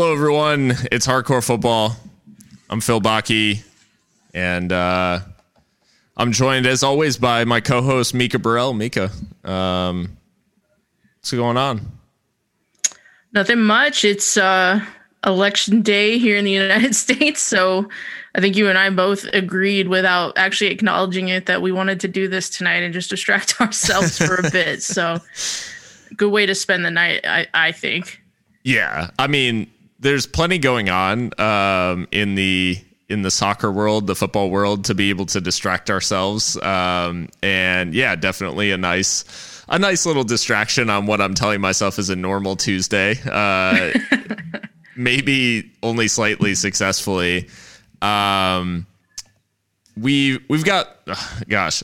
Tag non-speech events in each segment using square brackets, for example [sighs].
Hello, everyone. It's Hardcore Football. I'm Phil Baki, and uh, I'm joined, as always, by my co-host Mika Burrell. Mika, um, what's going on? Nothing much. It's uh, election day here in the United [laughs] States, so I think you and I both agreed, without actually acknowledging it, that we wanted to do this tonight and just distract [laughs] ourselves for a bit. So, good way to spend the night, I, I think. Yeah, I mean, there's plenty going on um, in the in the soccer world, the football world, to be able to distract ourselves. Um, and yeah, definitely a nice a nice little distraction on what I'm telling myself is a normal Tuesday. Uh, [laughs] maybe only slightly successfully. Um, we we've got gosh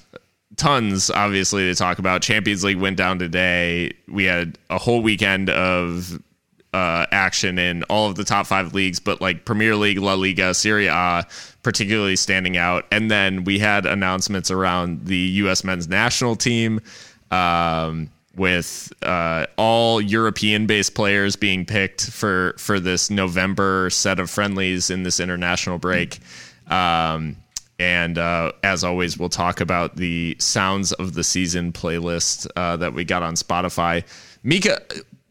tons obviously to talk about. Champions League went down today. We had a whole weekend of uh, action in all of the top five leagues, but like Premier League, La Liga, Serie A, particularly standing out. And then we had announcements around the U.S. men's national team. Um, with uh, all European-based players being picked for for this November set of friendlies in this international break. Um, and uh, as always, we'll talk about the sounds of the season playlist uh, that we got on Spotify. Mika,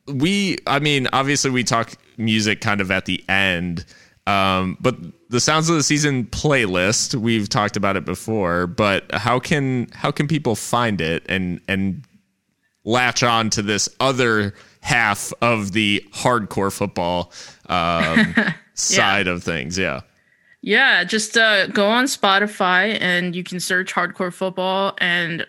we, I mean, obviously we talk music kind of at the end, um, but the sounds of the season playlist we've talked about it before. But how can how can people find it and and latch on to this other half of the hardcore football um, [laughs] yeah. side of things? Yeah. Yeah, just uh, go on Spotify and you can search hardcore football and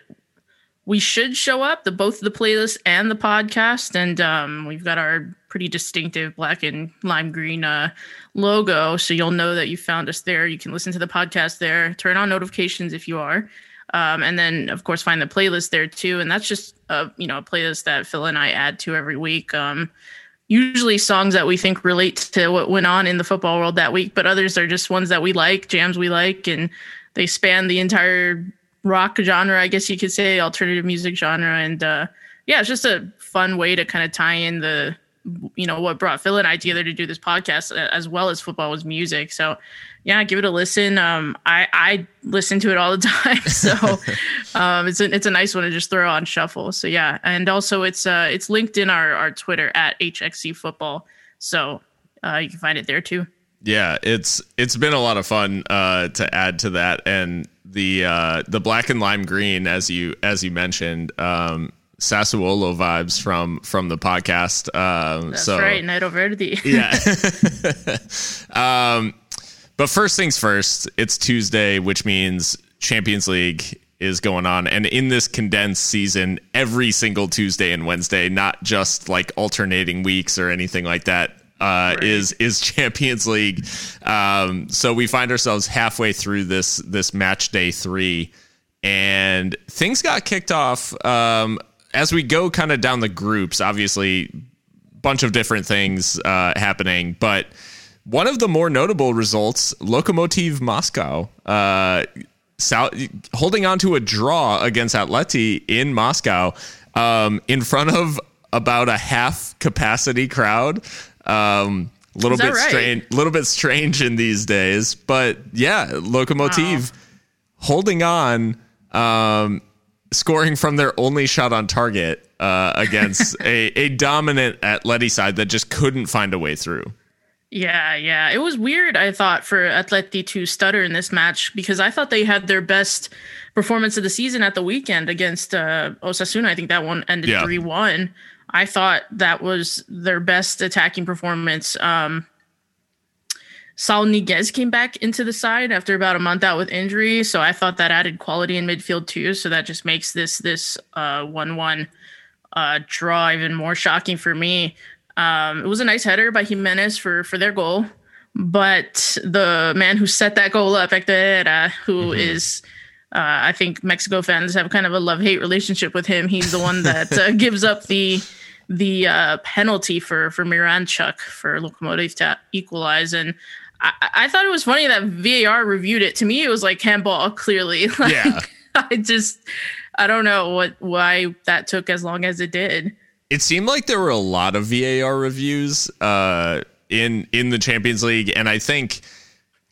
we should show up the both the playlist and the podcast and um, we've got our pretty distinctive black and lime green uh, logo so you'll know that you found us there. You can listen to the podcast there. Turn on notifications if you are. Um, and then of course find the playlist there too and that's just a you know a playlist that phil and i add to every week. Um, usually songs that we think relate to what went on in the football world that week but others are just ones that we like jams we like and they span the entire rock genre, I guess you could say, alternative music genre. And uh, yeah, it's just a fun way to kind of tie in the, you know, what brought Phil and I together to do this podcast as well as football was music. So yeah, give it a listen. Um, I, I listen to it all the [laughs] time. So um, it's a, it's a nice one to just throw on shuffle. So yeah. And also it's, uh, it's linked in our, our Twitter at HXC football. So uh, you can find it there too. Yeah, it's it's been a lot of fun uh, to add to that, and the uh, the black and lime green, as you as you mentioned, um, Sassuolo vibes from from the podcast. Um, That's so, right, Nero Verde. yeah. [laughs] [laughs] um, but first things first, it's Tuesday, which means Champions League is going on, and in this condensed season, every single Tuesday and Wednesday, not just like alternating weeks or anything like that uh, right. is is [laughs] Champions League. Um, so we find ourselves halfway through this this match day three, and things got kicked off um, as we go kind of down the groups. Obviously, bunch of different things uh, happening, but one of the more notable results: Lokomotiv Moscow. Uh, South, holding on to a draw against Atleti in Moscow um, in front of about a half capacity crowd. Um, a little bit right? strange, a little bit strange in these days, but yeah, Lokomotiv wow. holding on, um, scoring from their only shot on target uh, against [laughs] a, a dominant Atleti side that just couldn't find a way through. Yeah, yeah. It was weird, I thought, for Atleti to stutter in this match because I thought they had their best performance of the season at the weekend against uh, Osasuna. I think that one ended yeah. 3 1. I thought that was their best attacking performance. Um, Saul Niguez came back into the side after about a month out with injury, so I thought that added quality in midfield too. So that just makes this this uh, one-one uh, draw even more shocking for me. Um, it was a nice header by Jimenez for for their goal, but the man who set that goal up, Hector who mm-hmm. is uh, I think Mexico fans have kind of a love hate relationship with him. He's the one that uh, gives up the the uh, penalty for for Miranchuk for Lokomotiv to equalize. And I, I, thought it was funny that VAR reviewed it. To me, it was like handball. Clearly, [laughs] like, yeah. I just I don't know what why that took as long as it did. It seemed like there were a lot of VAR reviews. Uh, in in the Champions League, and I think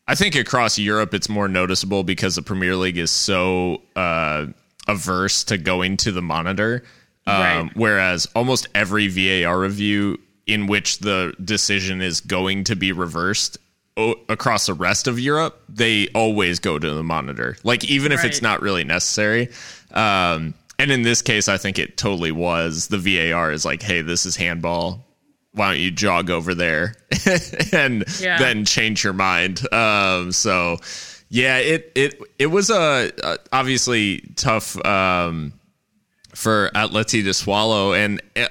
I think across Europe it's more noticeable because the Premier League is so uh, averse to going to the monitor. Um, right. Whereas almost every VAR review in which the decision is going to be reversed o- across the rest of Europe, they always go to the monitor. Like even if right. it's not really necessary. Um, and in this case, I think it totally was. The VAR is like, hey, this is handball. Why don't you jog over there [laughs] and yeah. then change your mind? Um, so, yeah, it it it was a, a obviously tough um, for Atleti to swallow, and uh,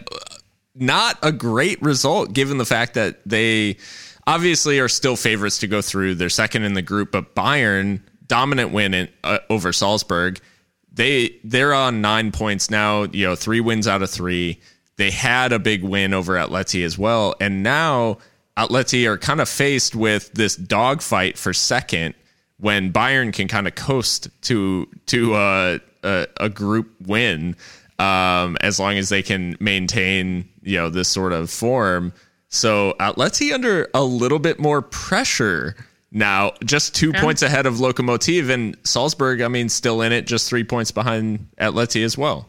not a great result given the fact that they obviously are still favorites to go through. They're second in the group, but Bayern dominant win in, uh, over Salzburg they they're on nine points now. You know, three wins out of three. They had a big win over Atleti as well, and now Atleti are kind of faced with this dogfight for second when Bayern can kind of coast to to a, a, a group win um, as long as they can maintain you know this sort of form. So Atleti under a little bit more pressure now, just two yeah. points ahead of Lokomotiv and Salzburg. I mean, still in it, just three points behind Atleti as well.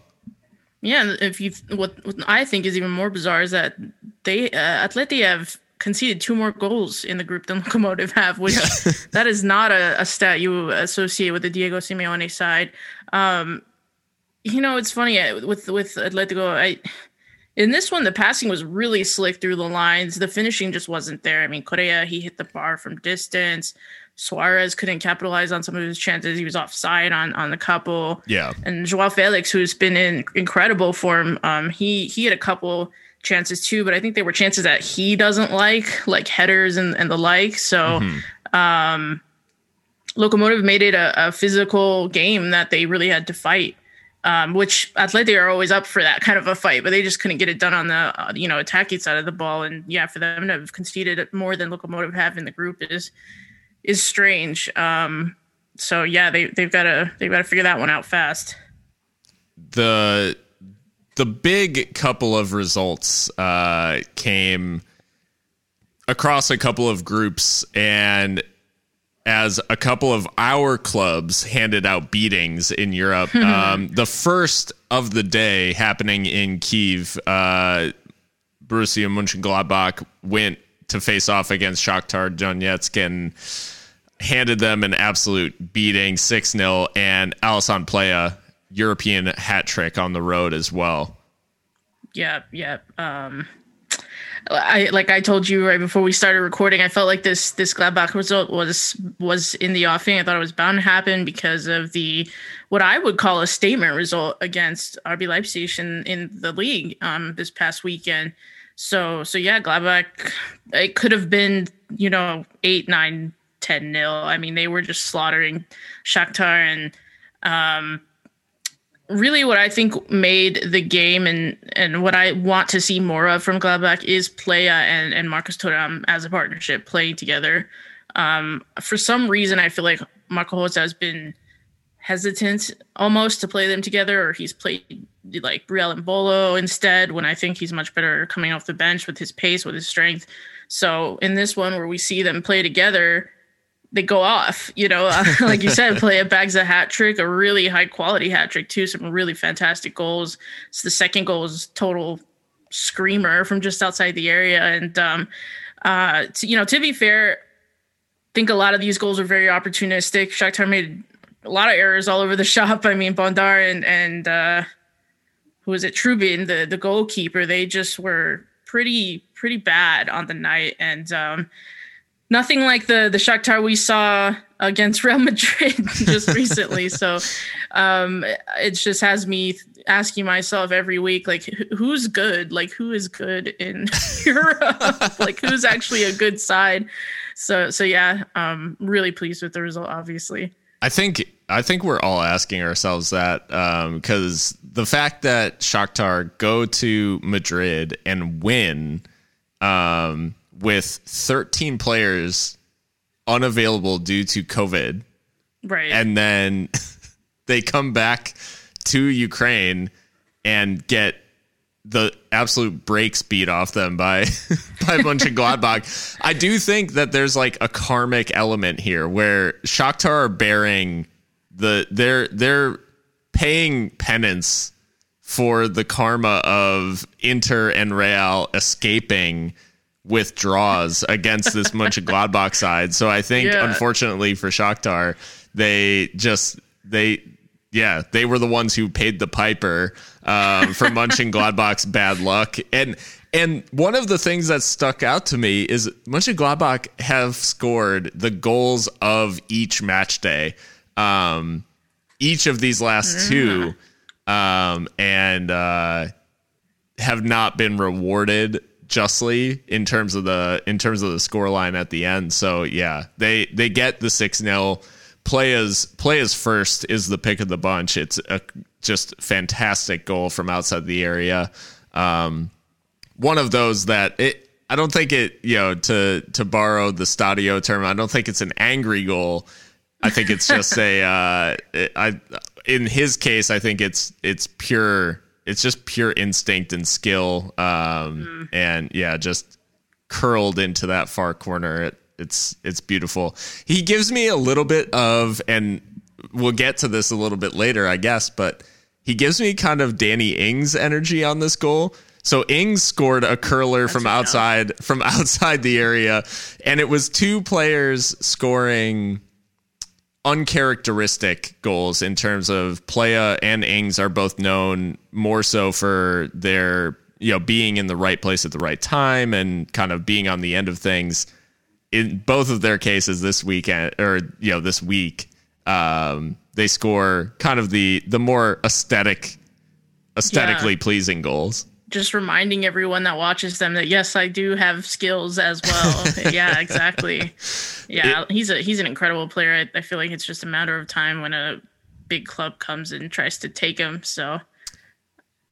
Yeah, if you what, what I think is even more bizarre is that they uh, Atleti have conceded two more goals in the group than [laughs] Lokomotiv have, which yeah. that is not a, a, stat you associate with the Diego Simeone side. Um, you know, it's funny with with Atletico. I in this one, the passing was really slick through the lines. The finishing just wasn't there. I mean, Correa, he hit the bar from distance. Suarez couldn't capitalize on some of his chances. He was offside on on the couple. Yeah. And Joao Felix, who's been in incredible form, um, he he had a couple chances too, but I think they were chances that he doesn't like, like headers and, and the like. So mm-hmm. um Lokomotiv made it a, a physical game that they really had to fight um, which Atleti are always up for that kind of a fight, but they just couldn't get it done on the uh, you know attacking side of the ball. And yeah, for them to have conceded more than Lokomotiv have in the group is is strange. Um, so yeah, they they've got to they've got to figure that one out fast. The the big couple of results uh, came across a couple of groups and as a couple of our clubs handed out beatings in Europe. [laughs] um, the first of the day happening in Kiev, uh, Borussia Mönchengladbach went to face off against Shakhtar Donetsk and handed them an absolute beating, 6 0, and Alassane Plea, European hat trick on the road as well. Yeah, yeah. Um, I like I told you right before we started recording, I felt like this this Gladbach result was was in the offing. I thought it was bound to happen because of the what I would call a statement result against RB Leipzig in, in the league um this past weekend. So so yeah, Gladbach it could have been, you know, eight, nine, ten nil. I mean, they were just slaughtering Shakhtar and um really what I think made the game and and what I want to see more of from Gladbach is Plea and, and Marcus Thuram as a partnership playing together. Um, for some reason, I feel like Marco Rose has been hesitant almost to play them together, or he's played like Breel Embolo instead when I think he's much better coming off the bench with his pace, with his strength. So in this one where we see them play together, they go off. You know, [laughs] like you said, [laughs] Plea bags a hat trick, a really high quality hat trick too. Some really fantastic goals. It's the second goal is total screamer from just outside the area. And um, uh, to, you know, to be fair, I think a lot of these goals are very opportunistic. Shakhtar made a lot of errors all over the [laughs] shop. I mean, Bondar and and uh, who was it? Trubin, the the goalkeeper. They just were pretty pretty bad on the night and. Um, nothing like the the Shakhtar we saw against Real Madrid [laughs] just recently. so um, it just has me asking myself every week, like, who's good? Like, who is good in [laughs] Europe? like, who's actually a good side? So so yeah, um, really pleased with the result. Obviously, I think I think we're all asking ourselves that because um, the fact that Shakhtar go to Madrid and win. Um, with 13 players unavailable due to COVID. Right. And then [laughs] they come back to Ukraine and get the absolute brakes beat off them by [laughs] by [laughs] gladbach I do think that there's like a karmic element here where Shakhtar are bearing the they're they're paying penance for the karma of Inter and Real escaping with draws against this Mönchengladbach [laughs] side. So I think Yeah. unfortunately for Shakhtar, they just they yeah, they were the ones who paid the piper um, for [laughs] Mönchengladbach's bad luck. And and one of the things that stuck out to me is Mönchengladbach have scored the goals of each match day. Um, each of these last two, um, and uh, have not been rewarded justly in terms of the in terms of the scoreline at the end. So yeah, they they get the six 0 Plea's play as first is the pick of the bunch. It's a just fantastic goal from outside the area. Um, one of those that it I don't think it you know to to borrow the Stadio term. I don't think it's an angry goal. I think it's just [laughs] a uh, I in his case I think it's it's pure it's just pure instinct and skill um, and yeah just curled into that far corner. It, it's it's beautiful. He gives me a little bit of, and we'll get to this a little bit later, I guess, but he gives me kind of Danny Ings energy on this goal. So Ings scored a curler from enough. outside from [laughs] outside the area, and it was two players scoring uncharacteristic goals in terms of Plea and Ings are both known more so for their you know being in the right place at the right time and kind of being on the end of things. In both of their cases this weekend or you know this week, um, they score kind of the the more aesthetic, aesthetically Yeah. pleasing goals. Just reminding everyone that watches them that yes, I do have skills as well. [laughs] yeah, exactly. Yeah, he's a he's an incredible player. I, I feel like it's just a matter of time when a big club comes and tries to take him. So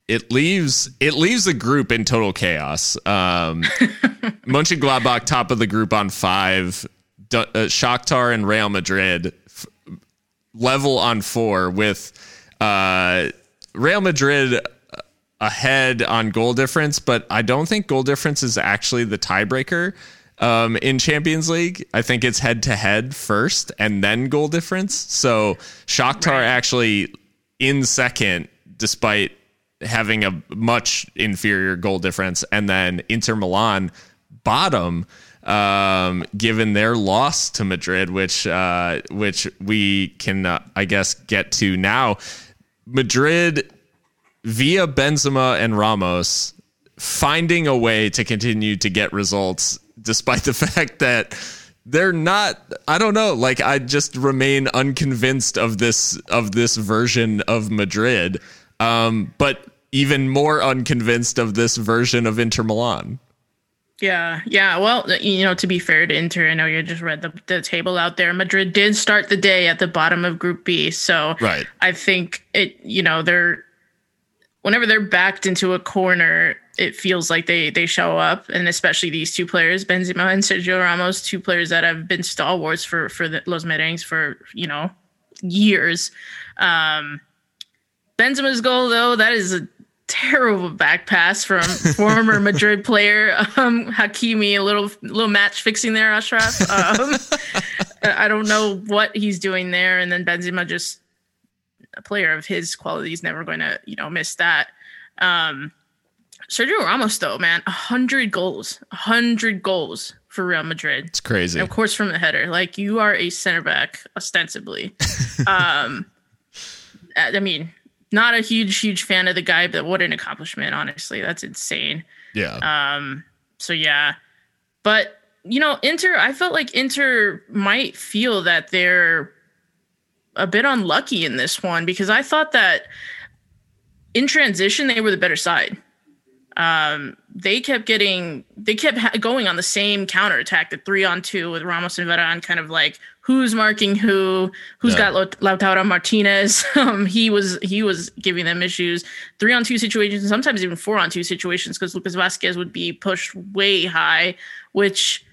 it leaves it leaves the group in total chaos. Um, [laughs] Mönchengladbach top of the group on five. D- uh, Shakhtar and Real Madrid f- level on four with uh, Real Madrid ahead on goal difference, but I don't think goal difference is actually the tiebreaker. Um, in Champions League, I think it's head to head first and then goal difference. So Shakhtar Right. actually in second, despite having a much inferior goal difference, and then Inter Milan bottom, um, given their loss to Madrid, which uh, which we can, uh, I guess, get to now. Madrid via Benzema and Ramos finding a way to continue to get results despite [laughs] the fact that they're not I don't know like I just remain unconvinced of this of this version of Madrid um but even more unconvinced of this version of Inter Milan Yeah, yeah. Well, you know, to be fair to Inter, I know you just read the, the table out there. Madrid did start the day at the bottom of Group B, so Right. I think it. You know, they're whenever they're backed into a corner, it feels like they they show up, and especially these two players, Benzema and Sergio Ramos, two players that have been stalwarts for for the Los Merengues for you know years. Um, Benzema's goal, though, that is a terrible back pass from [laughs] former Madrid player um, Hakimi. A little little match fixing there, Ashraf. Um, [laughs] I don't know what he's doing there, and then Benzema just a player of his quality is never going to you know miss that. Um, Sergio Ramos, though, man, a hundred goals, a hundred goals for Real Madrid. it's crazy And of course, from the header, like you are a center back, ostensibly. [laughs] um, I mean, not a huge, huge fan of the guy, but what an accomplishment! Honestly, that's insane. yeah Um, so yeah, but you know, Inter, I felt like Inter might feel that they're a bit unlucky in this one because I thought that in transition they were the better side. Um, they kept getting, they kept ha- going on the same counterattack, the three on two with Ramos and Varane, kind of like who's marking who, who's Yeah. got Laut- Lautaro Martinez. [laughs] Um, he was he was giving them issues, three on two situations, sometimes even four on two situations, because Lucas Vázquez would be pushed way high, which,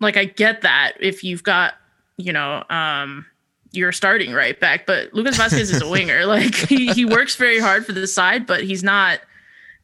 like, I get that if you've got, you know, um, you're starting right back, but Lucas Vázquez is a winger. [laughs] Like he, he works very hard for the side, but he's not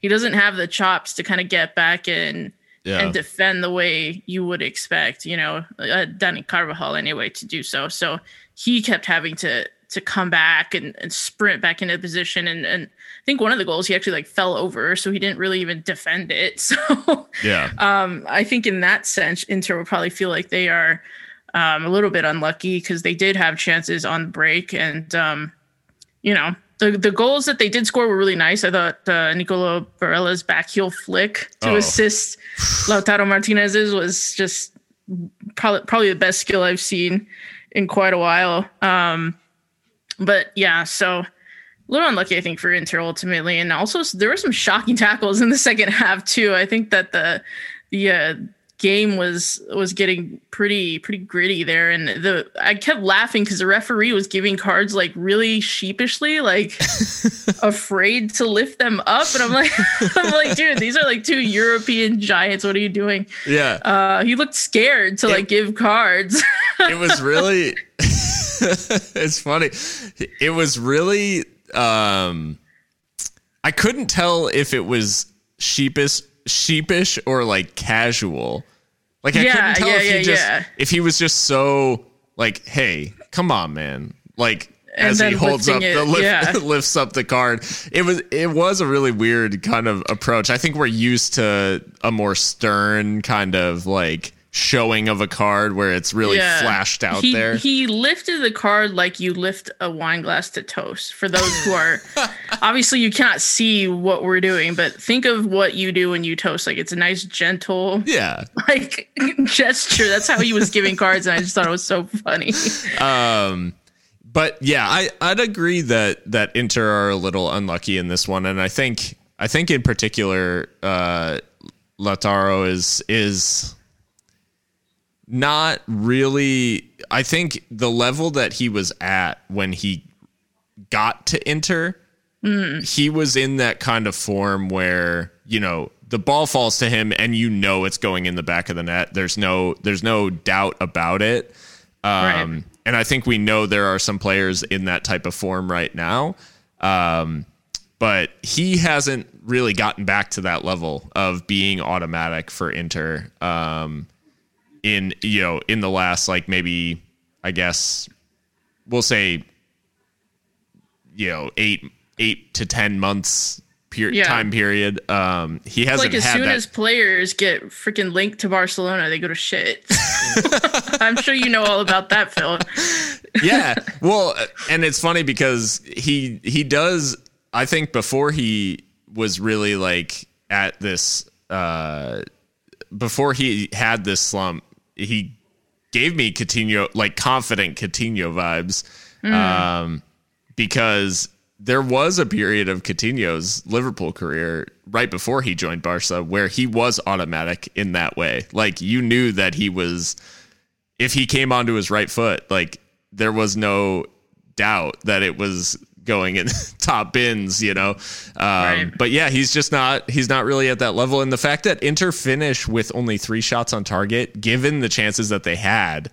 he doesn't have the chops to kind of get back in Yeah. and defend the way you would expect, you know, uh, Dani Carvajal anyway to do so. So he kept having to to come back and, and sprint back into position and and I think one of the goals he actually like fell over, so he didn't really even defend it. [laughs] So yeah. um, I think in that sense, Inter will probably feel like they are um, a little bit unlucky because they did have chances on the break, and um, you know the the goals that they did score were really nice. I thought uh, Nicolo Barella's back heel flick to Oh. assist Lautaro Martinez's was just probably probably the best skill I've seen in quite a while. Um, but yeah, so a little unlucky, I think, for Inter ultimately, and also there were some shocking tackles in the second [laughs] half too. I think that the the uh, game was was getting pretty pretty gritty there, and the I kept laughing because the referee was giving cards like really sheepishly, like [laughs] afraid to lift them up, and I'm like, [laughs] I'm like, dude, these are like two European giants. What are you doing? Yeah. Uh, he looked scared to like give cards. [laughs] it was really it's funny it was really um i couldn't tell if it was sheepish sheepish or like casual. Like i Yeah, couldn't tell yeah, if he yeah, just if he was just so like hey come on man. Like And as he holds up lifting the lift, [laughs] lifts up the card. It was it was a really weird kind of approach. I think we're used to a more stern kind of like showing of a card where it's really flashed out he, there He lifted the card like you lift a wine glass to toast. For those who are [laughs] obviously you cannot see what we're doing, but think of what you do when you toast. Like it's a nice gentle yeah [laughs] like gesture. That's how he was giving cards, and I just thought it was so funny. Um, but yeah, I I'd agree that that Inter are a little unlucky in this one, and I think I think in particular, uh, Lautaro is is not really. I think the level that he was at when he got to Inter, he was in that kind of form where you know the ball falls to him and you know it's going in the back of the net. There's no there's no doubt about it. Um, Right. And I think we know there are some players in that type of form right now. Um, but he hasn't really gotten back to that level of being automatic for Inter. Um, in you know in the last like maybe I guess we'll say you know eight eight to ten months period Yeah. time period. Um, he hasn't like as soon that. as players get freaking linked to Barcelona, they go to shit. [laughs] I'm sure you know all about that, Phil. yeah. Well, and it's funny because he he does. I think before he was really like at this, uh, before he had this slump, he gave me Coutinho like confident Coutinho vibes, um, because there was a period of Coutinho's Liverpool career right before he joined Barca where he was automatic in that way. Like you knew that he was if he came onto his right foot, like there was no doubt that it was going in [laughs] top bins, you know. Um, Right. But yeah, he's just not he's not really at that level. And the fact that Inter finish with only three shots on target, given the chances that they had,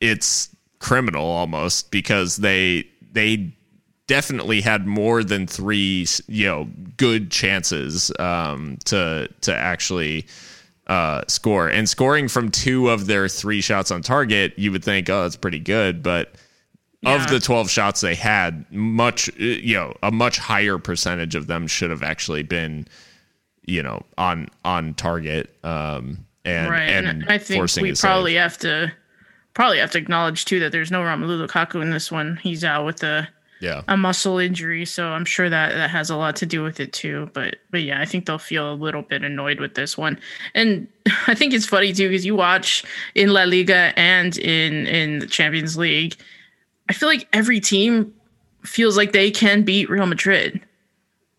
it's criminal almost because they they definitely had more than three you know good chances um, to to actually uh, score and scoring from two of their three shots on target you would think oh that's pretty good but of the 12 shots they had much uh, you know a much higher percentage of them should have actually been you know on on target um and right, and, and I think we a save. probably have to probably have to acknowledge too that there's no Romelu Lukaku in this one. He's out with a yeah a muscle injury, so I'm sure that that has a lot to do with it too. But but yeah, I think they'll feel a little bit annoyed with this one, and [laughs] I think it's funny too because you watch in La Liga and in in the Champions League, I feel like every team feels like they can beat Real Madrid.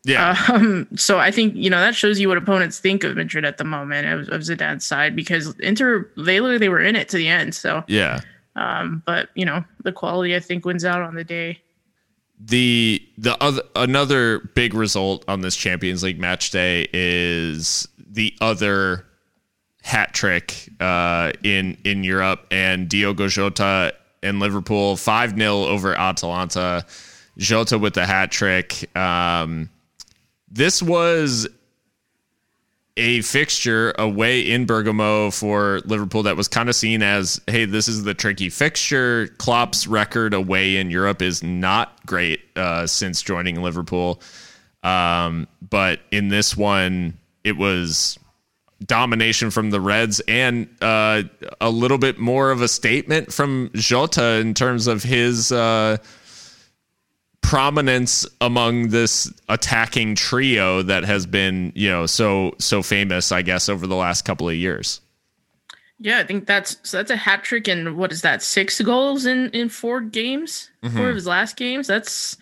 yeah Um, so I think you know that shows you what opponents think of Madrid at the moment of, of Zidane's side because Inter they they were in it to the end. So, yeah um, but you know the quality I think wins out on the day. the the other another big result on this Champions League match day is the other hat trick uh, in in Europe and Diogo Jota and Liverpool five 0 over Atalanta. Jota with the hat trick. Um, this was a fixture away in Bergamo for Liverpool that was kind of seen as, hey, this is the tricky fixture. Klopp's record away in Europe is not great uh, since joining Liverpool. Um, but in this one, it was domination from the Reds and uh, a little bit more of a statement from Jota in terms of his uh, prominence among this attacking trio that has been, you know, so so famous, I guess, over the last couple of years. Yeah, I think that's so that's a hat trick and what is that? Six goals in in four games, mm-hmm. four of his last games. That's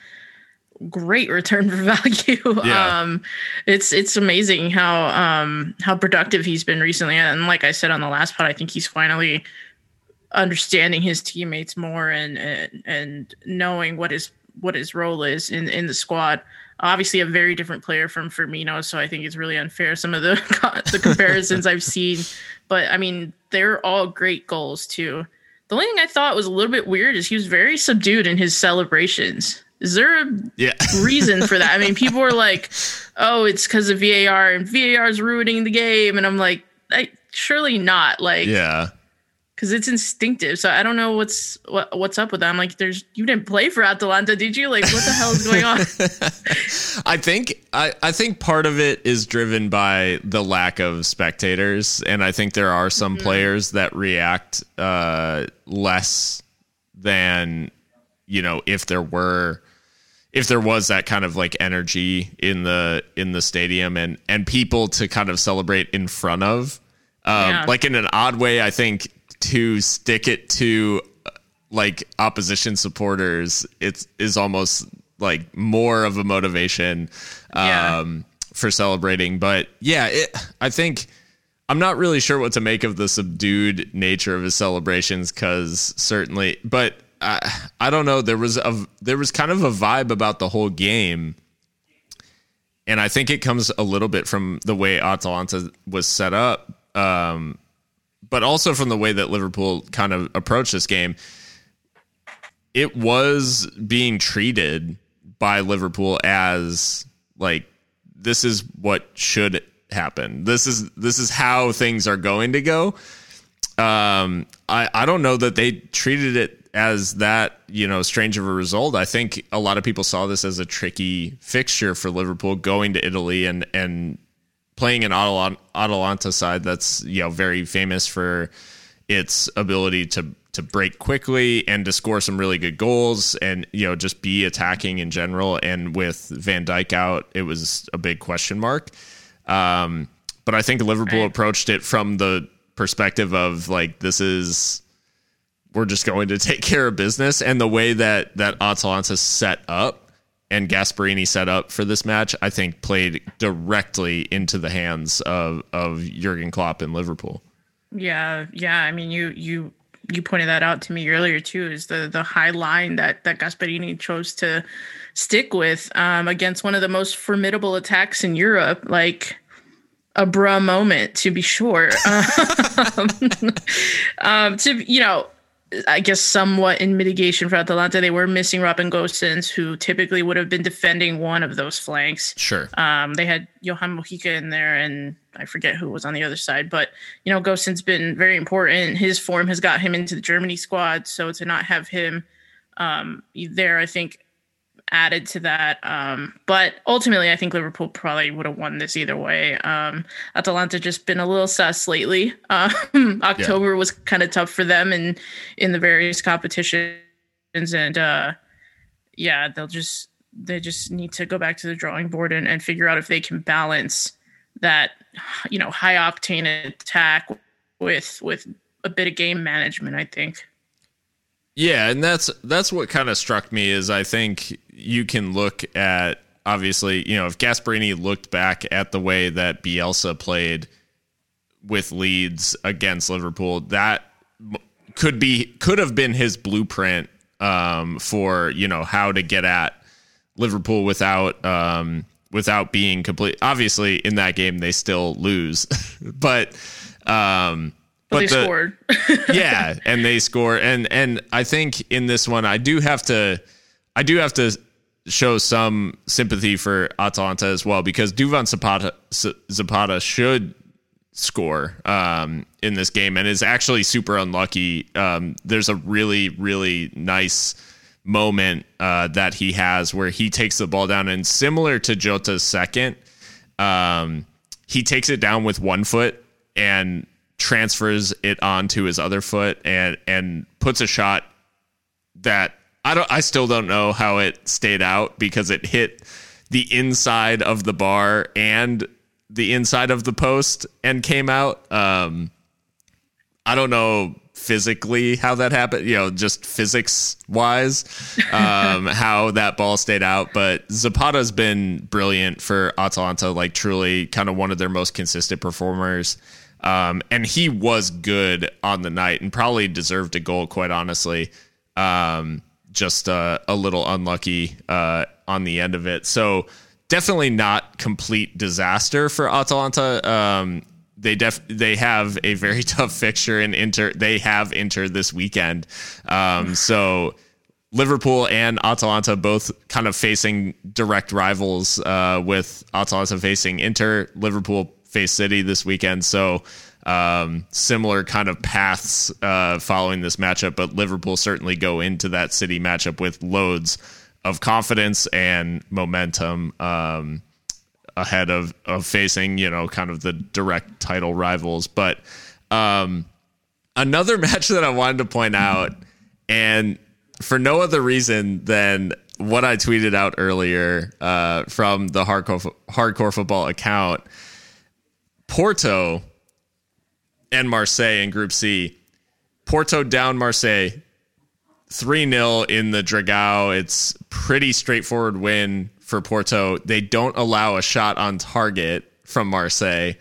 great return for [laughs] value. Yeah. Um, it's it's amazing how um, how productive he's been recently. And like I said on the last pod, I think he's finally understanding his teammates more and and, and knowing what his what his role is in in the squad. Obviously, a very different player from Firmino, so I think it's really unfair some of the [laughs] the comparisons I've seen. But I mean, they're all great goals too. The only thing I thought was a little bit weird is he was very subdued in his celebrations. Is there a yeah. [laughs] reason for that? I mean, people are like, "Oh, it's because of VAR and VAR is ruining the game," and I'm like, I, "Surely not." Like, yeah, because it's instinctive. So I don't know what's what, what's up with that. I'm like, "There's you didn't play for Atalanta, did you? Like, what the hell is going on?" [laughs] I think I I think part of it is driven by the lack of spectators, and I think there are some mm-hmm. players that react uh, less than you know if there were if there was that kind of like energy in the in the stadium and and people to kind of celebrate in front of um, yeah. like in an odd way i think to stick it to like opposition supporters it's is almost like more of a motivation um, yeah. for celebrating but yeah it, i think i'm not really sure what to make of the subdued nature of his celebrations because certainly but I, I don't know. There was a there was kind of a vibe about the whole game, and I think it comes a little bit from the way Atalanta was set up, um, but also from the way that Liverpool kind of approached this game. It was being treated by Liverpool as like this is what should happen. This is this is how things are going to go. Um, I I don't know that they treated it as that you know strange of a result. I think a lot of people saw this as a tricky fixture for Liverpool going to Italy and and playing an Atalanta side that's you know very famous for its ability to to break quickly and to score some really good goals and you know just be attacking in general. And with Van Dijk out, it was a big question mark. Um, but I think Liverpool approached it from the perspective of like this is we're just going to take care of business. And the way that that Atalanta set up and Gasperini set up for this match, I think played directly into the hands of of Jurgen Klopp in Liverpool. Yeah, yeah. I mean, you you you pointed that out to me earlier too. Is the the high line that that Gasperini chose to stick with um, against one of the most formidable attacks in Europe, like a bra moment to be sure. [laughs] um, [laughs] um, to you know, I guess somewhat in mitigation for Atalanta, they were missing Robin Gosens, who typically would have been defending one of those flanks. Sure. Um, they had Johan Mojica in there, and I forget who was on the other side. But you know, Gosens been very important. His form has got him into the Germany squad, so to not have him um, there, I think added to that. Um, but ultimately, I think Liverpool probably would have won this either way. Um, Atalanta just been a little sus lately. [laughs] Um, October yeah. was kind of tough for them in in the various competitions, and uh, yeah, they'll just they just need to go back to the drawing board and, and figure out if they can balance that you know high octane attack with with a bit of game management. I think. Yeah, and that's that's what kind of struck me is I think you can look at obviously, you know, if Gasperini looked back at the way that Bielsa played with Leeds against Liverpool, that could be could have been his blueprint um, for you know how to get at Liverpool without um, without being complete. Obviously, in that game they still lose, [laughs] but um, but, they the, scored. [laughs] yeah, and they score, and and I think in this one I do have to, I do have to show some sympathy for Atalanta as well because Duvan Zapata Zapata should score um, in this game and is actually super unlucky. Um, there's a really really nice moment uh, that he has where he takes the ball down and similar to Jota's second, um, he takes it down with one foot and transfers it onto his other foot and and puts a shot that I don't I still don't know how it stayed out because it hit the inside of the bar and the inside of the post and came out. Um, I don't know physically how that happened, you know, just physics wise, [laughs] um, how that ball stayed out. But Zapata's been brilliant for Atalanta, like truly kind of one of their most consistent performers. Um, and he was good on the night and probably deserved a goal, quite honestly. Um, just uh, a little unlucky uh, on the end of it. So definitely not complete disaster for Atalanta. Um, they def they have a very [laughs] tough fixture in Inter. They have Inter this weekend, um, so Liverpool and Atalanta both kind of facing direct rivals. Uh, with Atalanta facing Inter, Liverpool face City this weekend. So um, similar kind of paths uh, following this matchup, but Liverpool certainly go into that City matchup with loads of confidence and momentum. Um, ahead of of facing you know kind of the direct title rivals. But um, another [laughs] match that I wanted to point out, and for no other reason than what I tweeted out earlier uh, from the hardcore hardcore football account, Porto and Marseille in Group C. Porto down Marseille 3 0 in the Dragao. It's pretty straightforward win for Porto. They don't allow a shot on target from Marseille.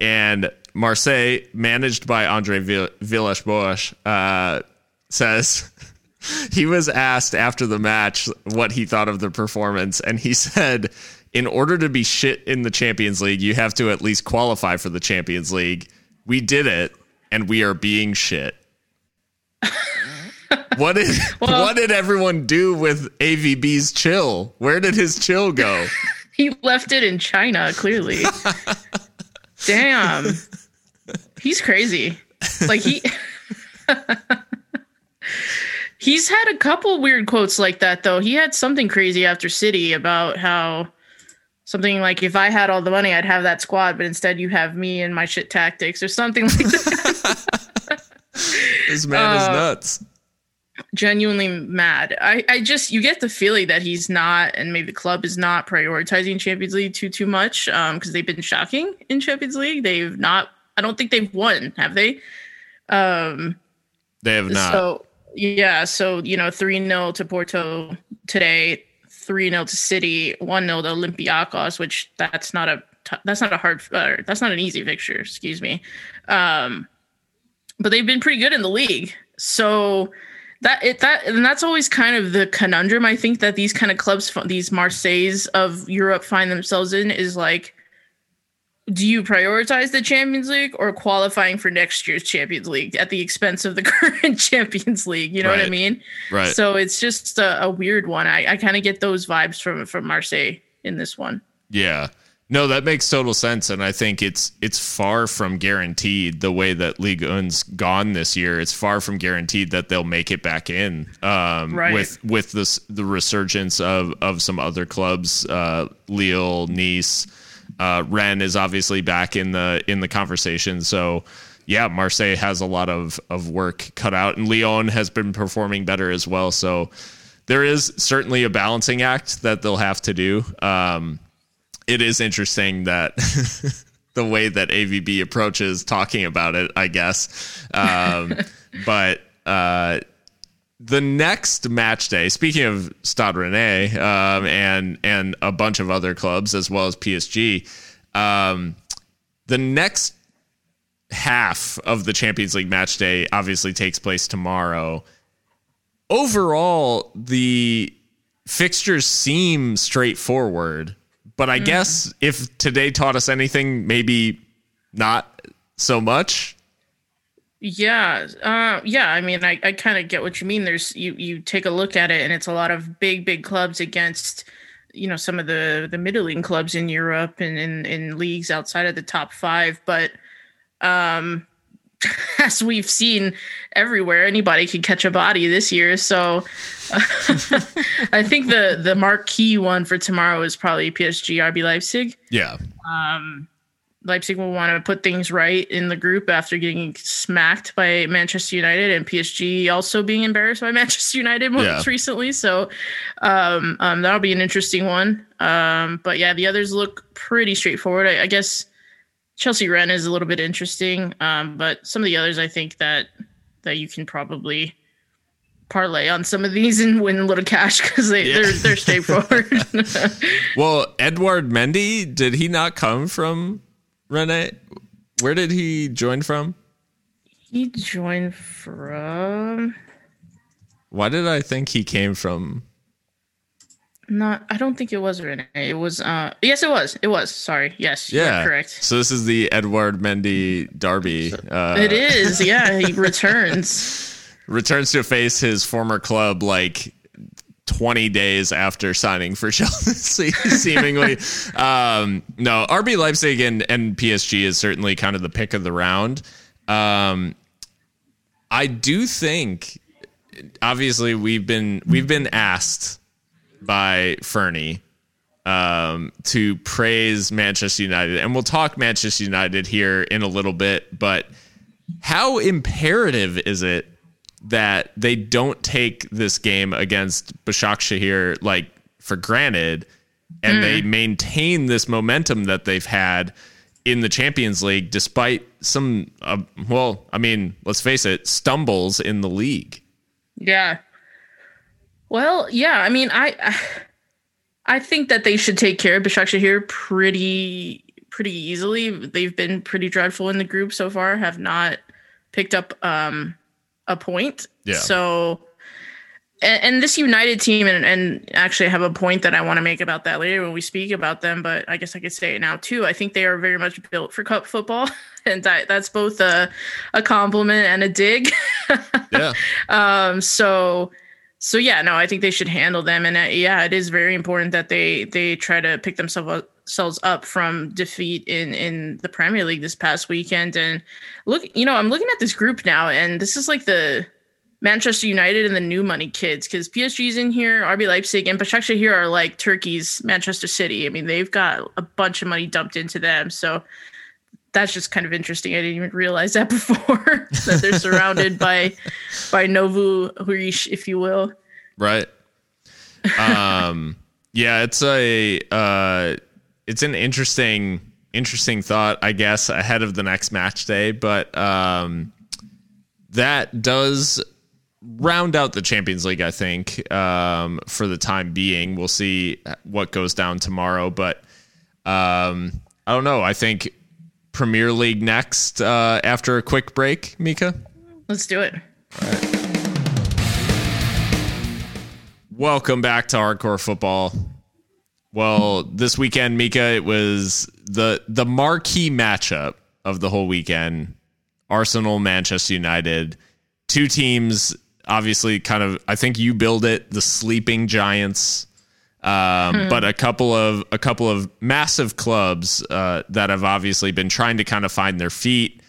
And Marseille, managed by Andre Villas-Boas, uh, says [laughs] he was asked after the match what he thought of the performance. And he [laughs] said, in order to be shit in the Champions League, you have to at least qualify for the Champions League. We did it, and we are being shit. [laughs] what did well, what did everyone do with AVB's chill? Where did his chill go? [laughs] he left it in China, clearly. [laughs] Damn. He's crazy. Like he He's had a couple weird quotes like that though. He had something crazy after City about how something like if I had all the money I'd have that squad, but instead you have me and my shit tactics or something like that. [laughs] this man uh, is nuts genuinely mad. I, I just you get the feeling that he's not, and maybe the club is not prioritizing Champions League too too much. Um, because they've been shocking in Champions League. They've not. I don't think they've won. Have they? Um, they have not. So yeah. So you know, three 0 to Porto today. Three 0 to City. One 0 to Olympiacos. Which that's not a that's not a hard. Uh, that's not an easy fixture. Excuse me. Um, but they've been pretty good in the league. So that it that and that's always kind of the conundrum I think that these kind of clubs these Marseilles of Europe find themselves in is like do you prioritize the Champions League or qualifying for next year's Champions League at the expense of the [laughs] current Champions League? You know right. what I mean? Right. So it's just a, a weird one. I, I kind of get those vibes from from Marseille in this one. Yeah. No, that makes total sense, and I think it's it's far from guaranteed the way that League 1's gone this year. It's far from guaranteed that they'll make it back in um, right. with with this the resurgence of of some other clubs, uh, Lille, Nice, uh, Rennes is obviously back in the in the conversation. So yeah, Marseille has a lot of of work cut out, and Lyon has been performing better as well. So there is certainly a balancing act that they'll have to do. Um, it is interesting that [laughs] the way that AVB approaches talking about it, I guess. Um, [laughs] but uh, the next match day, speaking of Stade Rennais um, and and a bunch of other clubs as well as PSG, um, the next half of the Champions League match day obviously takes place tomorrow. Overall, the fixtures seem straightforward. But I mm. guess if today taught us anything, maybe not so much. Yeah, uh, yeah. I mean, I, I kind of get what you mean. There's you you take a look at it, and it's a lot of big big clubs against you know some of the the middling clubs in Europe and in in leagues outside of the top five. But um, [laughs] as we've seen everywhere, anybody could catch a body this year. So [laughs] I think the the marquee one for tomorrow is probably PSG RB Leipzig. Yeah. Um, Leipzig will want to put things right in the group after getting smacked by Manchester United and PSG also being embarrassed by [laughs] Manchester United most Yeah. recently. So um, um, that'll be an interesting one. Um, but yeah, the others look pretty straightforward. I, I guess Chelsea Rennes is a little bit interesting, um, but some of the others I think that that you can probably parlay on some of these and win a little cash because they, Yeah. they're they're [laughs] straightforward. [laughs] Well, Edward Mendy, did he not come from Rennes? Where did he join from? he joined from Why did I think he came from? Not, I don't think it was Rennes. It was, uh, yes, it was. It was. Sorry. Yes, Yeah, correct. So this is the Edward Mendy Derby. Uh, it is. Yeah, he returns. [laughs] returns to face his former club like 20 days after signing for [laughs] Chelsea, seemingly. um, no, RB Leipzig and, and PSG is certainly kind of the pick of the round. Um, I do think, obviously, we've been we've been asked by Fernie um, to praise Manchester United, and we'll talk Manchester United here in a little bit. But how imperative is it that they don't take this game against Başakşehir like for granted, and they maintain this momentum that they've had in the Champions League despite some, uh, well, I mean, let's face it, stumbles in the league. Yeah. Well, yeah. I mean, I, I, I think that they should take care of Başakşehir pretty, pretty easily. They've been pretty dreadful in the group so far. Have not picked up um, a point. Yeah. So, and, and this United team, and, and actually I have a point that I want to make about that later when we speak about them. But I guess I could say it now too. I think they are very much built for cup football, [laughs] and that, that's both a a compliment and a dig. [laughs] Yeah. Um, so, so yeah, no, I think they should handle them, and uh, yeah, it is very important that they they try to pick themselves up, themselves up from defeat in in the Premier League this past weekend. And look, you know, I'm looking at this group now, and this is like the Manchester United and the new money kids because PSG's in here, RB Leipzig, and Başakşehir here are like Turkey's Manchester City. I mean, they've got a bunch of money dumped into them, so that's just kind of interesting. I didn't even realize that [laughs] before [laughs] that they're surrounded by by nouveau riche, if you will. Right. Um yeah, it's a uh it's an interesting interesting thought, I guess, ahead of the next match day, but um that does round out the Champions League, I think, um for the time being. We'll see what goes down tomorrow, but um I don't know. I think Premier League next uh after a quick break, Mika. Let's do it. Welcome back to Hardcore Football. Well, this weekend, Mika, it was the the marquee matchup of the whole weekend. Arsenal, Manchester United, two teams. Obviously, kind of. I think you build it the sleeping giants, um, but a couple of a couple of massive clubs uh, that have obviously been trying to kind of find their feet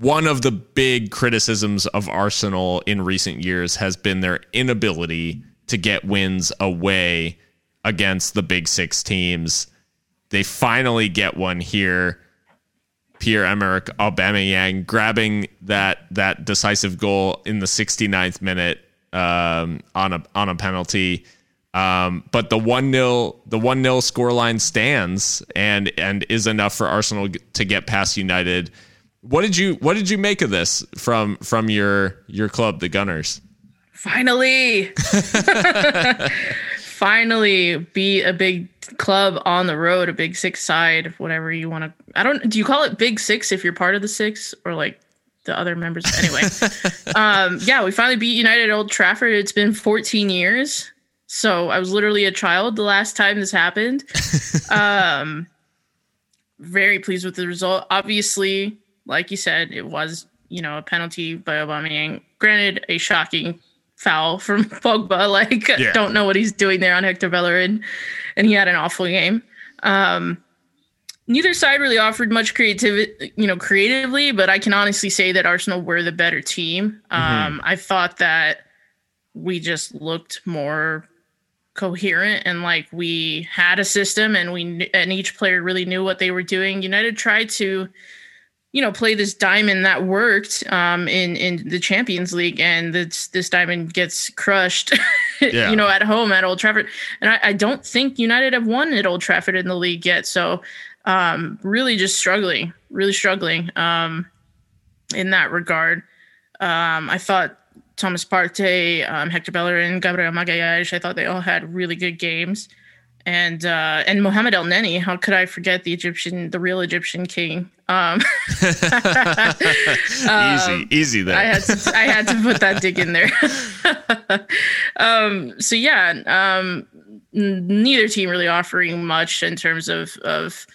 one of the big criticisms of Arsenal in recent years has been their inability to get wins away against the big six teams. They finally get one here. Pierre Emerick Aubameyang grabbing that that decisive goal in the 69th minute um, on a on a penalty. Um, but the one 0 the one 0 scoreline stands and and is enough for Arsenal to get past United. What did you What did you make of this from from your your club, the Gunners? Finally, [laughs] finally, be a big club on the road, a big six side, whatever you want to. I don't. Do you call it big six if you're part of the six or like the other members? Anyway, [laughs] um, yeah, we finally beat United Old Trafford. It's been 14 years, so I was literally a child the last time this happened. [laughs] um, very pleased with the result. Obviously, like you said, it was you know, a penalty by Aubameyang. Granted, a shocking foul from [laughs] Pogba. Like, yeah. don't know what he's doing there on Hector Bellerin, and he had an awful game. Um, neither side really offered much creativity, you know, creatively, but I can honestly say that Arsenal were the better team. Mm-hmm. Um, I thought that we just looked more coherent and like we had a system and we and each player really knew what they were doing. United tried to you know, play this diamond that worked um, in in the Champions League, and this this diamond gets crushed, [laughs] yeah. you know, at home at Old Trafford. And I, I, don't think United have won at Old Trafford in the league yet. So, um, really, just struggling, really struggling um, in that regard. Um, I thought Thomas Partey, um, Hector Bellerin, Gabriel Magalhaes, I thought they all had really good games and uh, and El Elneny. How could I forget the Egyptian, the real Egyptian king? Um, [laughs] [laughs] easy, um, easy there. I had to, I had to put that dig in there. [laughs] um, so yeah, um, neither team really offering much in terms of of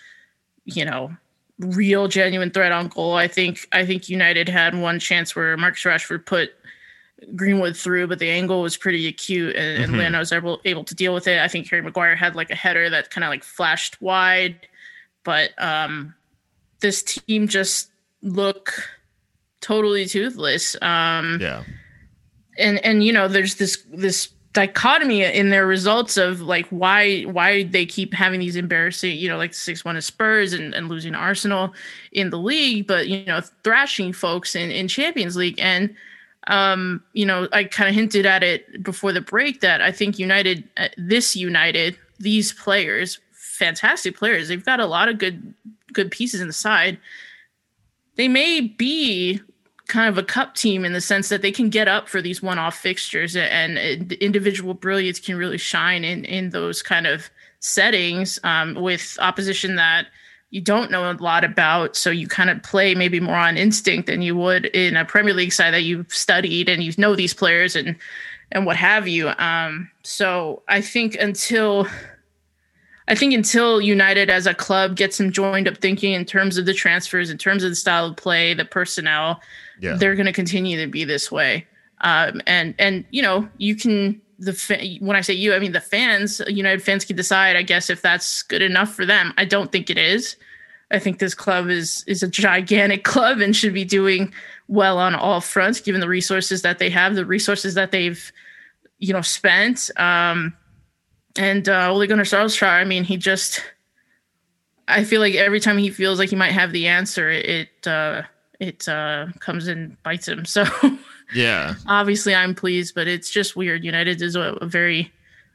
you know real genuine threat on goal. I think I think United had one chance where Marcus Rashford put Greenwood through, but the angle was pretty acute, and, and mm-hmm. Leno was able able to deal with it. I think Harry Maguire had like a header that kind of like flashed wide, but um, this team just look totally toothless. Um, yeah, and and you know, there's this this dichotomy in their results of like why why they keep having these embarrassing, you know, like six one to Spurs and, and losing Arsenal in the league, but you know, thrashing folks in in Champions League and um, you know, I kind of hinted at it before the break that I think United, uh, this United, these players, fantastic players, they've got a lot of good good pieces in the side. They may be kind of a cup team in the sense that they can get up for these one-off fixtures and, and individual brilliance can really shine in in those kind of settings um, with opposition that you don't know a lot about. So you kind of play maybe more on instinct than you would in a Premier League side that you've studied and you know these players and and what have you. Um, so I think until I think until United as a club gets some joined up thinking in terms of the transfers, in terms of the style of play, the personnel, yeah. they're going to continue to be this way. Um, and and you know you can the when I say you, I mean the fans. United fans can decide, I guess, if that's good enough for them. I don't think it is. I think this club is is a gigantic [laughs] club and should be doing well on all fronts, given the resources that they have, the resources that they've, you know, spent. Um, and uh, Ole Gunnar Solskjaer, I mean, he just, I feel like every time he feels like he might have the answer, it uh, it uh, comes and bites him. [laughs] So yeah, obviously I'm pleased, but it's just weird. United is a, a very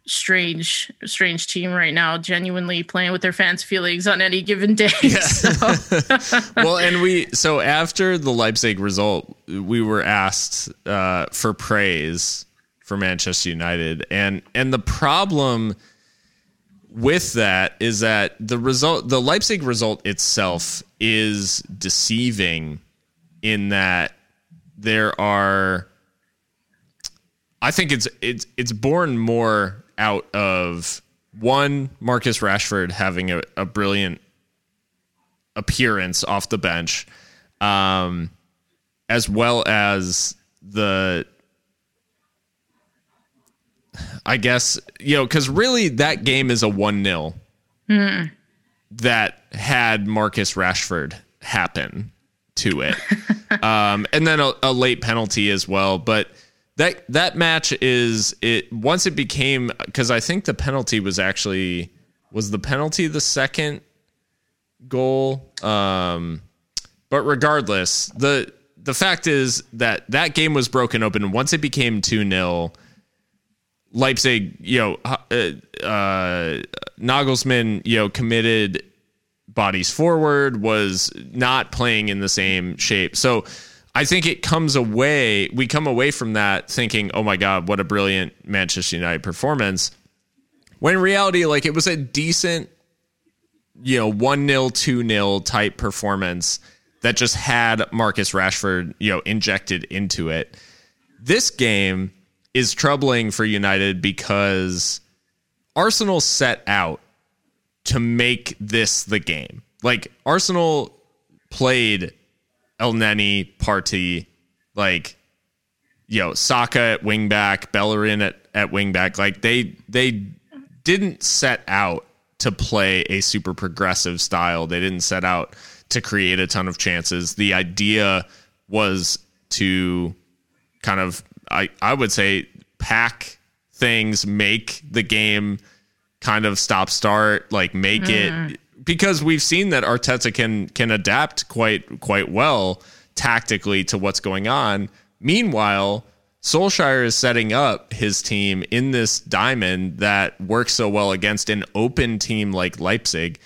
strange strange team right now genuinely playing with their fans feelings on any given day yeah. [laughs] so. [laughs] well and we so after the leipzig result we were asked uh, for praise for manchester united and and the problem with that is that the result the leipzig result itself is deceiving in that there are I think it's it's it's born more out of one Marcus Rashford having a, a brilliant appearance off the bench, um, as well as the I guess you know because really that game is a one 0 mm. that had Marcus Rashford happen to it, [laughs] um, and then a, a late penalty as well, but that that match is it once it became because I think the penalty was actually was the penalty the second goal. Um, but regardless, the the fact is that that game was broken open once it became 2 0. Leipzig, you know, uh, uh, Nagelsmann, you know, committed bodies forward, was not playing in the same shape. So I think it comes away, we come away from that thinking, oh my God, what a brilliant Manchester United performance. When in reality, like it was a decent, you know, 1 0, 2 0 type performance that just had Marcus Rashford, you know, injected into it. This game is troubling for United because Arsenal set out to make this the game. Like Arsenal played El Elneny, Partey, like you know, Saka at wingback, Bellerin at, at wingback. Like they they didn't set out to play a super progressive style. They didn't set out to create a ton of chances. The idea was to kind of I, I would say pack things, make the game kind of stop start, like make mm. it because we've seen that Arteta can can adapt quite quite well tactically to what's going on. Meanwhile, Solskjaer is setting up his team in this diamond that works so well against an open team like Leipzig.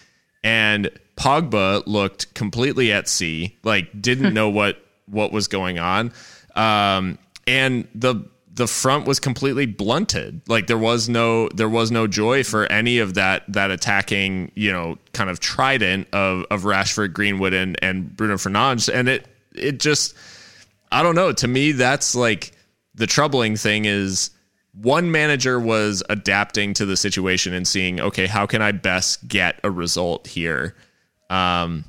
And Pogba looked completely at sea, like didn't [laughs] know what what was going on. Um, and the the front was completely blunted. Like there was no there was no joy for any of that that attacking, you know, kind of trident of of Rashford, Greenwood, and and Bruno Fernandes. And it it just I don't know. To me, that's like the troubling thing is one manager was adapting to the situation and seeing, okay, how can I best get a result here? Um,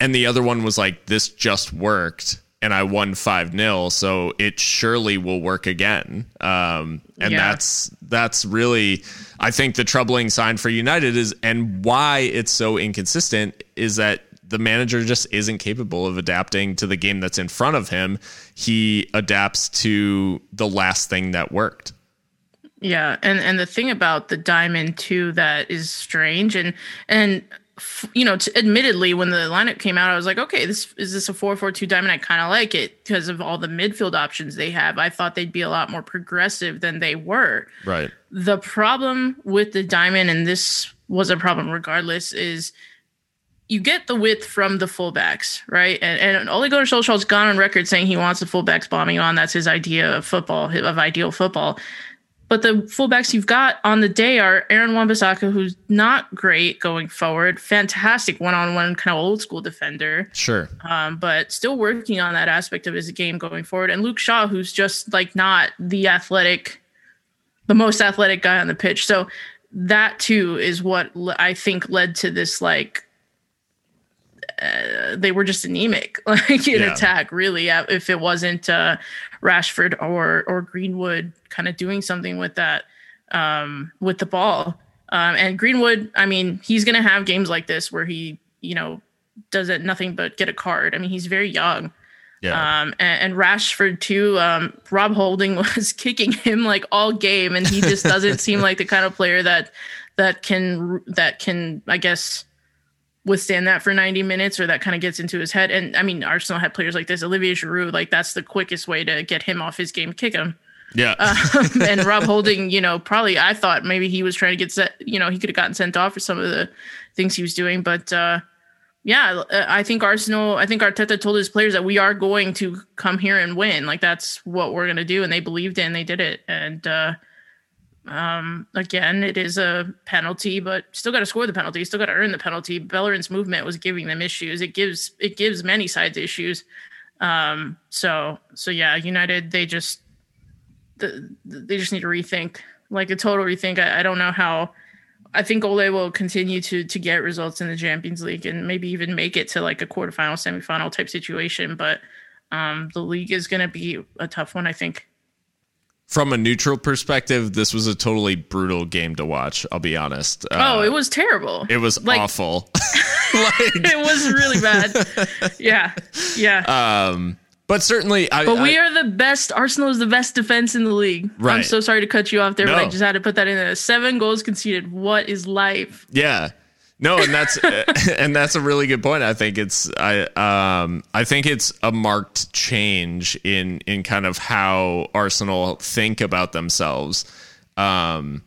and the other one was like, this just worked and I won 5 0. So it surely will work again. Um, and yeah. that's, that's really, I think the troubling sign for United is, and why it's so inconsistent is that the manager just isn't capable of adapting to the game that's in front of him. He adapts to the last thing that worked. Yeah, and and the thing about the diamond too that is strange and and you know, t- admittedly, when the lineup came out, I was like, okay, this is this a four four two diamond. I kind of like it because of all the midfield options they have. I thought they'd be a lot more progressive than they were. Right. The problem with the diamond, and this was a problem regardless, is you get the width from the fullbacks, right? And, and Ole Gunnar Solskjaer's gone on record saying he wants the fullbacks bombing on. That's his idea of football, of ideal football. But the fullbacks you've got on the day are Aaron Wan-Bissaka, who's not great going forward, fantastic one-on-one kind of old school defender. Sure. Um, but still working on that aspect of his game going forward. And Luke Shaw, who's just like not the athletic, the most athletic guy on the pitch. So that too is what I think led to this like uh, they were just anemic [laughs] like in yeah. attack really if it wasn't uh, Rashford or or Greenwood kind of doing something with that um, with the ball um, and Greenwood I mean he's gonna have games like this where he you know does it nothing but get a card I mean he's very young yeah. Um, and, and, Rashford too. Um, Rob Holding [laughs] was kicking him like all game, and he just doesn't seem like the kind of player that that can that can I guess withstand that for 90 minutes or that kind of gets into his head. And I mean, Arsenal had players like this. Olivier Giroud, like that's the quickest way to get him off his game, kick him. Yeah. Um, [laughs] [laughs] and Rob Holding, you know, probably I thought maybe he was trying to get set, you know, he could have gotten sent off for some of the things he was doing. But uh, yeah, uh, I think Arsenal, I think Arteta told his players that we are going to come here and win. Like that's what we're going to do. And they believed in, they did it. And, uh, um, again, it is a penalty, but still got to score the penalty. Still got to earn the penalty. Bellerin's movement was giving them issues. It gives it gives many sides issues. Um, so so yeah, United they just the, they just need to rethink, like a total rethink. I, I don't know how. I think Ole will continue to to get results in the Champions League and maybe even make it to like a quarterfinal, semifinal type situation. But um, the league is going to be a tough one, I think from a neutral perspective, this was a totally brutal game to watch. I'll be honest. Uh, oh, it was terrible. It was like, awful. [laughs] [laughs] like, it was really bad. Yeah, yeah. Um, but certainly, I, but we I, are the best. Arsenal is the best defense in the league. Right. I'm so sorry to cut you off there, no. but I just had to put that in there. Seven goals conceded. What is life? Yeah, no, and that's [laughs] and that's a really good point. I think it's I um I think it's a marked change in in kind of how Arsenal think about themselves. Um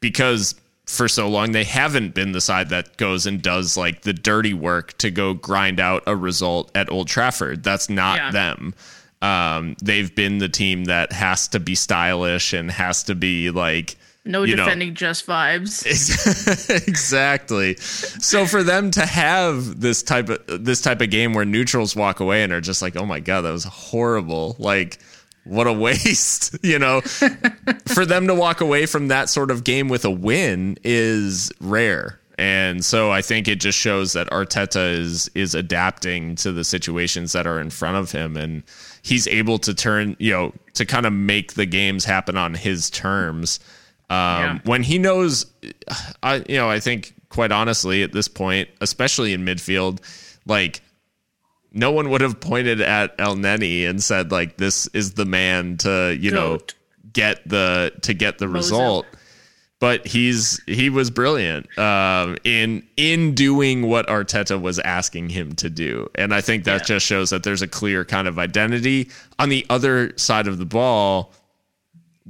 because for so long they haven't been the side that goes and does like the dirty work to go grind out a result at Old Trafford. That's not yeah. them. Um they've been the team that has to be stylish and has to be like no defending know. just vibes. [laughs] exactly. So for them to have this type of this type of game where neutrals walk away and are just like, "Oh my god, that was horrible." Like what a waste, [laughs] you know. [laughs] for them to walk away from that sort of game with a win is rare. and so I think it just shows that Arteta is is adapting to the situations that are in front of him, and he's able to turn you know to kind of make the games happen on his terms. Um, yeah. When he knows, I you know I think quite honestly at this point, especially in midfield, like no one would have pointed at Elneny and said like this is the man to you Goat. know get the to get the result but he's he was brilliant um, in in doing what Arteta was asking him to do, and I think that yeah. just shows that there's a clear kind of identity on the other side of the ball.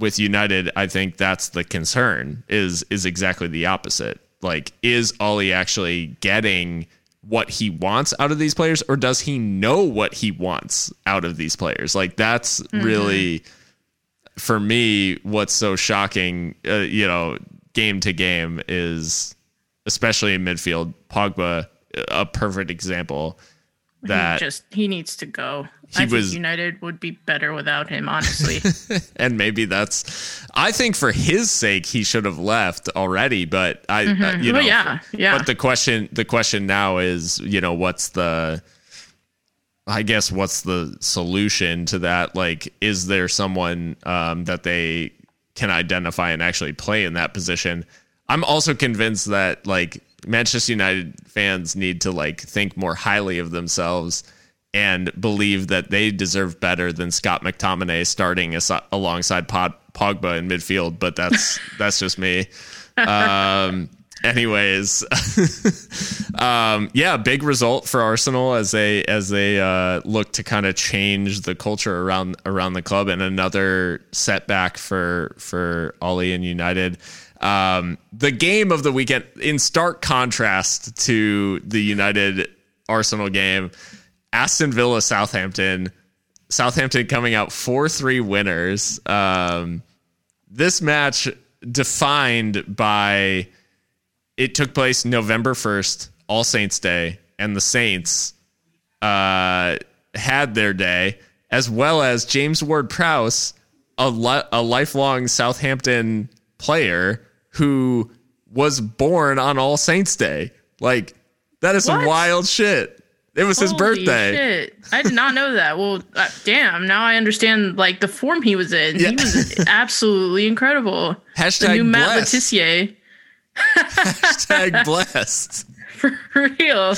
With United, I think that's the concern. Is is exactly the opposite. Like, is Ole actually getting what he wants out of these players, or does he know what he wants out of these players? Like, that's mm-hmm. really for me, what's so shocking, uh, you know, game to game is, especially in midfield, Pogba, a perfect example. That he just he needs to go. He I was United would be better without him, honestly. [laughs] and maybe that's. I think for his sake, he should have left already. But I, mm-hmm. uh, you know, yeah, yeah. But the question, the question now is, you know, what's the I guess what's the solution to that? Like, is there someone um, that they can identify and actually play in that position? I'm also convinced that like Manchester United fans need to like think more highly of themselves and believe that they deserve better than Scott McTominay starting as- alongside Pod- Pogba in midfield. But that's [laughs] that's just me. Um, anyways [laughs] um, yeah big result for arsenal as they as they uh, look to kind of change the culture around around the club and another setback for for Ole and united um, the game of the weekend in stark contrast to the united arsenal game aston villa southampton. Southampton coming out 4-3 winners. Um, this match defined by it took place November 1st, All Saints Day, and the Saints uh, had their day, as well as James Ward Prowse, a, li- a lifelong Southampton player who was born on All Saints Day. Like, that is what? some wild shit. It was Holy his birthday. Shit. I did not know that. Well, uh, damn. Now I understand like the form he was in. Yeah. He was [laughs] absolutely incredible. Hashtag the new Matt Le [laughs] [laughs] Hashtag blessed. For real.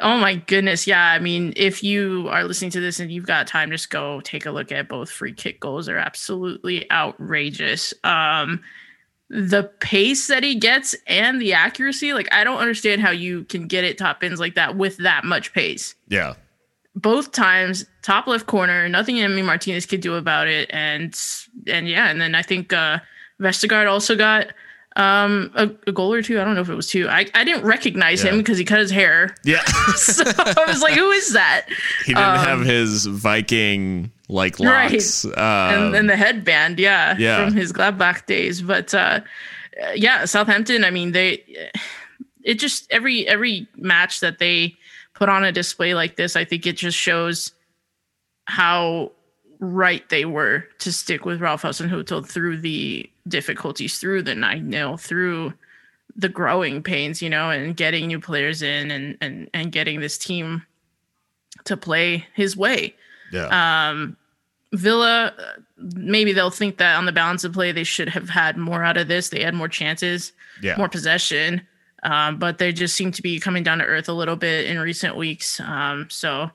Oh my goodness. Yeah. I mean, if you are listening to this and you've got time, just go take a look at both free kick goals. They're absolutely outrageous. Um, the pace that he gets and the accuracy, like I don't understand how you can get it top ins like that with that much pace. Yeah. Both times, top left corner, nothing Emi Martinez could do about it. And and yeah, and then I think uh Vestergaard also got um, a, a, goal or two. I don't know if it was two. I, I didn't recognize yeah. him because he cut his hair. Yeah. [laughs] so I was like, who is that? [laughs] He didn't um, have his Viking like locks. Right. Um, and, and the headband, yeah, yeah, from his Gladbach days. But uh, yeah, Southampton, I mean, they, it just, every, every match that they put on a display like this, I think it just shows how right they were to stick with Ralph Hasenhüttl through the difficulties, through the 9 0, through the growing pains, you know, and getting new players in and and and getting this team to play his way. Yeah. Um Villa maybe they'll think that on the balance of play they should have had more out of this. They had more chances, yeah. more possession. Um, but they just seem to be coming down to earth a little bit in recent weeks. Um, so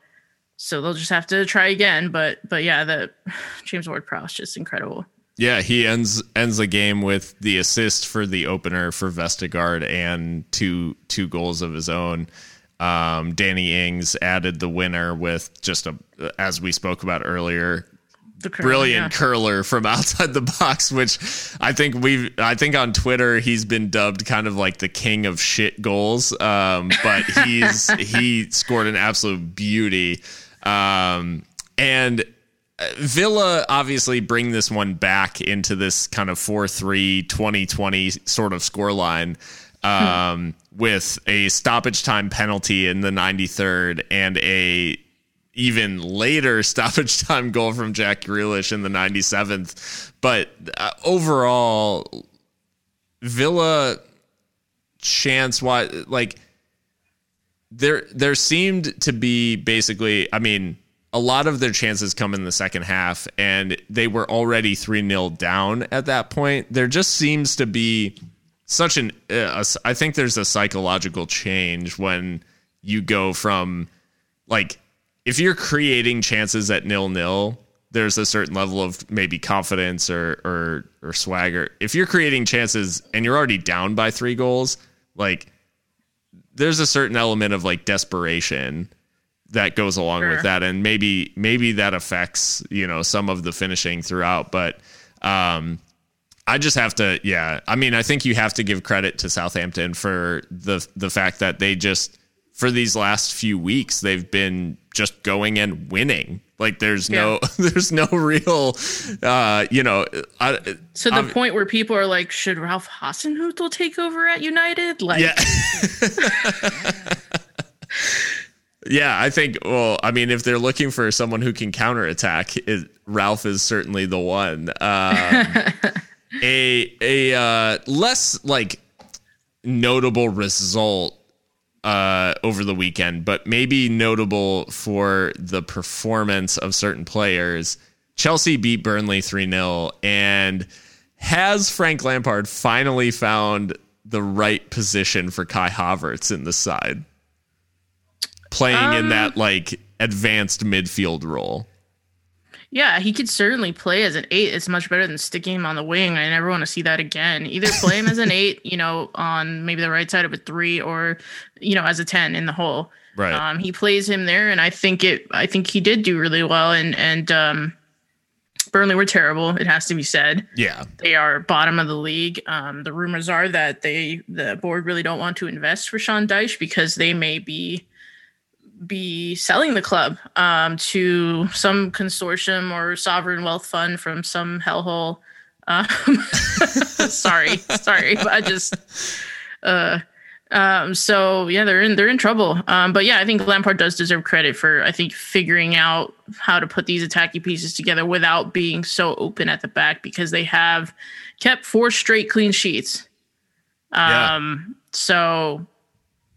so they'll just have to try again. But but yeah, the [sighs] James Ward Prowse just incredible. Yeah, he ends ends the game with the assist for the opener for Vestergaard and two two goals of his own. Um, Danny Ings added the winner with just a as we spoke about earlier, curler, brilliant yeah. curler from [laughs] outside the box, which I think we've I think on Twitter he's been dubbed kind of like the king of shit goals. Um, but [laughs] he's he scored an absolute beauty. Um, and uh, Villa obviously bring this one back into this kind of 4 3 2020 sort of scoreline um, hmm. With a stoppage time penalty in the 93rd and a even later [laughs] stoppage time goal from Jack Grealish in the 97th. But uh, overall, Villa chance why like there there seemed to be basically I mean a lot of their chances come in the second half and they were already 3-0 down at that point. There just seems to be such an uh, I think there's a psychological change when you go from like if you're creating chances at nil nil there's a certain level of maybe confidence or or or swagger. If you're creating chances and you're already down by three goals, like there's a certain element of like desperation that goes along sure. with that, and maybe maybe that affects you know some of the finishing throughout. But um, I just have to, yeah. I mean, I think you have to give credit to Southampton for the the fact that they just for these last few weeks they've been just going and winning like there's yeah. no [laughs] there's no real uh you know I, so the I'm, point where people are like should Ralph Hasenhüttl take over at United like Yeah. [laughs] yeah, I think well, I mean if they're looking for someone who can counterattack, it, Ralph is certainly the one. Um, [laughs] [laughs] a a uh less like notable result uh, over the weekend, but maybe notable for the performance of certain players. Chelsea beat Burnley 3 0. And has Frank Lampard finally found the right position for Kai Havertz in the side? Playing um, in that like advanced midfield role. Yeah, he could certainly play as an eight. It's much better than sticking him on the wing. I never want to see that again. Either play him as an [laughs] eight, you know, on maybe the right side of a three, or you know, as a ten in the hole. Right. Um, he plays him there, and I think it. I think he did do really well. And and um, Burnley were terrible. It has to be said. Yeah, they are bottom of the league. Um, the rumors are that they the board really don't want to invest for Sean Dyche because they may be be selling the club um, to some consortium or sovereign wealth fund from some hellhole. Um, [laughs] sorry, sorry, but I just. Uh, um, so yeah, they're in they're in trouble. Um, but yeah, I think Lampard does deserve credit for I think figuring out how to put these attacking pieces together without being so open at the back because they have kept four straight clean sheets. Um, yeah. so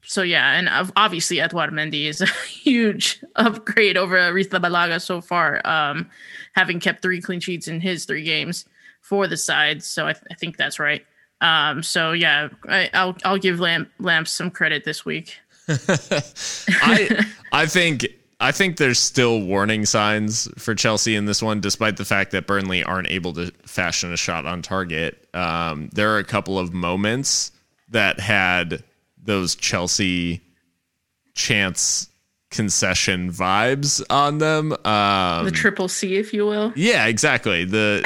so yeah, and obviously Edouard Mendy is a [laughs] huge upgrade over Arrizabalaga so far, um, having kept three clean sheets in his three games for the side. So I, th- I think that's right. Um, so yeah, I, will I'll give Lamp Lamps some credit this week. [laughs] I I think I think there's still warning signs for Chelsea in this one, despite the fact that Burnley aren't able to fashion a shot on target. Um, there are a couple of moments that had those Chelsea chance concession vibes on them. Um, the triple C, if you will. Yeah, exactly. The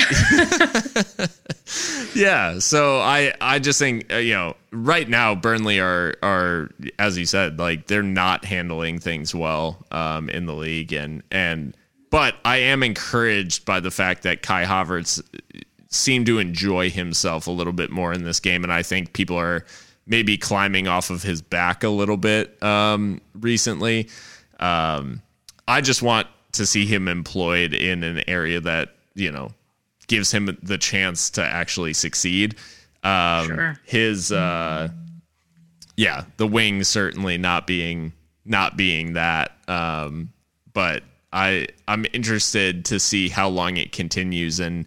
[laughs] yeah. So I I just think uh, you know right now Burnley are are as you said like they're not handling things well um, in the league and and but I am encouraged by the fact that Kai Havertz seemed to enjoy himself a little bit more in this game and I think people are maybe climbing off of his back a little bit um, recently. Um, I just want to see him employed in an area that you know gives him the chance to actually succeed. Um, sure. His, uh, yeah, the wing certainly not being not being that, um, but I I'm interested to see how long it continues and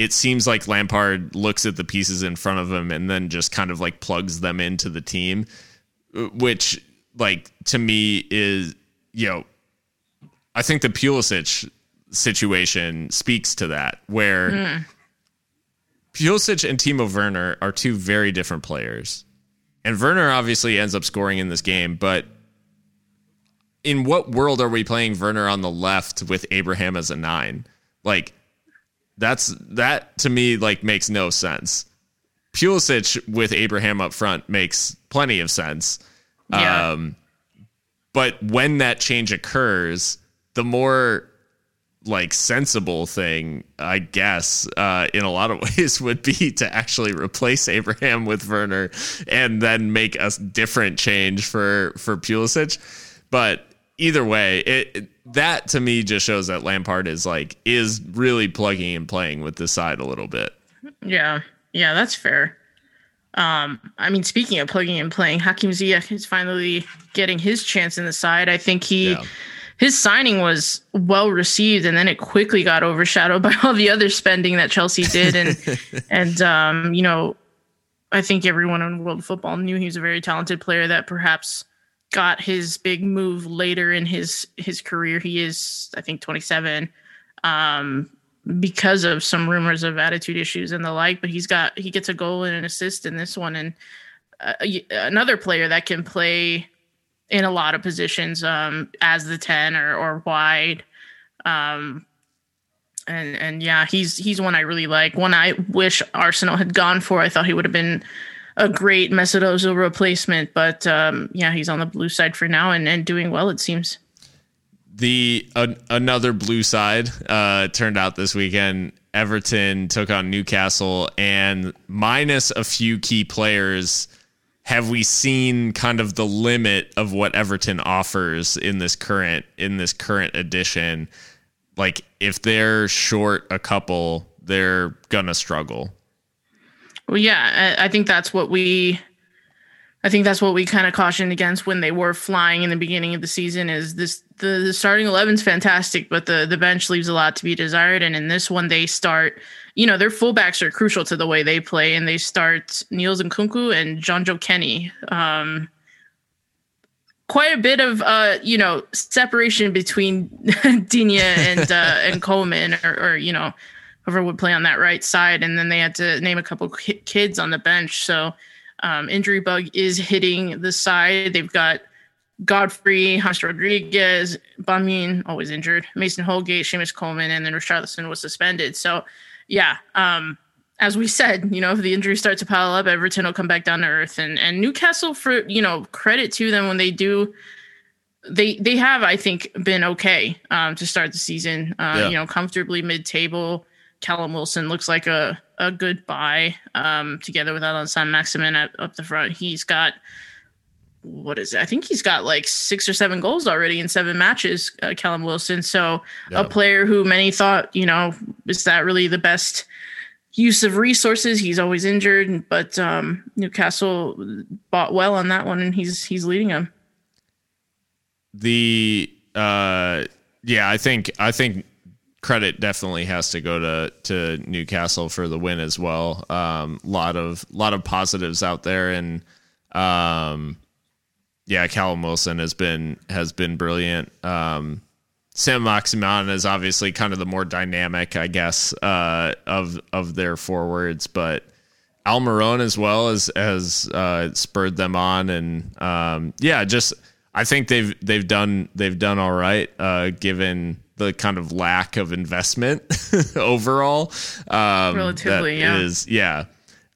it seems like Lampard looks at the pieces in front of him and then just kind of like plugs them into the team, which like to me is you know I think the Pulisic situation speaks to that where mm. Pulisic and Timo Werner are two very different players. And Werner obviously ends up scoring in this game, but in what world are we playing Werner on the left with Abraham as a nine? Like that's that to me like makes no sense. Pulisic with Abraham up front makes plenty of sense. Yeah. Um, but when that change occurs, the more like sensible thing, I guess, uh, in a lot of [laughs] ways, would be to actually replace Abraham with Werner and then make a different change for for Pulisic. But either way, it that to me just shows that Lampard is like is really plugging and playing with this side a little bit. Yeah, yeah, that's fair. Um, I mean, speaking of plugging and playing, Hakim Ziyech is finally getting his chance in the side. I think he yeah. his signing was well received, and then it quickly got overshadowed [laughs] by all the other spending that Chelsea did, and [laughs] and um, you know, I think everyone in world football knew he was a very talented player that perhaps got his big move later in his his career. He is, I think, 27. Um, because of some rumors of attitude issues and the like. But he's got he gets a goal and an assist in this one, and uh, another player that can play in a lot of positions um, as the ten or or wide. Um, and and yeah, he's he's one I really like. One I wish Arsenal had gone for. I thought he would have been a great Mesut Ozil replacement, but um, yeah, he's on the blue side for now and, and doing well. It seems the uh, another blue side uh, turned out this weekend. Everton took on Newcastle, and minus a few key players, have we seen kind of the limit of what Everton offers in this current in this current edition? Like, if they're short a couple, they're gonna struggle. Well, yeah, I think that's what we I think that's what we kind of cautioned against when they were flying in the beginning of the season. Is this the, the starting eleven's fantastic, but the the bench leaves a lot to be desired. And in this one, they start, you know, their fullbacks are crucial to the way they play, and they start Niels Nkounkou and Jonjoe Kenny. Um, quite a bit of uh, you know separation between [laughs] Digne and uh, and Coleman, or, or you know whoever would play on that right side, and then they had to name a couple kids on the bench. So um, injury bug is hitting the side. They've got Godfrey, James Rodriguez, Bamin, always injured, Mason Holgate, Seamus Coleman, and then Richarlison was suspended. So, yeah, um, as we said, you know, if the injuries start to pile up, Everton will come back down to earth. And and Newcastle, for you know, credit to them when they do, they they have, I think, been okay um, to start the season. Uh, yeah. You know, comfortably mid table. Callum Wilson looks like a, a good buy um, together with Allan Saint-Maximin at, up the front. He's got what is it? I think he's got like six or seven goals already in seven matches, uh, Callum Wilson. So a player who many thought, you know, is that really the best use of resources? He's always injured, but um, Newcastle bought well on that one, and he's he's leading them. The uh, yeah, I think I think credit definitely has to go to to Newcastle for the win as well. A um, lot of lot of positives out there, and um, yeah, Callum Wilson has been has been brilliant. Um, Saint-Maximin is obviously kind of the more dynamic, I guess, uh, of of their forwards, but Almiron as well as has uh, spurred them on, and um, yeah, just I think they've they've done they've done all right uh, given the kind of lack of investment [laughs] overall. Um, Relatively, yeah. Is, yeah.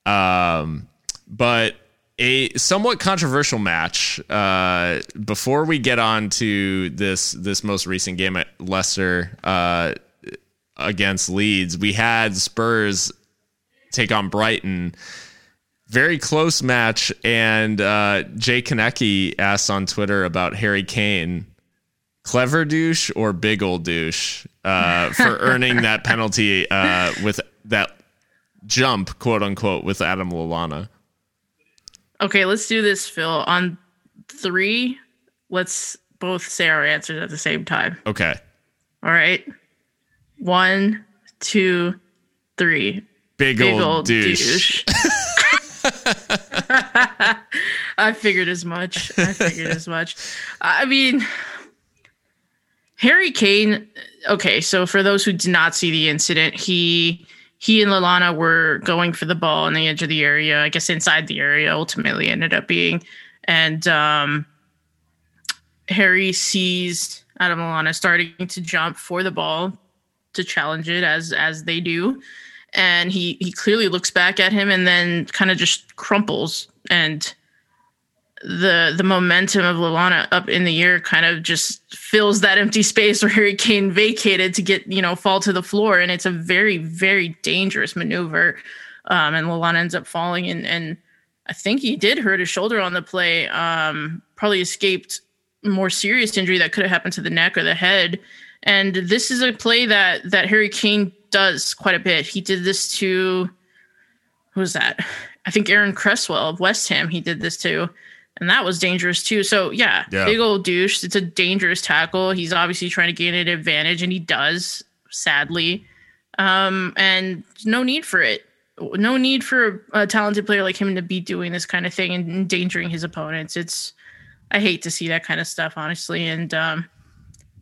Um, but a somewhat controversial match. Uh, before we get on to this this most recent game at Leicester uh, against Leeds, we had Spurs take on Brighton. Very close match, and uh, Jay Konecki asked on Twitter about Harry Kane clever douche or big old douche uh, for [laughs] earning that penalty uh, with that jump, quote unquote, with Adam Lallana. Okay, let's do this, Phil. On three, let's both say our answers at the same time. Okay. All right. One, two, three. Big, Big old, old, douche. douche. [laughs] [laughs] I figured as much. I figured as much. I mean, Harry Kane. Okay, so for those who did not see the incident, he he and Lallana were going for the ball on the edge of the area. I guess inside the area. Ultimately, ended up being, and um, Harry sees Adam Lallana starting to jump for the ball to challenge it as as they do, and he he clearly looks back at him and then kind of just crumples and the the momentum of Lallana up in the air kind of just fills that empty space [laughs] where Harry Kane vacated to get you know fall to the floor, and it's a very very dangerous maneuver. Um, and Lallana ends up falling, and and I think he did hurt his shoulder on the play. Um, probably escaped more serious injury that could have happened to the neck or the head. And this is a play that that Harry Kane does quite a bit. He did this to who was that? I think Aaron Cresswell of West Ham, he did this too. And that was dangerous too. So yeah, Yeah. big old douche. It's a dangerous tackle. He's obviously trying to gain an advantage, and he does, sadly. Um, and no need for it. No need for a talented player like him to be doing this kind of thing and endangering his opponents. It's I hate to see that kind of stuff, honestly. And um,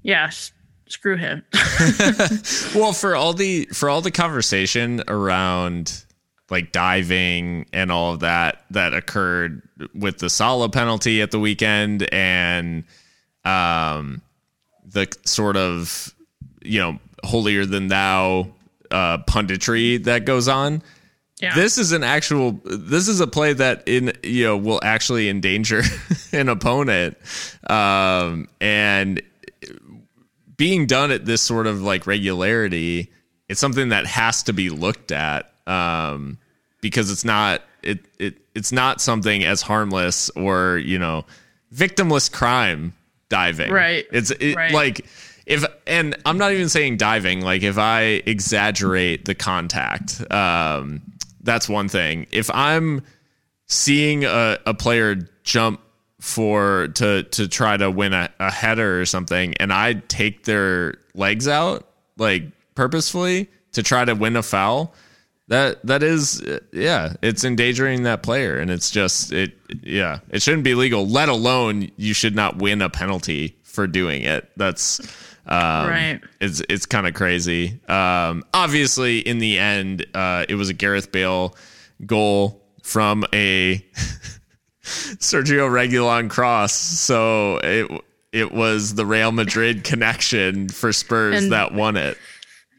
yeah, s- screw him. [laughs] [laughs] Well, for all the for all the conversation around like diving and all of that that occurred with the Salah penalty at the weekend and um the sort of you know holier than thou uh punditry that goes on yeah. this is an actual this is a play that in you know will actually endanger [laughs] an opponent um and being done at this sort of like regularity it's something that has to be looked at um because it's not it, it it's not something as harmless or you know victimless crime diving Right. it's it, Right. like if and i'm not even saying diving like if i exaggerate the contact um that's one thing if i'm seeing a, a player jump for to to try to win a, a header or something and I take their legs out like purposefully to try to win a foul that that is yeah it's endangering that player and it's just it yeah it shouldn't be legal let alone you should not win a penalty for doing it that's um, Right. it's it's kind of crazy um obviously in the end uh it was a Gareth Bale goal from a [laughs] Sergio Reguilón cross. So it it was the Real Madrid connection for Spurs And- that won it.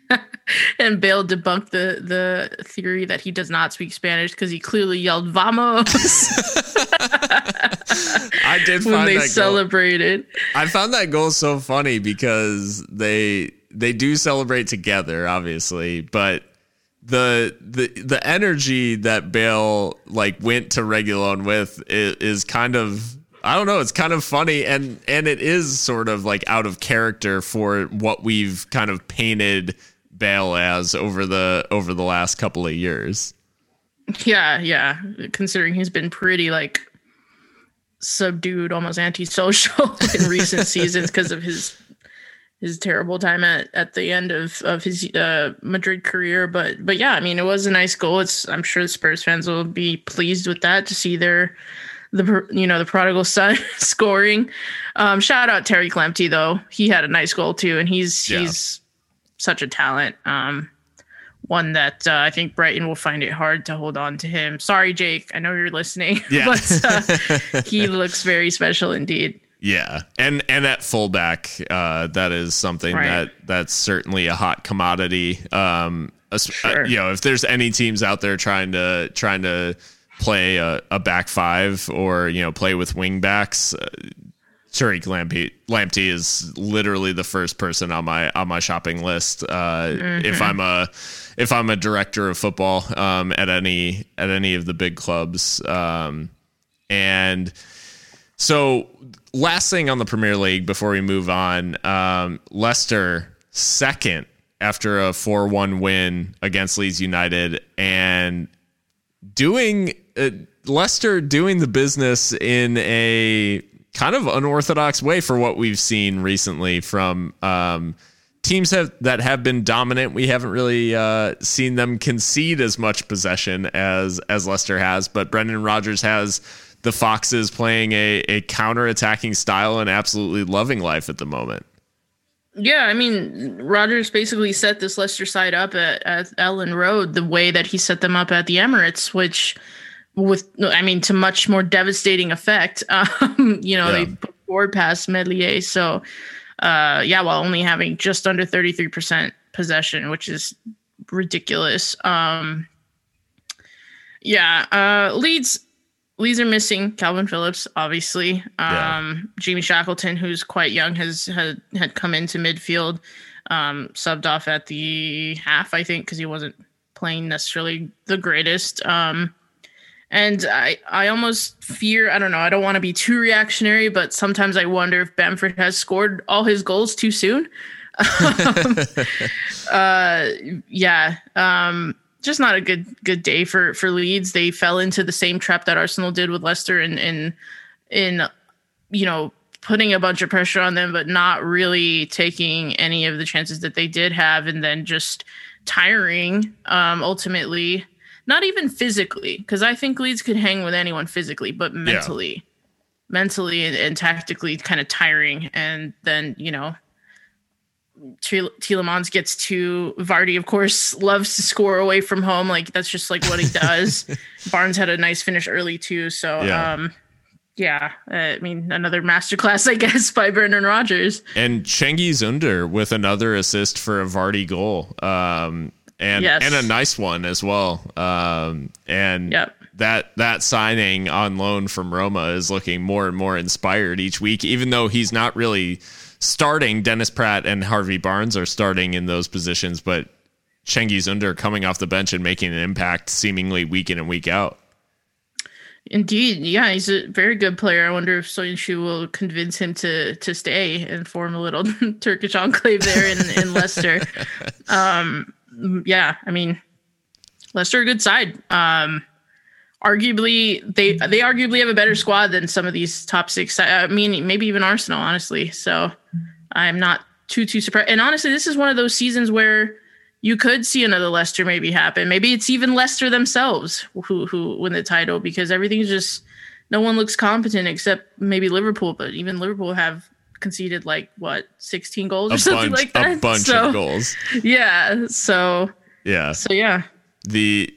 [laughs] and Bale debunked the the theory that he does not speak Spanish because he clearly yelled "vamos" [laughs] I did [laughs] when they that goal. celebrated. I found that goal so funny because they they do celebrate together, obviously, but the the the energy that Bale like went to Reguilón with is, is kind of I don't know, it's kind of funny and and it is sort of like out of character for what we've kind of painted Bale as over the over the last couple of years. Yeah, yeah. Considering he's been pretty like subdued, almost antisocial [laughs] in recent seasons because of his his terrible time at, at the end of, of his uh, Madrid career. But but yeah, I mean, it was a nice goal. It's I'm sure the Spurs fans will be pleased with that to see their the you know the prodigal [laughs] son scoring. Um, shout out Tariq Lamptey though. He had a nice goal too, and he's Yeah. he's such a talent. Um, one that uh, I think Brighton will find it hard to hold on to him. Sorry, Jake. I know you're listening, [laughs] Yeah. but uh, [laughs] he looks very special indeed. Yeah, and and at fullback, uh, that is something Right. that that's certainly a hot commodity. Um, uh, Sure. you know, if there's any teams out there trying to trying to play a, a back five or you know play with wing backs, uh, Tariq Lamptey, Lamptey is literally the first person on my on my shopping list. Uh, If I'm a if I'm a director of football um, at any at any of the big clubs, um, and so last thing on the Premier League before we move on, um, Leicester second after a four one win against Leeds United and doing uh, Leicester doing the business in a kind of unorthodox way for what we've seen recently from um, teams have, that have been dominant. We haven't really uh, seen them concede as much possession as as Leicester has, but Brendan Rodgers has the Foxes playing a, a counter attacking style and absolutely loving life at the moment. Yeah, I mean, Rodgers basically set this Leicester side up at, at Elland Road the way that he set them up at the Emirates, which, with I mean, to much more devastating effect. [laughs] Um, you know, Yeah. they put forward past Meslier, so uh, yeah, while only having just under thirty three percent possession, which is ridiculous. Um, yeah, uh, Leeds Leeds are missing Kalvin Phillips, obviously. Yeah. Um, Jamie Shackleton, who's quite young, has had, had come into midfield, um, subbed off at the half, I think, because he wasn't playing necessarily the greatest. Um, and I, I almost fear, I don't know, I don't want to be too reactionary, but sometimes I wonder if Bamford has scored all his goals too soon. [laughs] um, uh, yeah. Um, just not a good good day for for Leeds. They fell into the same trap that Arsenal did with Leicester in in in you know putting a bunch of pressure on them, but not really taking any of the chances that they did have, and then just tiring um, ultimately. Not even physically, because I think Leeds could hang with anyone physically, but mentally, yeah. mentally and, and tactically, kind of tiring. And then you know Tielemans gets to Vardy, of course, loves to score away from home. Like that's just like what he does. [laughs] Barnes had a nice finish early too. So yeah. um yeah, I mean another masterclass, [laughs] I guess, by Brendan Rodgers. And Cengiz Under with another assist for a Vardy goal. Um and yes. and a nice one as well. Um and yep. that that signing on loan from Roma is looking more and more inspired each week, even though he's not really starting. Dennis Praet and Harvey Barnes are starting in those positions, but Cengiz Under coming off the bench and making an impact seemingly week in and week out. Indeed, yeah, he's a very good player. I wonder if Soyuncu will convince him to to stay and form a little [laughs] Turkish enclave there in, in Leicester. [laughs] Um, yeah, I mean, Leicester a good side. Um, arguably, they they arguably have a better squad than some of these top six. I mean, maybe even Arsenal, honestly. So I'm not too too surprised. And honestly, this is one of those seasons where you could see another Leicester maybe happen. Maybe it's even Leicester themselves who who win the title because everything's just no one looks competent except maybe Liverpool. But even Liverpool have conceded like what 16 goals or a [laughs] something bunch, like that. A bunch so, of goals. Yeah. So yeah. So yeah. The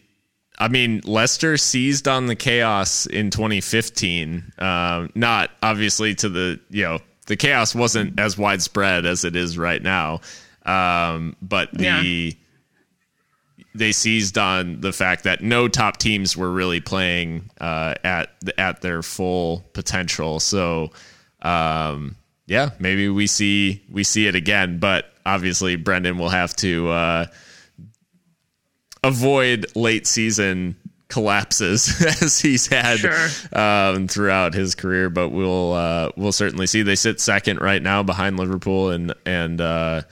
I mean, Leicester seized on the chaos in 2015. Uh, not obviously to the you know the chaos wasn't as widespread as it is right now. Um, but the yeah. they seized on the fact that no top teams were really playing uh, at at their full potential. So um, yeah, maybe we see we see it again. But obviously, Brendan will have to uh, avoid late season collapses [laughs] as he's had sure. um, throughout his career. But we'll uh, we'll certainly see. They sit second right now behind Liverpool, and and uh,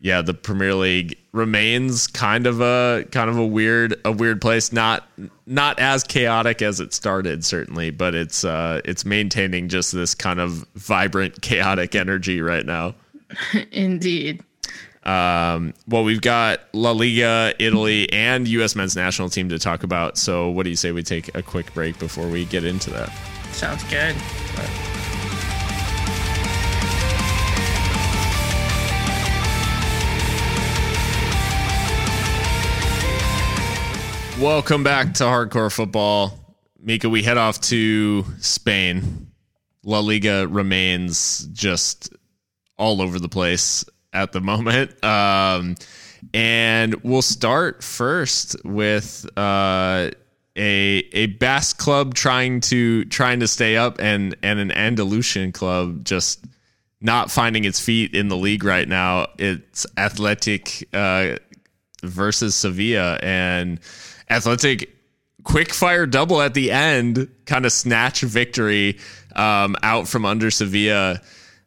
yeah, the Premier League remains kind of a kind of a weird a weird place. Not not as chaotic as it started, certainly, but it's uh, it's maintaining just this kind of vibrant, chaotic energy right now. [laughs] Indeed. Um, well, we've got La Liga, Italy, and U.S. men's national team to talk about. So, what do you say we take a quick break before we get into that? Sounds good. Welcome back to Hardcore Football. Mika, we head off to Spain. La Liga remains just all over the place at the moment. Um, and we'll start first with uh, a a Basque club trying to trying to stay up, and and an Andalusian club just not finding its feet in the league right now. It's Athletic uh, versus Sevilla, and Athletic quick fire double at the end, kind of snatch victory um, out from under Sevilla.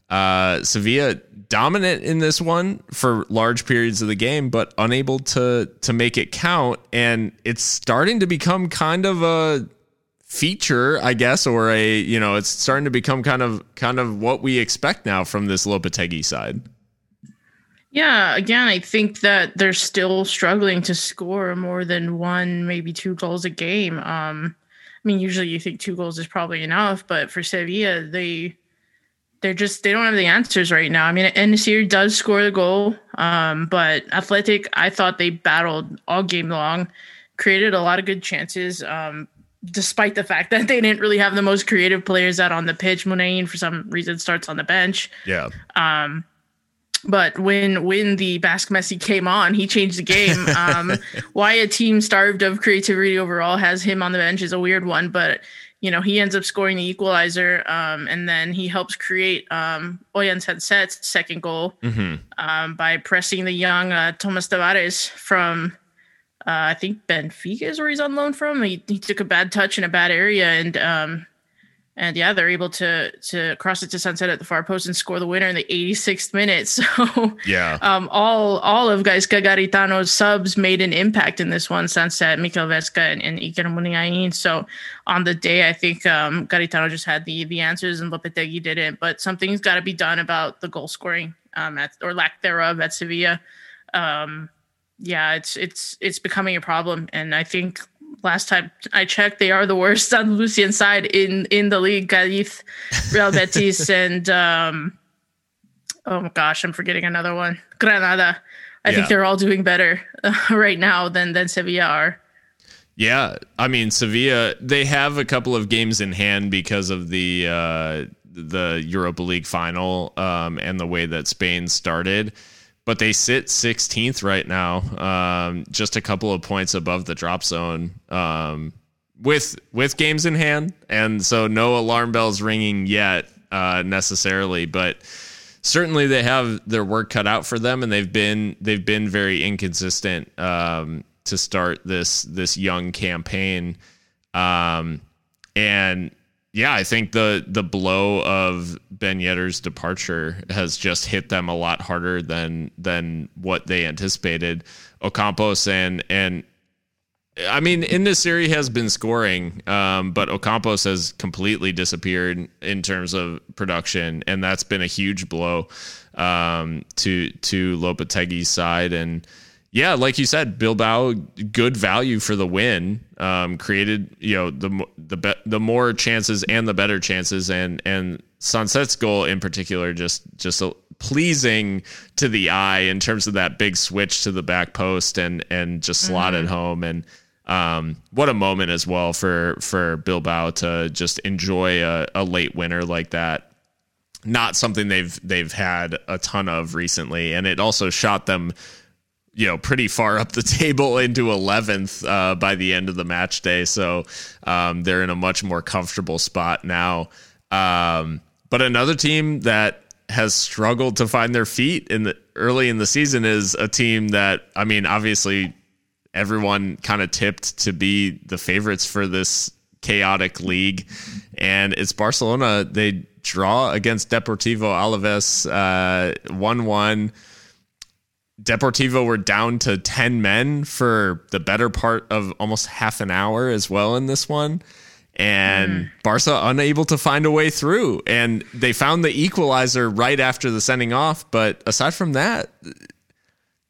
Uh, Sevilla dominant in this one for large periods of the game, but unable to to make it count. And it's starting to become kind of a feature, I guess, or a you know, it's starting to become kind of kind of what we expect now from this Lopetegui side. Yeah, again, I think that they're still struggling to score more than one, maybe two goals a game. Um, I mean, usually you think two goals is probably enough, but for Sevilla, they they're just they don't have the answers right now. I mean, En-Nesyri does score the goal, um, but Athletic, I thought they battled all game long, created a lot of good chances. Um, despite the fact [laughs] that they didn't really have the most creative players out on the pitch, Muniain for some reason starts on the bench. Yeah. Um, but when when the Basque Messi came on, he changed the game. Um, [laughs] why a team starved of creativity overall has him on the bench is a weird one, but you know, he ends up scoring the equalizer, um, and then he helps create um, Oyarzun's second goal mm-hmm. um, by pressing the young uh, Thomas Tavares from, uh, I think Benfica is where he's on loan from. He, he took a bad touch in a bad area, and um, and yeah, they're able to to cross it to Sancet at the far post and score the winner in the 86th minute. [laughs] So yeah, um, all all of Gaizka Garitano's subs made an impact in this one. Sancet, Mikel Vesga, and, and Iker Muniain. So on the day, I think um, Garitano just had the the answers and Lopetegui didn't. But something's got to be done about the goal scoring um, at, or lack thereof at Sevilla. Um, yeah, it's it's it's becoming a problem, and I think last time I checked, they are the worst Lucian side in in the league. Cadiz, Real [laughs] Betis, and um, oh my gosh, I'm forgetting another one. Granada. I yeah. think they're all doing better uh, [laughs] right now than than Sevilla are. Yeah, I mean Sevilla, they have a couple of games in hand because of the uh, the Europa League final um, and the way that Spain started but they sit 16th right now, um, just a couple of points above the drop zone um, with with games in hand, and so no alarm bells ringing yet uh, necessarily, but certainly they have their work cut out for them, and they've been they've been very inconsistent um, to start this this young campaign, um, and yeah, I think the the blow of Ben Yedder's departure has just hit them a lot harder than than what they anticipated. Ocampos and and I mean, En-Nesyri has been scoring, um, but Ocampos has completely disappeared in terms of production, and that's been a huge blow um, to to Lopetegui's side. And yeah, like you said, Bilbao good value for the win. Um, created you know the the be- the more chances and the better chances, and and Sancet's goal in particular just just a, pleasing to the eye in terms of that big switch to the back post and and just slotted mm-hmm. home and um, what a moment as well for for Bilbao to just enjoy a, a late winner like that not something they've they've had a ton of recently and it also shot them you know pretty far up the [laughs] table into 11th uh, by the end of the match day. So um, they're in a much more comfortable spot now. Um, but another team that has struggled to find their feet in the early in the season is a team that i mean obviously everyone kind of tipped to be the favorites for this chaotic league. And it's barcelona. They draw against deportivo alaves uh, 1-1 Deportivo were down to 10 men for the better part of almost half an hour as well in this one. And mm. Barca unable to find a way through. And they found the equalizer right after the sending off. But aside from that,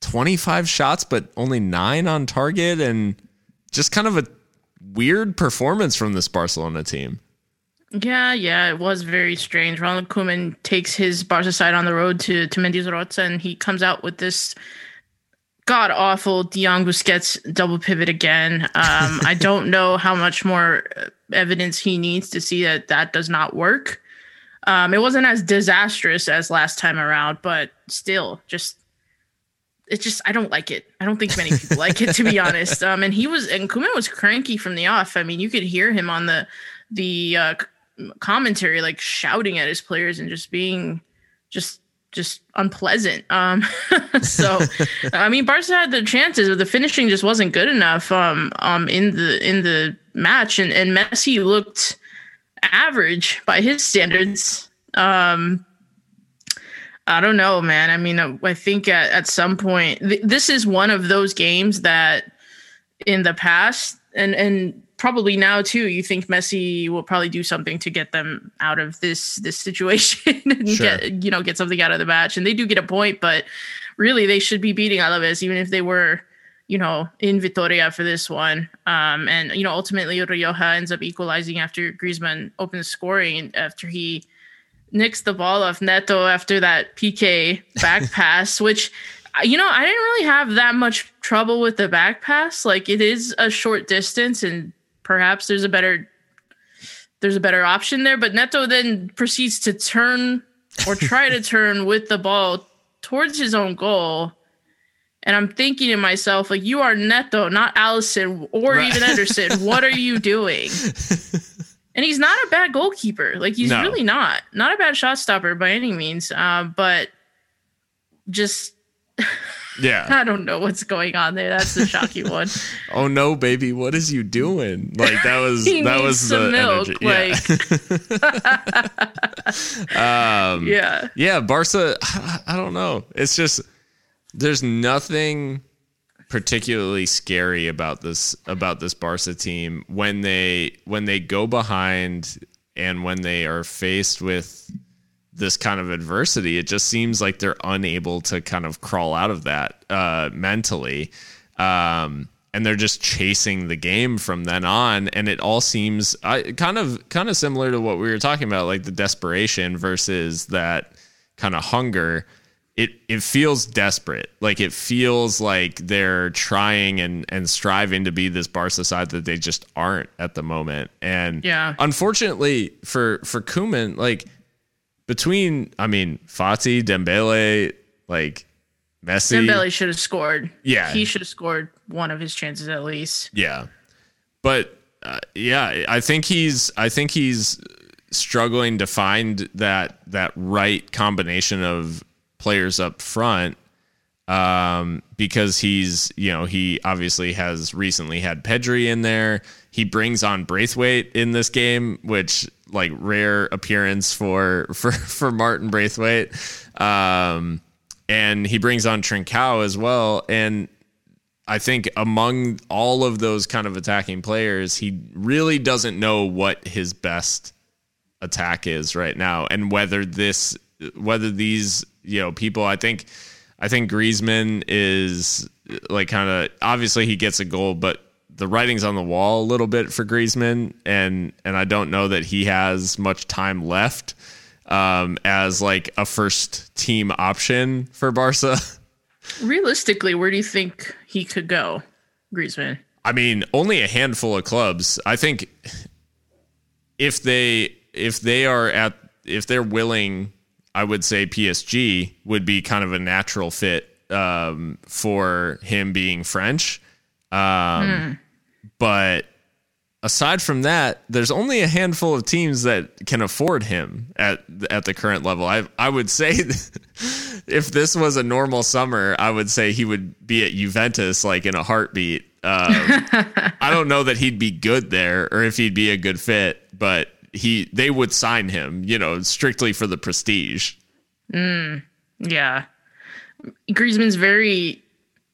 25 shots, but only nine on target. And just kind of a weird performance from this Barcelona team. Yeah, yeah, it was very strange. Ronald Koeman takes his Barca side on the road to to Mendizorroza, and he comes out with this god awful De Jong Busquets double pivot again. Um, I don't know how much more evidence he needs to see that that does not work. Um, it wasn't as disastrous as last time around, but still, just it's just I don't like it. I don't think many people like it to be honest. Um, and he was and Koeman was cranky from the off. I mean, you could hear him on the the uh, commentary like shouting at his players and just being just just unpleasant. Um, [laughs] so I mean, Barca had the chances, but the finishing just wasn't good enough. Um, um, in the in the match, and and Messi looked average by his standards. Um, I don't know, man. I mean, I think at, at some point, th- this is one of those games that in the past, and and probably now too, you think Messi will probably do something to get them out of this this situation [laughs] and sure. get you know get something out of the match. And they do get a point, but really they should be beating Alaves, even if they were you know in Vitoria for this one. Um, and you know ultimately Rioja ends up equalizing after Griezmann opens scoring after he nicks the ball off Neto after that PK back [laughs] pass, which you know, I didn't really have that much trouble with the back pass. Like it is a short distance and perhaps there's a better there's a better option there. But Neto then proceeds to turn or try to [laughs] turn with the ball towards his own goal. And I'm thinking to myself, like, you are Neto, not Alisson or right. even Ederson. what are you doing? [laughs] and he's not a bad goalkeeper. Like, he's no. really not. Not a bad shot stopper by any means. Uh, but just [laughs] Yeah. I don't know what's going on there. That's the shocking [laughs] one. oh no, baby, what is you doing? Like that was [laughs] that was the milk, energy. Yeah. [laughs] um, Yeah. yeah, Barca. [sighs] I don't know. It's just there's nothing particularly scary about this about this Barca team when they when they go behind and when they are faced with this kind of adversity. It just seems like they're unable to kind of crawl out of that uh, mentally. Um, and they're just chasing the game from then on and it all seems I, kind of kind of similar to what we were talking about like the desperation versus that kind of hunger it it feels desperate like it feels like they're trying and and striving to be this Barca side that they just aren't at the moment and Yeah. unfortunately for for Koeman like between I mean Fati Dembele like Messi Dembele should have scored. Yeah. He should have scored one of his chances at least. Yeah, but uh, yeah, I think he's I think he's struggling to find that that right combination of players up front um, because he's you know he obviously has recently had Pedri in there. He brings on Braithwaite in this game, which like rare appearance for [laughs] for for Martin Braithwaite. Um, and he brings on Trincao as well. And I think among all of those kind of attacking players, he really doesn't know what his best attack is right now, and whether this, whether these, you know, people. I think, I think Griezmann is like kind of obviously he gets a goal, but the writing's on the wall a little bit for Griezmann, and and I don't know that he has much time left um, as like a first team option for Barca. [laughs] Realistically, where do you think he could go, Griezmann? I mean, only a handful of clubs. I think if they if they are at if they're willing, I would say PSG would be kind of a natural fit um, for him being French. Um, But aside from that, there's only a handful of teams that can afford him at at the current level. I I would say [laughs] if this was a normal summer, I would say he would be at Juventus like in a heartbeat. Um, [laughs] I don't know that he'd be good there or if he'd be a good fit, but he they would sign him, you know, strictly for the prestige. Yeah. Griezmann's very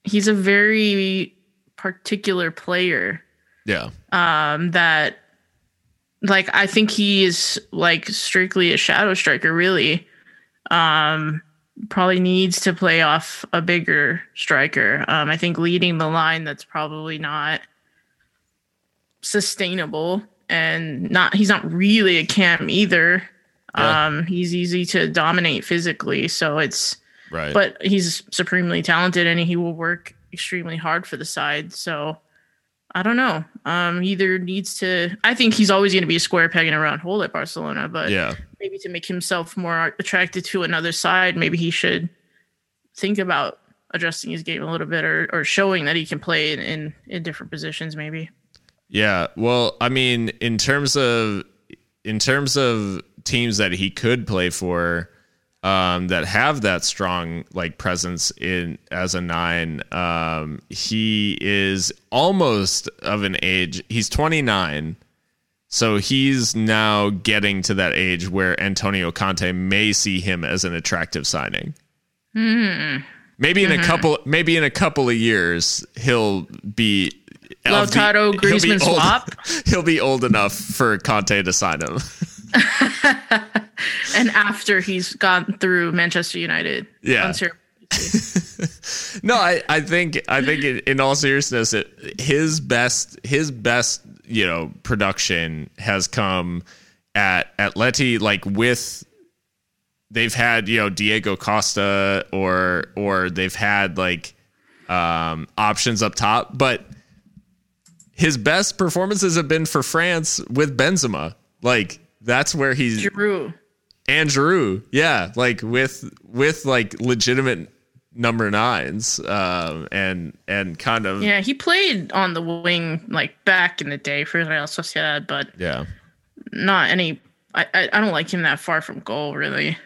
he's a very particular player Yeah. um that like I think he's like strictly a shadow striker really. Um probably needs to play off a bigger striker. Um I think leading the line that's probably not sustainable and not he's not really a cam either. Yeah. Um he's easy to dominate physically, so it's Right. but he's supremely talented and he will work extremely hard for the side. So I don't know. Um, either needs to. I think he's always going to be a square peg in a round hole at Barcelona, but yeah. maybe to make himself more attracted to another side, maybe he should think about adjusting his game a little bit or, or showing that he can play in, in, in different positions. Maybe. Yeah. Well, I mean, in terms of in terms of teams that he could play for um, that have that strong like presence in as a nine, um, he is almost of an age. He's 29. So he's now getting to that age where Antonio Conte may see him as an attractive signing. Maybe in a couple, maybe in a couple of years, he'll be Lautaro Griezmann swap? [laughs] He'll be old enough for Conte to sign him. [laughs] [laughs] And after he's gone through Manchester United. Yeah. [laughs] No, I, I think I think in, in all seriousness, it, his best his best you know production has come at Atleti like with they've had you know Diego Costa or or they've had like um, options up top, but his best performances have been for France with Benzema. Like that's where he's and Giroud, yeah, like with with like legitimate number nines, um, and and kind of yeah, Yeah, he played on the wing like back in the day for Real Sociedad, but yeah, not any. I, I I don't like him that far from goal, really.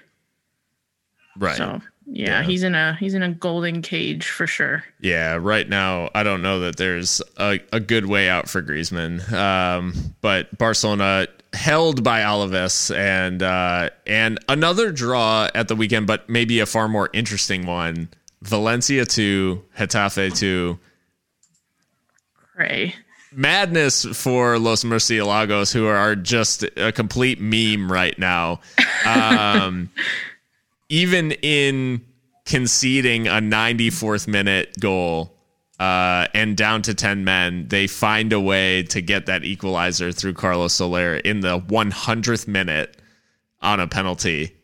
right, So Yeah, Yeah. he's in a he's in a golden cage for sure. Yeah, right now I don't know that there's a, a good way out for Griezmann. Um, but Barcelona held by Alaves and uh, and another draw at the weekend, but maybe a far more interesting one. Valencia two, Getafe two. Pray. Madness for Los Murcielagos, who are just a complete meme right now. Um, [laughs] even in conceding a 94th minute goal uh, and down to 10 men, they find a way to get that equalizer through Carlos Soler in the 100th minute on a penalty.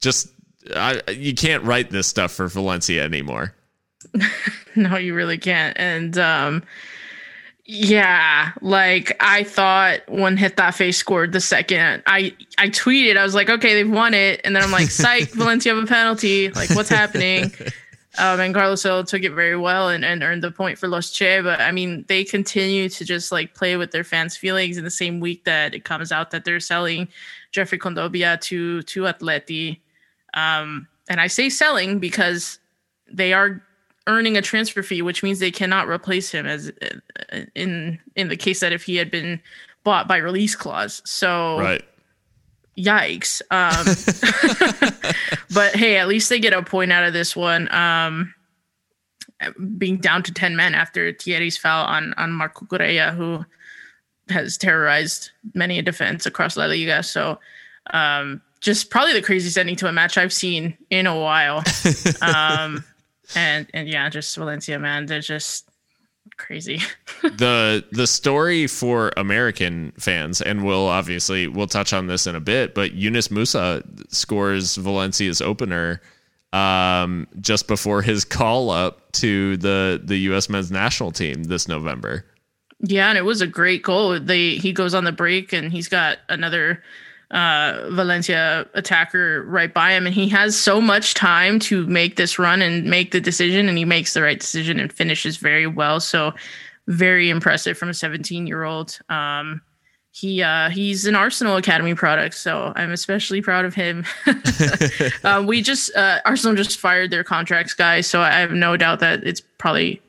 Just, I, you can't write this stuff for Valencia anymore. [laughs] No, you really can't. And um yeah, like I thought when Getafe scored the second, I I tweeted, I was like, okay, they've won it, and then I'm like, psych, [laughs] Valencia have a penalty. Like, what's happening? Um, and Carlos Soler took it very well and, and earned the point for Los Che. But I mean, they continue to just like play with their fans' feelings in the same week that it comes out that they're selling Geoffrey Kondogbia to to Atleti. Um, and I say selling because they are earning a transfer fee, which means they cannot replace him as uh, in in the case that if he had been bought by release clause. So Right. Yikes. Um, [laughs] [laughs] but hey, at least they get a point out of this one. Um, being down to ten men after Thierry's foul on on Marco Correa, who has terrorized many a defense across La Liga. So um, just probably the craziest ending to a match I've seen in a while. [laughs] um, and and yeah, just Valencia, man, they're just crazy. [laughs] the the story for American fans, and we'll obviously we'll touch on this in a bit, but Yunus Musah scores Valencia's opener um, just before his call up to the the U.S. men's national team this November. Yeah, and it was a great goal. They he goes on the break and he's got another uh, Valencia attacker right by him, and he has so much time to make this run and make the decision, and he makes the right decision and finishes very well. So very impressive from a 17 year old. Um, he uh, he's an Arsenal Academy product, so I'm especially proud of him. uh, [laughs] [laughs] we just uh, Arsenal just fired their contracts guy, so I have no doubt that it's probably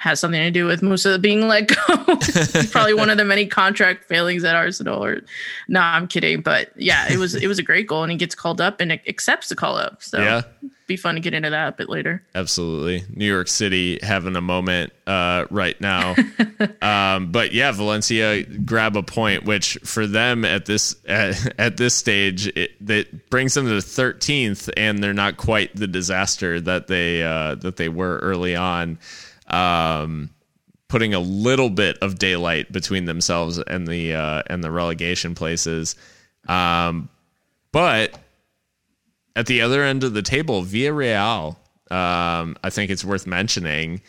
has something to do with Musah being let go. [laughs] Probably one of the many contract failings at Arsenal. Or no, I'm kidding, but yeah, it was it was a great goal, and he gets called up and accepts the call up. So Yeah. be fun to get into that a bit later. Absolutely. New York City having a moment uh, right now. [laughs] um, but yeah, Valencia grab a point, which for them at this at, [laughs] at this stage, it, that brings them to 13th, and they're not quite the disaster that they uh, that they were early on. Um, putting a little bit of daylight between themselves and the uh, and the relegation places. Um, but at the other end of the table, Villarreal, um, I think it's worth mentioning,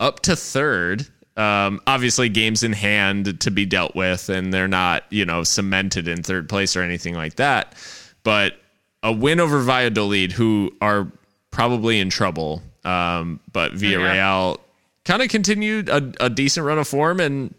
up to third. Um, obviously, games in hand to be dealt with, and they're not, you know, cemented in third place or anything like that. But a win over Valladolid, who are probably in trouble. Um, but Villarreal kind of continued a, a decent run of form and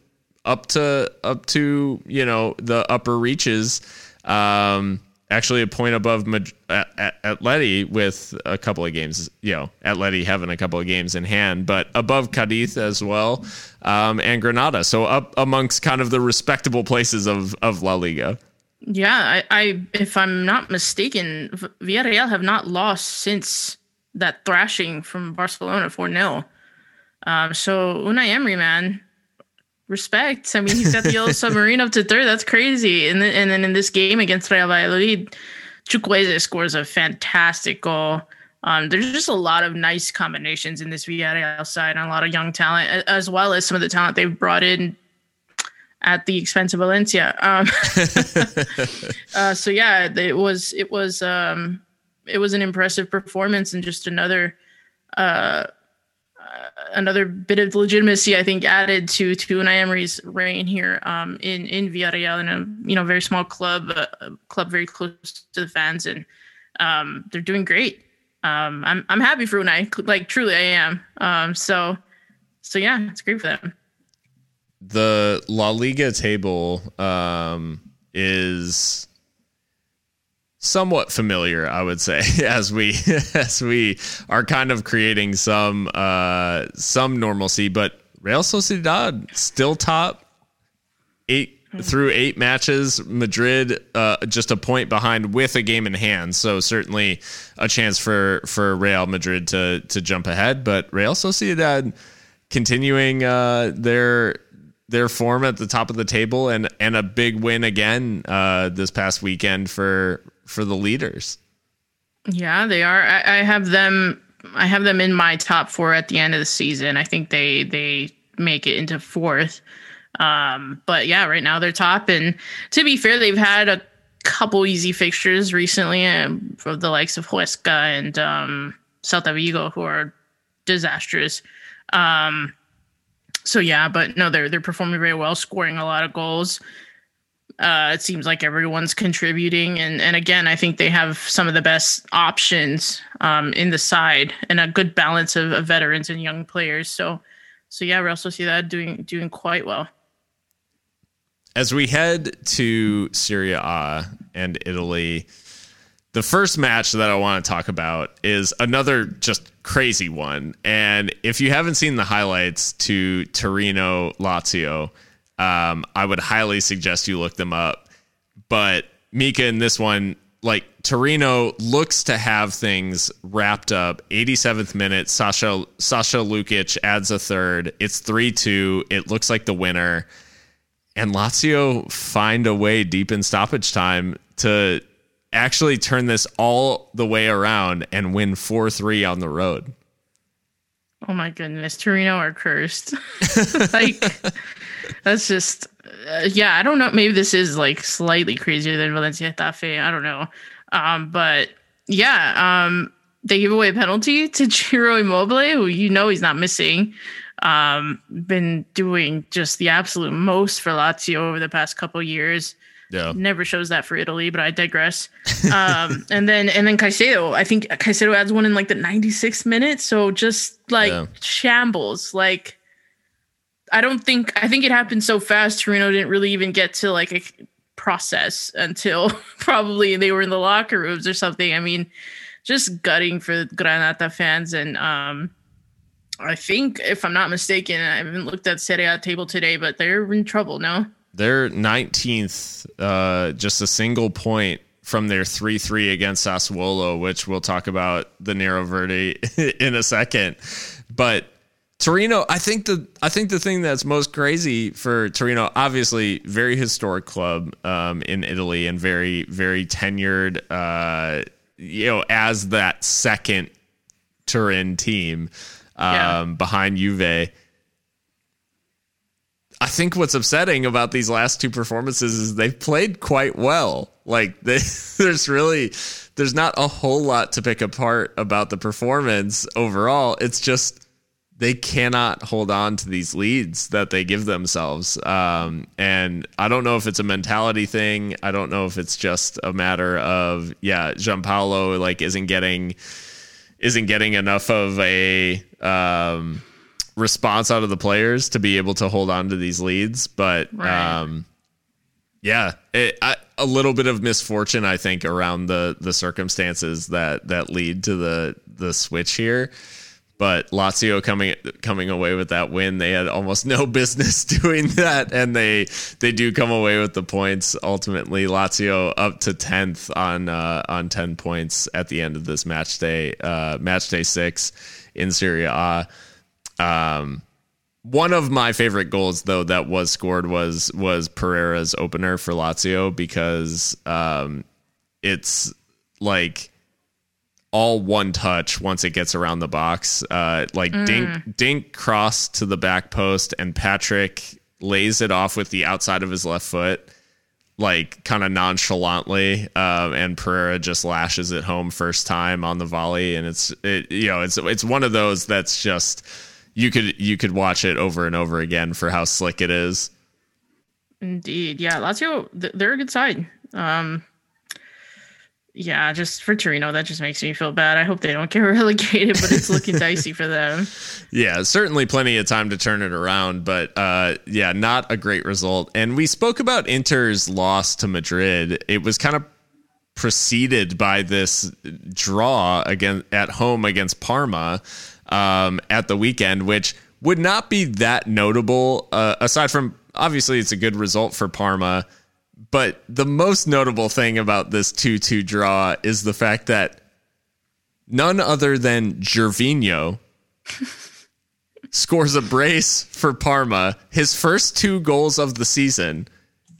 up to up to you know the upper reaches. Um, actually, a point above Mad- at, at Atleti with a couple of games. You know, Atleti having a couple of games in hand, but above Cadiz as well, um, and Granada. So up amongst kind of the respectable places of of La Liga. Yeah, I, I if I'm not mistaken, Villarreal have not lost since that thrashing from Barcelona 4 0. Um, so Unai Emery, man, respect. I mean, he's got the yellow [laughs] submarine up to third. That's crazy. And then, and then in this game against Real Valladolid, Chukwueze scores a fantastic goal. Um, there's just a lot of nice combinations in this Villarreal side and a lot of young talent, as well as some of the talent they've brought in at the expense of Valencia. Um, [laughs] uh, so yeah, it was it was um, it was an impressive performance and just another uh, uh, another bit of legitimacy I think added to to Unai Emery's reign here um, in in Villarreal in a you know very small club uh, club very close to the fans and um, they're doing great. Um, I'm I'm happy for Unai like truly I am. Um, so so yeah, it's great for them. the La Liga table um, is somewhat familiar, I would say, [laughs] as we [laughs] as we are kind of creating some uh, some normalcy. But Real Sociedad still top eight through eight matches. Madrid uh, just a point behind with a game in hand, so certainly a chance for for Real Madrid to to jump ahead. But Real Sociedad continuing uh, their their form at the top of the table and and a big win again uh, this past weekend for for the leaders. Yeah, they are. I, I have them. I have them in my top four at the end of the season. I think they they make it into fourth. Um, but yeah, right now they're top. And to be fair, they've had a couple easy fixtures recently um, for the likes of Huesca and um, Celta Vigo, who are disastrous. Um, so yeah, but no, they're they're performing very well, scoring a lot of goals. Uh, it seems like everyone's contributing, and and again, I think they have some of the best options um, in the side and a good balance of, of veterans and young players. So, so yeah, we also see that doing doing quite well. As we head to Serie A and Italy, the first match that I want to talk about is another just crazy one. And if you haven't seen the highlights to Torino Lazio, um, I would highly suggest you look them up. But Mika in this one, like Torino looks to have things wrapped up. 87th minute, Sasha Sasha Lukic adds a third. It's 3-2. It looks like the winner. And Lazio find a way deep in stoppage time to actually turn this all the way around and win 4-3 on the road. Oh my goodness, Torino are cursed. [laughs] like that's just uh, yeah, I don't know. Maybe this is like slightly crazier than Valencia Getafe. I don't know. Um, but yeah, um, they give away a penalty to [laughs] Ciro Immobile, who you know he's not missing. Um, been doing just the absolute most for Lazio over the past couple years. Yeah. Never shows that for Italy, but I digress. Um, [laughs] and then and then Caicedo, I think Caicedo adds one in like the 96th minute. So just like yeah. shambles. Like I don't think I think it happened so fast. Torino didn't really even get to like a process until [laughs] probably they were in the locker rooms or something. I mean, just gutting for Granata fans and um I think if I'm not mistaken, I haven't looked at Serie A table today, but they're in trouble now. They're 19th, uh, just a single point from their 3 3 against Sassuolo, which we'll talk about the Nero Verde [laughs] in a second. But Torino, I think the I think the thing that's most crazy for Torino, obviously, very historic club um, in Italy and very very tenured, uh, you know, as that second Turin team um, yeah. behind Juve. I think what's upsetting about these last two performances is they've played quite well. Like they, [laughs] there's really there's not a whole lot to pick apart about the performance overall. It's just they cannot hold on to these leads that they give themselves. Um, and I don't know if it's a mentality thing. I don't know if it's just a matter of yeah, Giampaolo like isn't getting isn't getting enough of a um, response out of the players to be able to hold on to these leads. But right. um, yeah, it, I, a little bit of misfortune, I think, around the the circumstances that that lead to the the switch here. But Lazio coming coming away with that win, they had almost no [laughs] business doing that, and they they do come away with the points. Ultimately, Lazio up to tenth on uh, on ten points at the end of this match day, uh, match day six in Serie A. Um, one of my favorite goals, though, that was scored was was Pereira's opener for Lazio because um, it's like all one touch once it gets around the box. Uh, like mm. dink dink cross to the back post, and Patrick lays it off with the outside of his left foot, like kind of nonchalantly, um, and Pereira just lashes it home first time on the volley, and it's it, you know it's it's one of those that's just you could you could watch it over and over again for how slick it is. Indeed, yeah, Lazio they're a good side. Um, yeah, just for Torino, that just makes me feel bad. I hope they don't get [laughs] relegated, but it's looking [laughs] dicey for them. Yeah, certainly plenty of time to turn it around, but uh, yeah, not a great result. And we spoke about Inter's loss to Madrid. It was kind of preceded by this draw again at home against Parma um, at the weekend, which would not be that notable uh, aside from obviously it's a good result for Parma. But the most notable thing about this 2 2 draw is the fact that none other than Gervinho [laughs] scores a brace for Parma, his first two goals of the season.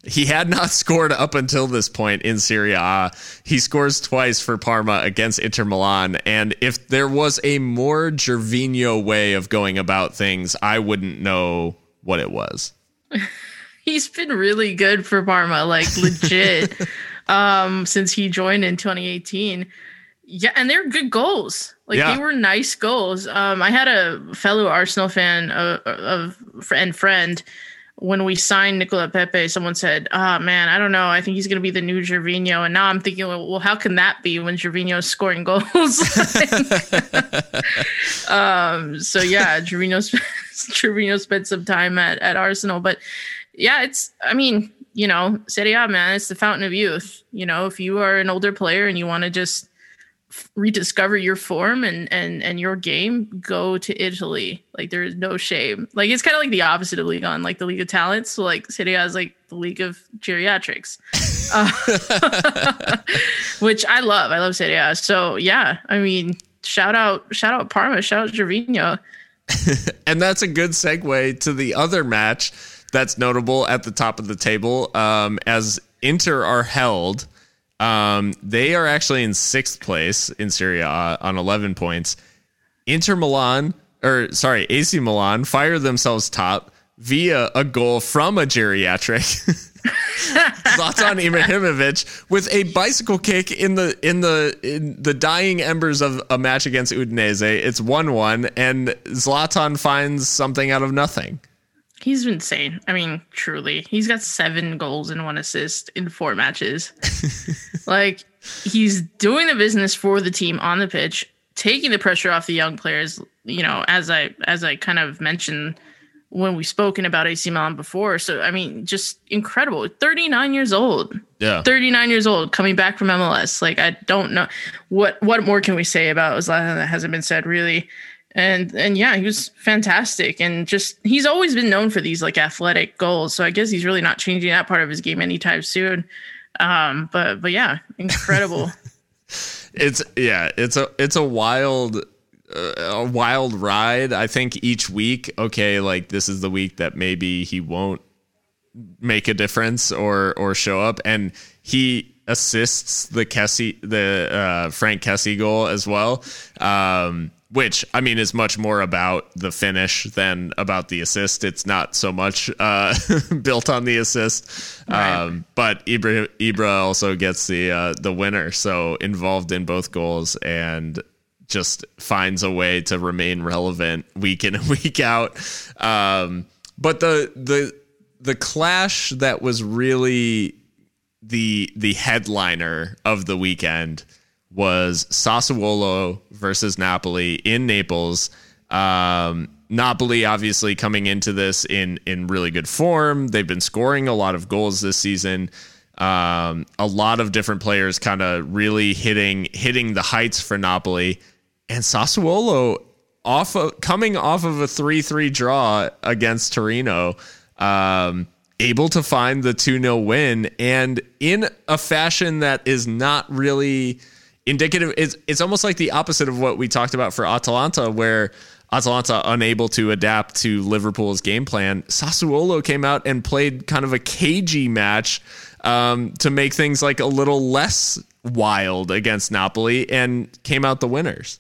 He had not [laughs] scored up until this point in Serie A. He scores twice for Parma against Inter Milan. And if there was a more Gervinho way of going about things, I wouldn't know what it was. [laughs] He's been really good for Parma, like legit, [laughs] um, since he joined in 2018. Yeah, and they're good goals. Like yeah. they were nice goals. Um, I had a fellow Arsenal fan of, of and friend when we signed Nicola Pepe. Someone said, "Ah, oh, man, I don't know. I think he's going to be the new Gervinho." And now I'm thinking, well, how can that be when Gervinho's scoring goals? [laughs] [laughs] um, so yeah, Gervinho Gervinho spent some time at at Arsenal, but yeah, it's. I mean, you know, Serie A, man, it's the fountain of youth. You know, if you are an older player and you want to just rediscover your form and and and your game go to italy like there's no shame like it's kind of like the opposite of Ligue 1 like the league of talents so like city has like the league of geriatrics [laughs] uh, [laughs] which i love i love city so yeah i mean shout out shout out parma shout out Gervinho. [laughs] and that's a good segue to the other match that's notable at the top of the table um, as inter are held um, they are actually in sixth place in Serie A on 11 points. Inter Milan, or sorry, AC Milan, fire themselves top via a goal from a geriatric. [laughs] Zlatan Ibrahimovic with a bicycle kick in the in the in the dying embers of a match against Udinese. It's one one, and Zlatan finds something out of nothing. He's insane. I mean, truly. He's got seven goals and one assist in four matches. [laughs] like, he's doing the business for the team on the pitch, taking the pressure off the young players. You know, as I as I kind of mentioned when we've spoken about AC Milan before. So I mean, just incredible. 39 years old. Yeah. 39 years old coming back from MLS. Like I don't know what what more can we say about Zlatan that hasn't been said really and and yeah, he was fantastic, and just he's always been known for these like athletic goals. So I guess he's really not changing that part of his game anytime soon. Um, but but yeah, incredible. [laughs] it's yeah, it's a it's a wild uh, a wild ride. I think each week, okay, like this is the week that maybe he won't make a difference or or show up, and he assists the Kessie the uh, Franck Kessie goal as well. Um, which I mean is much more about the finish than about the assist. It's not so much uh, [laughs] built on the assist, right. um, but Ibra Ibra also gets the uh, the winner, so involved in both goals and just finds a way to remain relevant week in and [laughs] week out. Um, but the the the clash that was really the the headliner of the weekend was Sassuolo versus Napoli in Naples. Um, Napoli obviously coming into this in in really good form. They've been scoring a lot of goals this season. Um, a lot of different players kind of really hitting hitting the heights for Napoli and Sassuolo off of, coming off of a 3-3 draw against Torino. Um, able to find the 2-0 win and in a fashion that is not really indicative. It's it's almost like the opposite of what we talked about for Atalanta, where Atalanta unable to adapt to Liverpool's game plan. Sassuolo came out and played kind of a cagey match um, to make things like a little less wild against Napoli and came out the winners.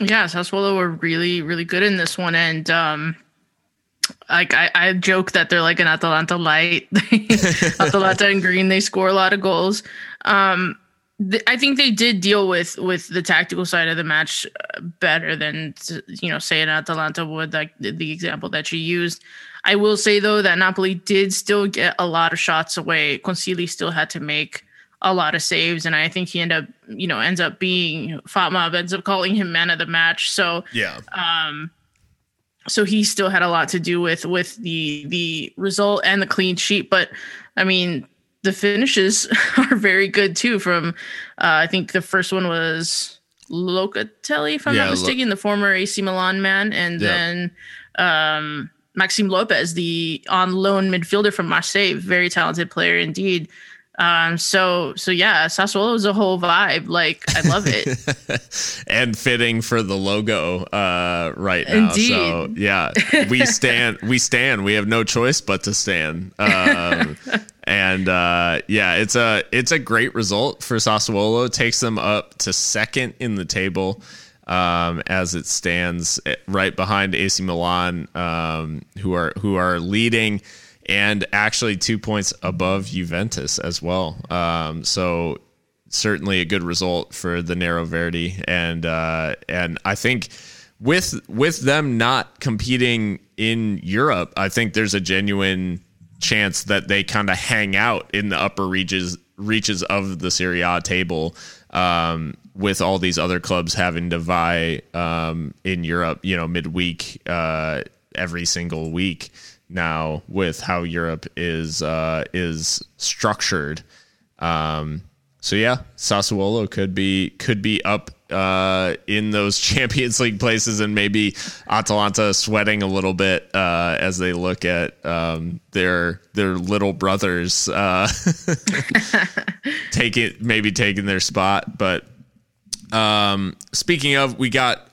Yeah, Sassuolo were really, really good in this one. And um, like I, I joke that they're like an Atalanta light. [laughs] Atalanta and green, they score a lot of goals. Um, I think they did deal with with the tactical side of the match uh, better than you know say an Atalanta would like the example that you used. I will say though that Napoli did still get a lot of shots away. Consigli still had to make a lot of saves, and I think he ended up you know ends up being FotMob ends up calling him man of the match. So yeah, um, so he still had a lot to do with with the the result and the clean sheet. But I mean, the finishes [laughs] are very good too. From uh, I think the first one was Locatelli, if I'm Yeah, not mistaken, the former AC Milan man, and Yeah. then um, Maxime Lopez, the on loan midfielder from Marseille, very talented player indeed. Um, so so yeah, Sassuolo is a whole vibe. Like I love it. [laughs] and fitting for the logo uh, right now. So yeah, we stand. We stand. We have no choice but to stand. Um, [laughs] and uh, yeah, it's a it's a great result for Sassuolo. Takes them up to second in the table. Um, as it stands eh, right behind AC Milan, um, who are who are leading, and actually two points above Juventus as well. Um, so certainly a good result for the Nero Verdi, and uh, and I think with with them not competing in Europe, I think there's a genuine chance that they kind of hang out in the upper reaches reaches of the Serie A table. Um, with all these other clubs having to vie um, in Europe, you know, midweek uh, every single week now, with how Europe is uh, is structured. Um, so yeah, Sassuolo could be could be up uh, in those [laughs] Champions League places, and maybe Atalanta sweating a little bit uh, as they look at um, their their little brothers uh, [laughs] taking maybe taking their spot. But um, speaking of, we got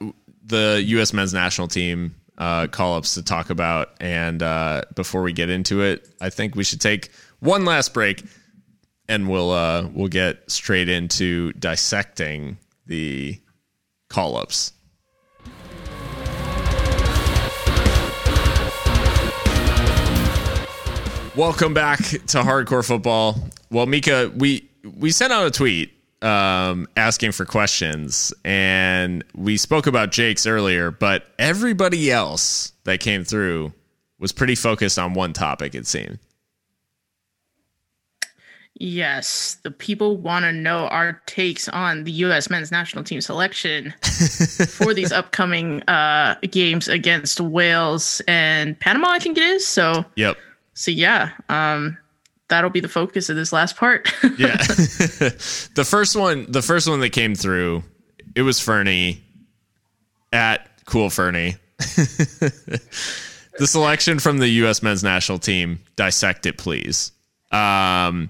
the U.S. men's national team uh, call ups to talk about, and uh, before we get into it, I think we should take one last break and we'll uh we'll get straight into dissecting the call ups. Welcome back to Hardcore Football. Well, Mika, we we sent out a tweet um, asking for questions, and we spoke about Jake's earlier, but everybody else that came through was pretty focused on one topic. It seemed. Yes, the people want to know our takes on the U.S. men's national team selection [laughs] for these upcoming uh, games against Wales and Panama. I think it is. So, Yep. so yeah, um, that'll be the focus of this last part. [laughs] Yeah. [laughs] the first one, the first one that came through, it was Fernie at Cool Fernie. the selection from the U.S. men's national team. Dissect it, please. Um,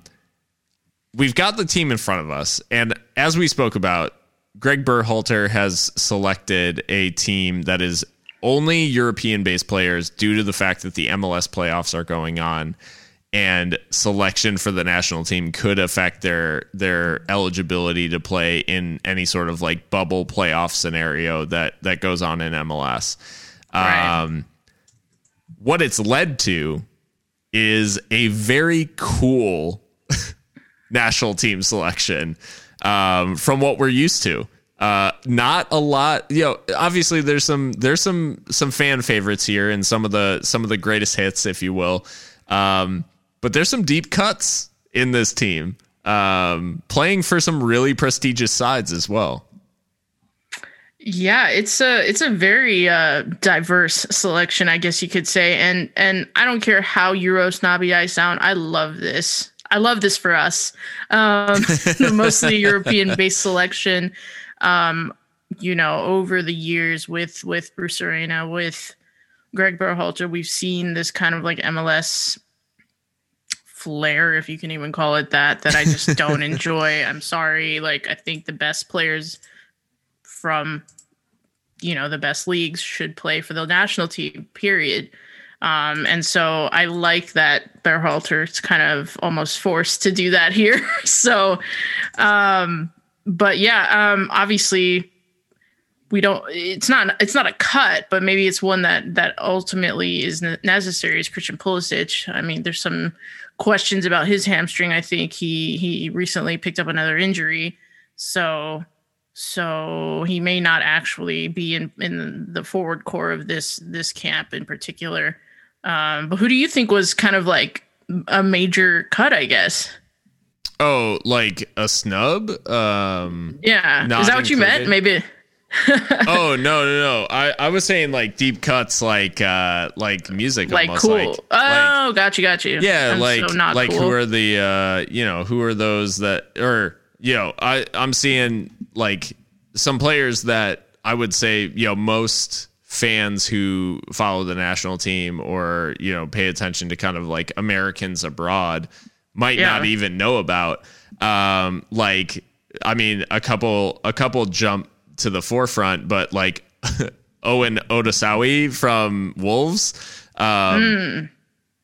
we've got the team in front of us, and as we spoke about, Greg Berhalter has selected a team that is only European-based players due to the fact that the MLS playoffs are going on and selection for the national team could affect their their eligibility to play in any sort of like bubble playoff scenario that that goes on in MLS. Right. Um, what it's led to is a very cool national team selection um, from what we're used to. Uh, not a lot, you know. Obviously, there's some there's some some fan favorites here and some of the some of the greatest hits, if you will. Um, but there's some deep cuts in this team, um, playing for some really prestigious sides as well. Yeah, it's a it's a very uh, diverse selection, I guess you could say, and and I don't care how Euro snobby I sound, I love this. I love this for us. Um, the [laughs] [laughs] mostly European based selection. Um, you know, over the years with with Bruce Arena, with Greg Berhalter, we've seen this kind of like MLS flair, if you can even call it that, that I just don't [laughs] enjoy. I'm sorry. Like I think the best players from you know the best leagues should play for the national team period um, and so i like that Berhalter's kind of almost forced to do that here. [laughs] So um, but yeah um, obviously we don't it's not it's not a cut but maybe it's one that that ultimately is necessary is christian pulisic. I mean there's some questions about his hamstring. I think he he recently picked up another injury. So so he may not actually be in in the forward core of this this camp in particular um but who do you think was kind of like a major cut i guess Oh, like a snub? Um, yeah is that what you meant maybe [laughs] oh no no no! I, I was saying like deep cuts, like uh like music, like almost cool. like oh, got you, got you. yeah, I'm like so like cool. who are the uh you know who are those that or you know I I'm seeing like some players that I would say you know most fans who follow the national team or you know pay attention to kind of like Americans abroad might Yeah. not even know about um like I mean a couple a couple jump to the forefront but like [laughs] Owen Otasowie from Wolves um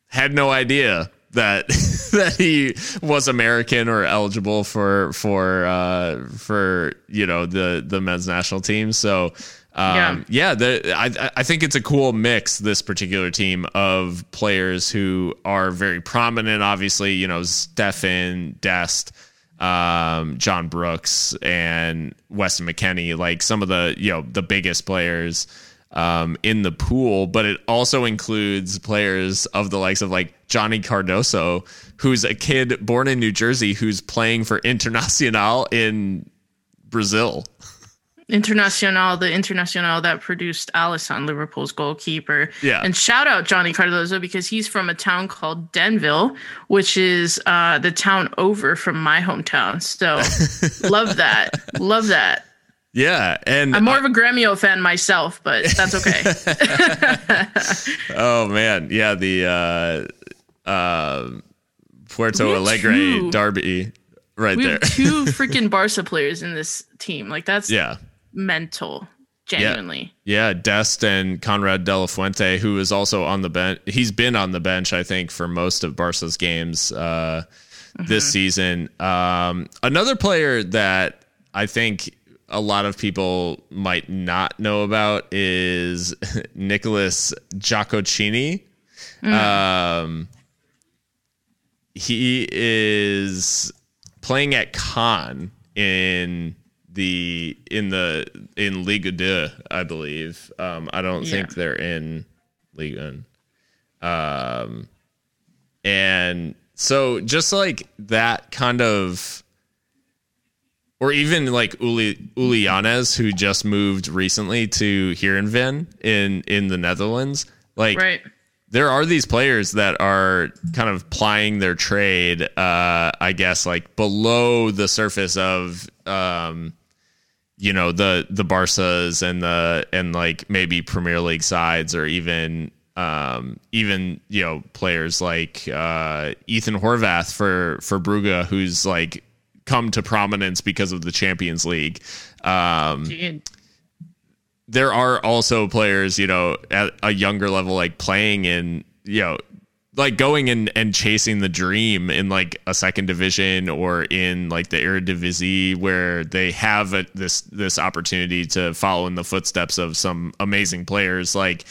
had no idea that [laughs] that he was American or eligible for for uh, for you know the the men's national team. So um, yeah, the, I I think it's a cool mix. This particular team of players who are very prominent. Obviously, you know Stefan Dest. Um, John Brooks and Weston McKennie, like some of the you know the biggest players um, in the pool, but it also includes players of the likes of like Johnny Cardoso, who's a kid born in New Jersey who's playing for Internacional in Brazil. Internacional, the Internacional that produced Alisson, Liverpool's goalkeeper. Yeah. And shout out Johnny Cardoso because he's from a town called Denville, which is uh, the town over from my hometown. So [laughs] love that. Love that. Yeah, and I'm more of a Gremio fan myself, but that's okay. [laughs] oh man, yeah, the uh, uh, Porto Alegre two. derby right we there. have two [laughs] freaking Barca players in this team. Like that's yeah. Mental. Genuinely. Yeah, Dest and Konrad De La Fuente, who is also on the bench. He's been on the bench, I think, for most of Barca's games uh, this season. Um, another player that I think a lot of people might not know about is [laughs] Nicholas Gioacchini. Um, he is playing at Caen in the in the in Ligue 2, I believe. Um, I don't Yeah. think they're in Liga. Um, and so just like that kind of, or even like Uli Ulianes, who just moved recently to Heerenveen in Ven in the Netherlands, like Right. there are these players that are kind of plying their trade, uh, I guess, like below the surface of, um, you know, the the Barca's and the and like maybe Premier League sides or even um, even you know players like uh, Ethan Horvath for for Brugge, who's like come to prominence because of the Champions League. Um, there are also players, you know, at a younger level, like playing in, you know, like going and, and chasing the dream in like a second division or in like the Eredivisie where they have a, this this opportunity to follow in the footsteps of some amazing players like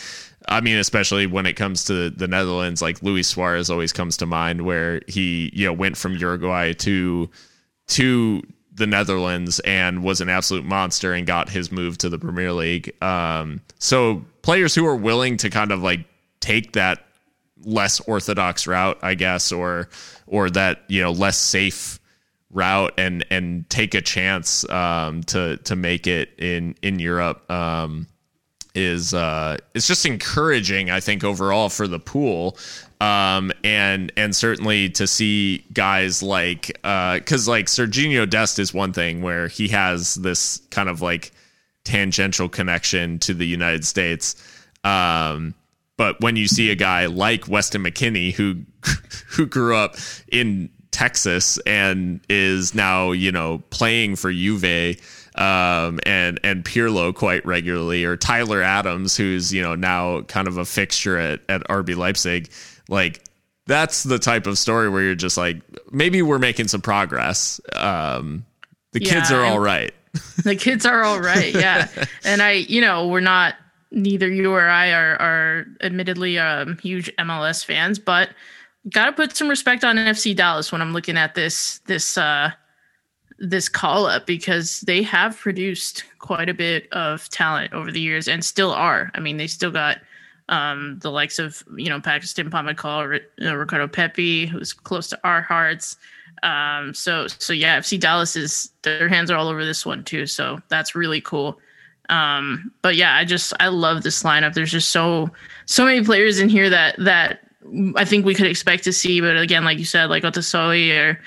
I mean especially when it comes to the Netherlands like Luis Suarez always comes to mind where he you know went from Uruguay to to the Netherlands and was an absolute monster and got his move to the Premier League. Um, so players who are willing to kind of like take that less orthodox route, I guess, or or that you know less safe route and and take a chance um, to to make it in in Europe. Um, is uh it's just encouraging I think overall for the pool um and and certainly to see guys like uh cuz like Serginho Dest is one thing where he has this kind of like tangential connection to the United States um but when you see a guy like Weston McKennie who [laughs] who grew up in Texas and is now, you know, playing for Juve um, and and Pirlo quite regularly, or Tyler Adams, who's you know now kind of a fixture at at RB Leipzig, like that's the type of story where you're just like maybe we're making some progress. Um, the kids are all right. [laughs] the kids are all right yeah [laughs] and i you know we're not neither you or i are are admittedly um huge mls fans but gotta put some respect on nfc dallas when i'm looking at this this uh this call up because they have produced quite a bit of talent over the years and still are i mean they still got um the likes of you know Paxton Pomykal, ricardo Pepi who's close to our hearts um, so so yeah, FC Dallas is their hands are all over this one too. So that's really cool. Um, but yeah, I just I love this lineup. There's just so so many players in here that that I think we could expect to see. But again, like you said, like Otasowie or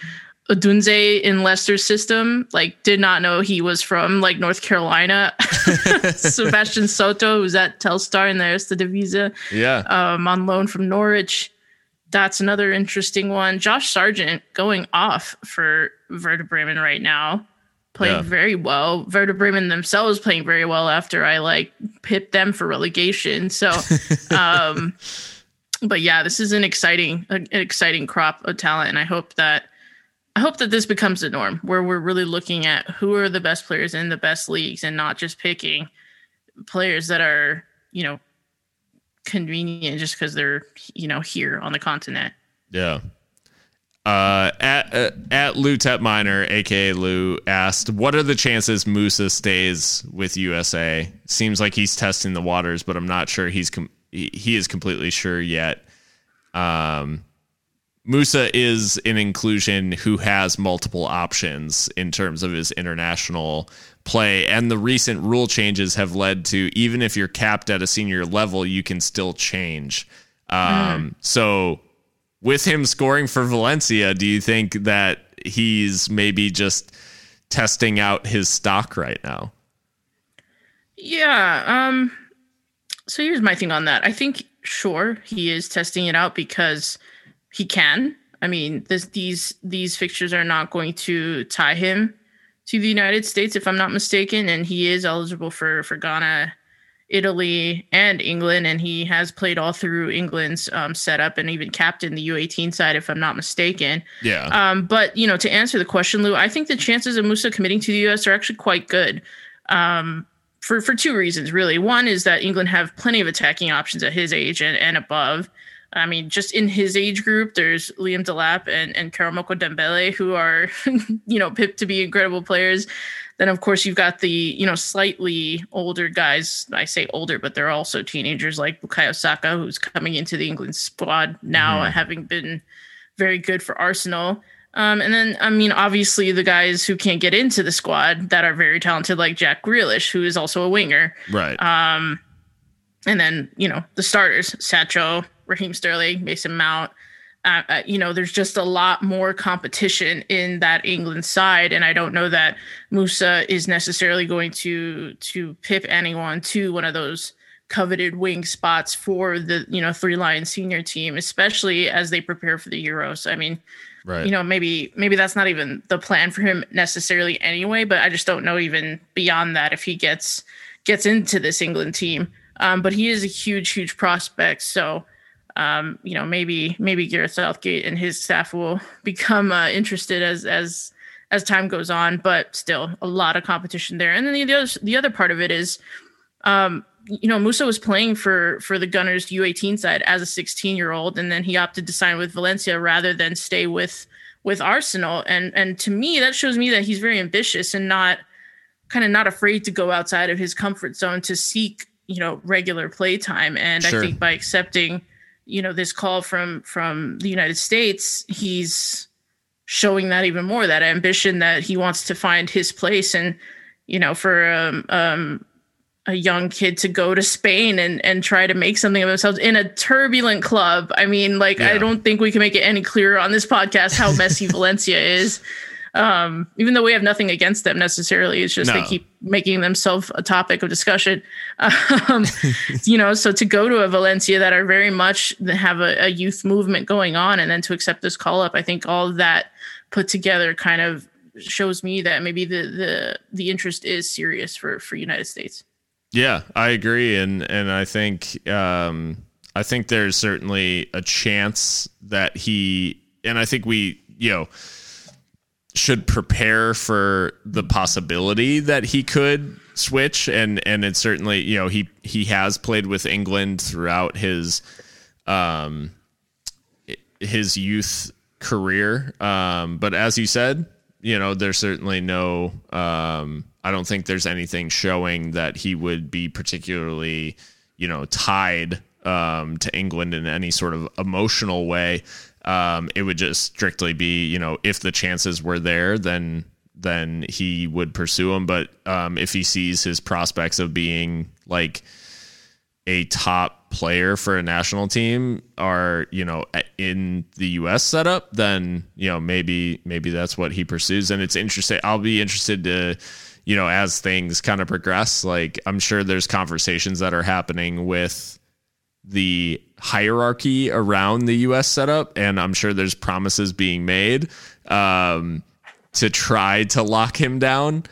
Odunze in Leicester's system, like did not know he was from like North Carolina. [laughs] [laughs] Sebastian Soto, who's at Telstar in there, is the Eredivisie, Yeah. um, on loan from Norwich. That's another interesting one. Josh Sargent going off for Werder Bremen right now, playing Yeah. very well. Werder Bremen themselves playing very well after I like pipped them for relegation. So, [laughs] um, but yeah, this is an exciting, an exciting crop of talent, and I hope that I hope that this becomes the norm where we're really looking at who are the best players in the best leagues and not just picking players that are, you know, convenient just because they're, you know, here on the continent. Yeah. Uh, at uh, at Lou Tep Minor, aka Lou, asked, "What are the chances Musah stays with USA? Seems like he's testing the waters, but I'm not sure he's com- he, is completely sure yet." Um, Musah is an inclusion who has multiple options in terms of his international play, and the recent rule changes have led to even if you're capped at a senior level, you can still change. Um, So, with him scoring for Valencia, do you think that he's maybe just testing out his stock right now? Yeah. Um. So here's my thing on that. I think sure he is testing it out because he can. I mean, this these these fixtures are not going to tie him to the United States, if I'm not mistaken, and he is eligible for for Ghana, Italy, and England, and he has played all through England's um, setup and even captained the U18 side, if I'm not mistaken. Yeah. Um, but you know, to answer the question, Lou, I think the chances of Musah committing to the U.S. are actually quite good. Um, for for two reasons, really. One is that England have plenty of attacking options at his age and, and above. I mean, just in his age group, there's Liam Delap and and Karamoko Dembele, who are [laughs] you know pipped to be incredible players. Then of course you've got the you know slightly older guys. I say older, but they're also teenagers like Bukayo Saka, who's coming into the England squad now, having been very good for Arsenal. Um, and then, I mean, obviously, the guys who can't get into the squad that are very talented, like Jack Grealish, who is also a winger. right. Um, and then, you know, the starters, Sancho, Raheem Sterling, Mason Mount. Uh, uh, you know, there's just a lot more competition in that England side, and I don't know that Musah is necessarily going to to pip anyone to one of those coveted wing spots for the you know three lion senior team, especially as they prepare for the Euros. I mean, right. you know maybe maybe that's not even the plan for him necessarily anyway but i just don't know even beyond that if he gets gets into this england team um, but he is a huge huge prospect so um, you know maybe maybe gareth southgate and his staff will [laughs] become uh, interested as as as time goes on but still a lot of competition there and then the other the other part of it is um, you know, Musah was playing for for the Gunners U18 side as a 16 year old, and then he opted to sign with Valencia rather than stay with with Arsenal. And and to me, that shows me that he's very ambitious and not kind of not afraid to go outside of his comfort zone to seek you know regular play time. And Sure. I think by accepting you know this call from from the United States, he's showing that even more that ambition that he wants to find his place and you know for um, um a young kid to go to Spain and and try to make something of themselves in a turbulent club. I mean, like Yeah. I don't think we can make it any clearer on this podcast how messy [laughs] Valencia is. Um, even though we have nothing against them necessarily, it's just they keep making themselves a topic of discussion. [laughs] Um, you know, so to go to a Valencia that are very much have a, a youth movement going on, and then to accept this call up, I think all that put together kind of shows me that maybe the the the interest is serious for for United States. Yeah, I agree, and and I think um, I think there's certainly a chance that he, and I think we, you know, should prepare for the possibility that he could switch, and and it's certainly you know he he has played with England throughout his um his youth career, um, but as you said, you know, there's certainly no. Um, I don't think there's anything showing that he would be particularly, you know, tied um, to England in any sort of emotional way. Um, it would just strictly be, you know, if the chances were there, then then he would pursue him. But um, if he sees his prospects of being like a top player for a national team are you know in the US setup then you know maybe maybe that's what he pursues and it's interesting I'll be interested to you know as things kind of progress like I'm sure there's conversations that are happening with the hierarchy around the US setup and I'm sure there's promises being made um, to try to lock him down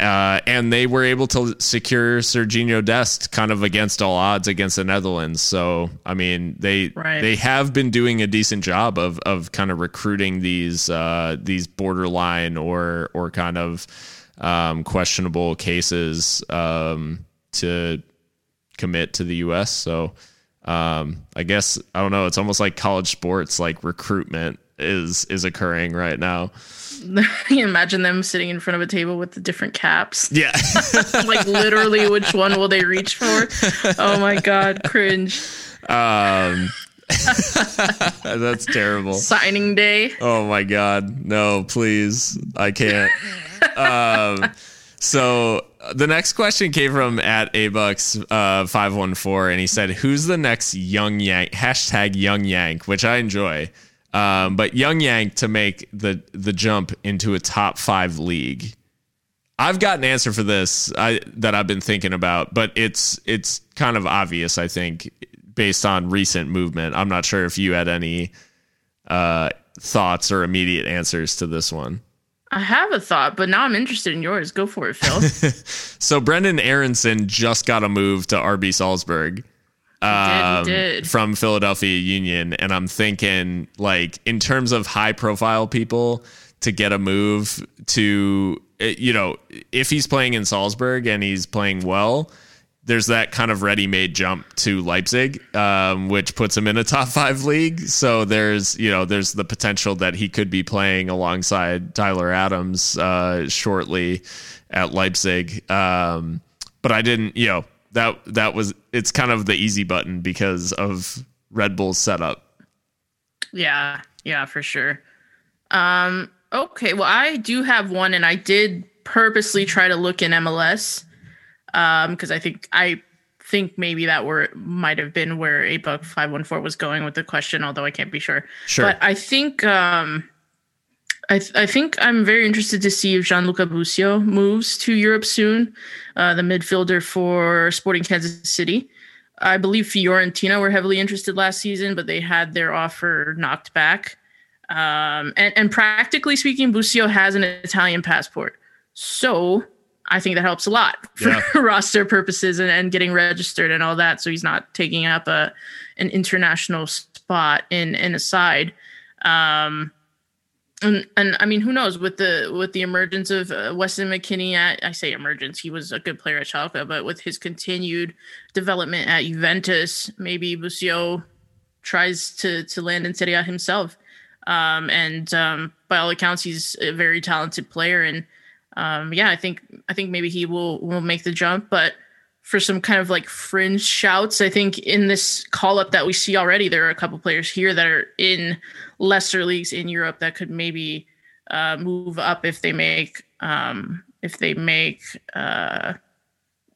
uh, and they were able to secure Serginho Dest kind of against all odds against the Netherlands. So I mean, they right. they have been doing a decent job of of kind of recruiting these uh, these borderline or or kind of um, questionable cases um, to commit to the U.S. So um, I guess I don't know. It's almost like college sports, like recruitment is is occurring right now. [laughs] you imagine them sitting in front of a table with the different caps. Yeah. [laughs] like literally which one will they reach for? Oh my god, cringe. Um [laughs] That's terrible. Signing day. Oh my god. No, please. I can't. um so the next question came from at abucks uh, 514 and he said who's the next young yank hashtag young yank which i enjoy um, but Young Yank to make the the jump into a top five league. I've got an answer for this I, that I've been thinking about, but it's it's kind of obvious. I think based on recent movement. I'm not sure if you had any uh, thoughts or immediate answers to this one. I have a thought, but now I'm interested in yours. Go for it, Phil. [laughs] so Brenden Aaronson just got a move to RB Salzburg um, did, from Philadelphia Union, and I'm thinking like in terms of high profile people to get a move to eh, you know if he's playing in Salzburg and he's playing well. There's that kind of ready-made jump to Leipzig, um, which puts him in a [laughs] top five league. So there's, you know, there's the potential that he could be playing alongside Tyler Adams uh, shortly at Leipzig. Um, but I didn't, you know, that that was it's kind of the easy button because of Red Bull's setup. Yeah, yeah, for sure. Um, okay, well, I do have one, and I did purposely try to look in MLS because um, I think I think maybe that were might have been where a buck five one four was going with the question, although I can't be sure. Sure, but I think um, I, th- I think I'm very interested to see if Gianluca Busio moves to Europe soon, uh, the midfielder for Sporting Kansas City. I believe Fiorentina were heavily interested last season, but they had their offer knocked back. Um, and, and practically speaking, Busio has an Italian passport. So I think that helps a lot [laughs] for yeah. roster purposes and, and getting registered and all that. So he's not taking up a an international spot in in a side. Um, and and I mean, who knows with the with the emergence of uh, Weston McKennie at I say emergence, he was a good player at Schalke, but with his continued development at Juventus, maybe Busio tries to to land in Serie A himself. Um, and um, by all accounts, he's a very talented player, and um, yeah, I think I think maybe he will will make the jump, but for some kind of like fringe shouts. I think in this call up that we see already, there are a couple players here that are in lesser leagues in Europe that could maybe uh, move up if they make um, if they make uh,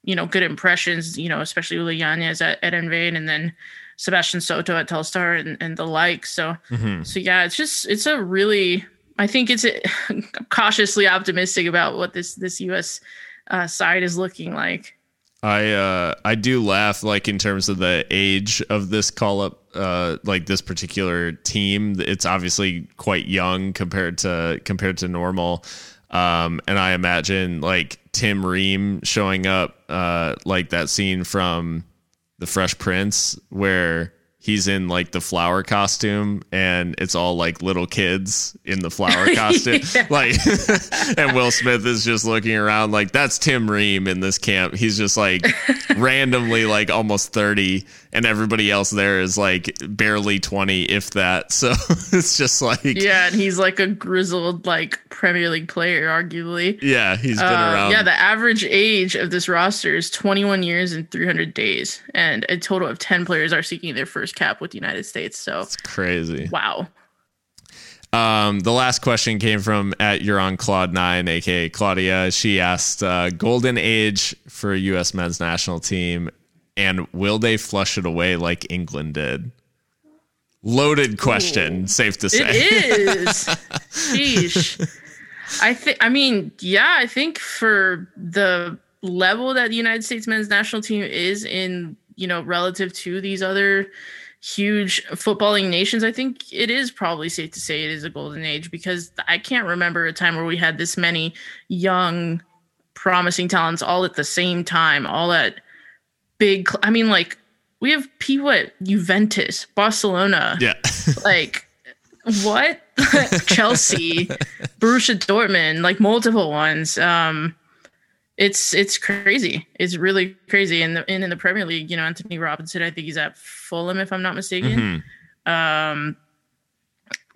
you know good impressions. You know, especially Uly Llanez at, at Heerenveen and then Sebastian Soto at Telstar and, and the like. So mm-hmm. so yeah, it's just it's a really I think it's [laughs] cautiously optimistic about what this this U.S. Uh, side is looking like. I uh, I do laugh like in terms of the age of this call up uh, like this particular team. It's obviously quite young compared to compared to normal. Um, and I imagine like Tim Ream showing up uh, like that scene from The Fresh Prince where he's in like the flower costume and it's all like little kids in the flower [laughs] costume. Like [laughs] and will smith is just looking around like that's tim ream in this camp. He's just like [laughs] randomly like almost 30 and everybody else there is like barely 20 if that. So it's just like yeah and he's like a grizzled like premier league player arguably. Yeah he's been uh, around. yeah the average age of this roster is 21 years and 300 days and a total of 10 players are seeking their first cap with the united states so it's crazy wow Um, the last question came from at you're on Claude Nine, aka Claudia. She asked, uh, "Golden age for U.S. men's national team, and will they flush it away like England did?" Loaded question, Ooh. safe to say. It is. [laughs] Sheesh. I think. I mean, yeah. I think for the level that the United States men's national team is in, you know, relative to these other huge footballing nations, I think it is probably safe to say it is a golden age because I can't remember a time where we had this many young, promising talents all at the same time, all at big. I mean, like we have people at Juventus, Barcelona, yeah, [laughs] like what [laughs] Chelsea, Borussia Dortmund, like multiple ones. Um, it's it's crazy. It's really crazy. And in, in the Premier League, you know, Antonee Robinson, I think he's at Fulham, if I'm not mistaken. Mm-hmm. Um,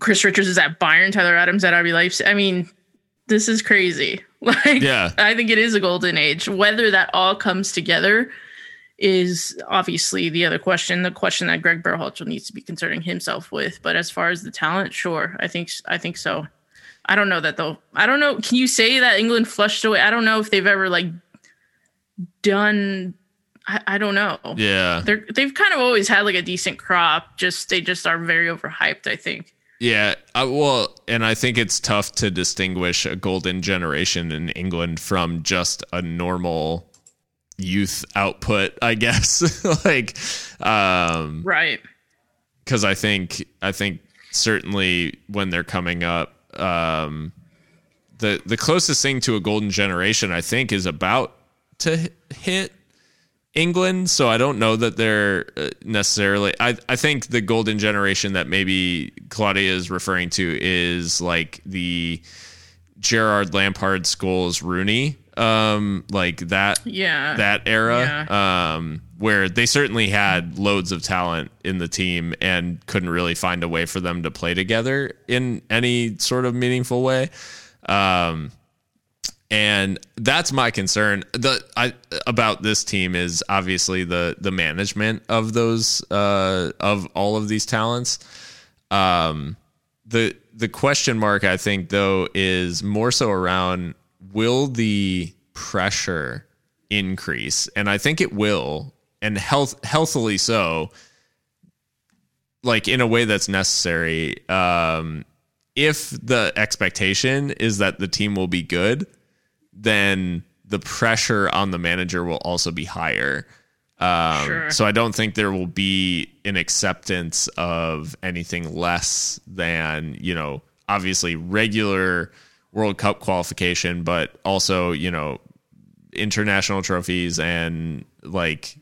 Chris Richards is at Bayern. Tyler Adams at RB Leipzig. I mean, this is crazy. [laughs] Like, yeah, I think it is a golden age. Whether that all comes together is obviously the other question. The question that Greg Berhalter needs to be concerning himself with. But as far as the talent, sure, I think I think so. I don't know that though. I don't know. Can you say that England flushed away? I don't know if they've ever like done. I, I don't know. Yeah, they're they've kind of always had like a decent crop. Just they just are very overhyped. I think. Yeah, uh, well, and I think it's tough to distinguish a golden generation in England from just a normal youth output, I guess. [laughs] like, um, right? Because I think I think certainly when they're coming up, um, the the closest thing to a golden generation, I think, is about to hit England. So I don't know that they're uh, necessarily. I I think the golden generation that maybe Claudia is referring to is like the Gerrard Lampard Scholes Rooney um like that yeah that era yeah. um where they certainly had loads of talent in the team and couldn't really find a way for them to play together in any sort of meaningful way. Um and that's my concern. The I, about this team is obviously the the management of those uh of all of these talents. Um the the question mark i think though is more so around will the pressure increase? And I think it will, and health healthily so. Like in a way that's necessary. Um, if the expectation is that the team will be good, then the pressure on the manager will also be higher. Um, sure. So I don't think there will be an acceptance of anything less than you know, obviously regular World Cup qualification, but also, you know, international trophies and like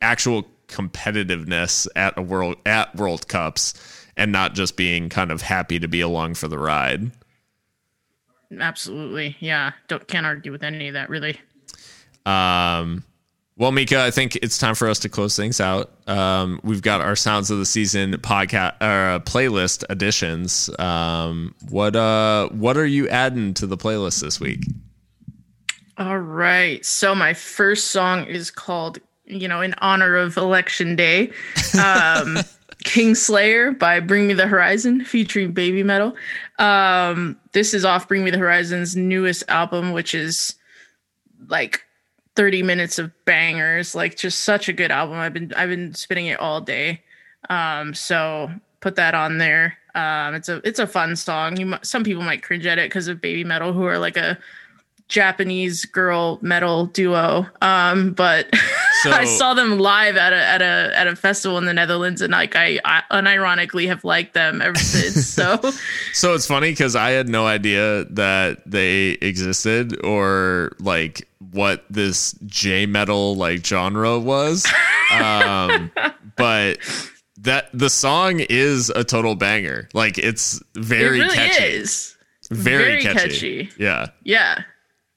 actual competitiveness at a world at World Cups and not just being kind of happy to be along for the ride. Absolutely. Yeah. Don't can't argue with any of that really. Um well, Mika, I think it's time for us to close things out. Um, we've got our Sounds of the Season podcast uh, playlist additions. Um, what uh, what are you adding to the playlist this week? All right. So my first song is called, you know, in honor of Election Day, um, [laughs] Kingslayer by Bring Me the Horizon, featuring Babymetal. Um, this is off Bring Me the Horizon's newest album, which is like 30 minutes of bangers. Like just such a good album. I've been i've been spinning it all day. Um so put that on there. Um it's a it's a fun song. You some people might cringe at it because of Baby Metal, who are like a japanese girl metal duo um but [laughs] so, i saw them live at a at a at a festival in the netherlands and like i, I unironically have liked them ever [laughs] since so so it's funny because i had no idea that they existed or like what this J metal like genre was. Um, [laughs] but that the song is a total banger. Like it's very it really catchy. Is. Very, very catchy. catchy. Yeah. Yeah.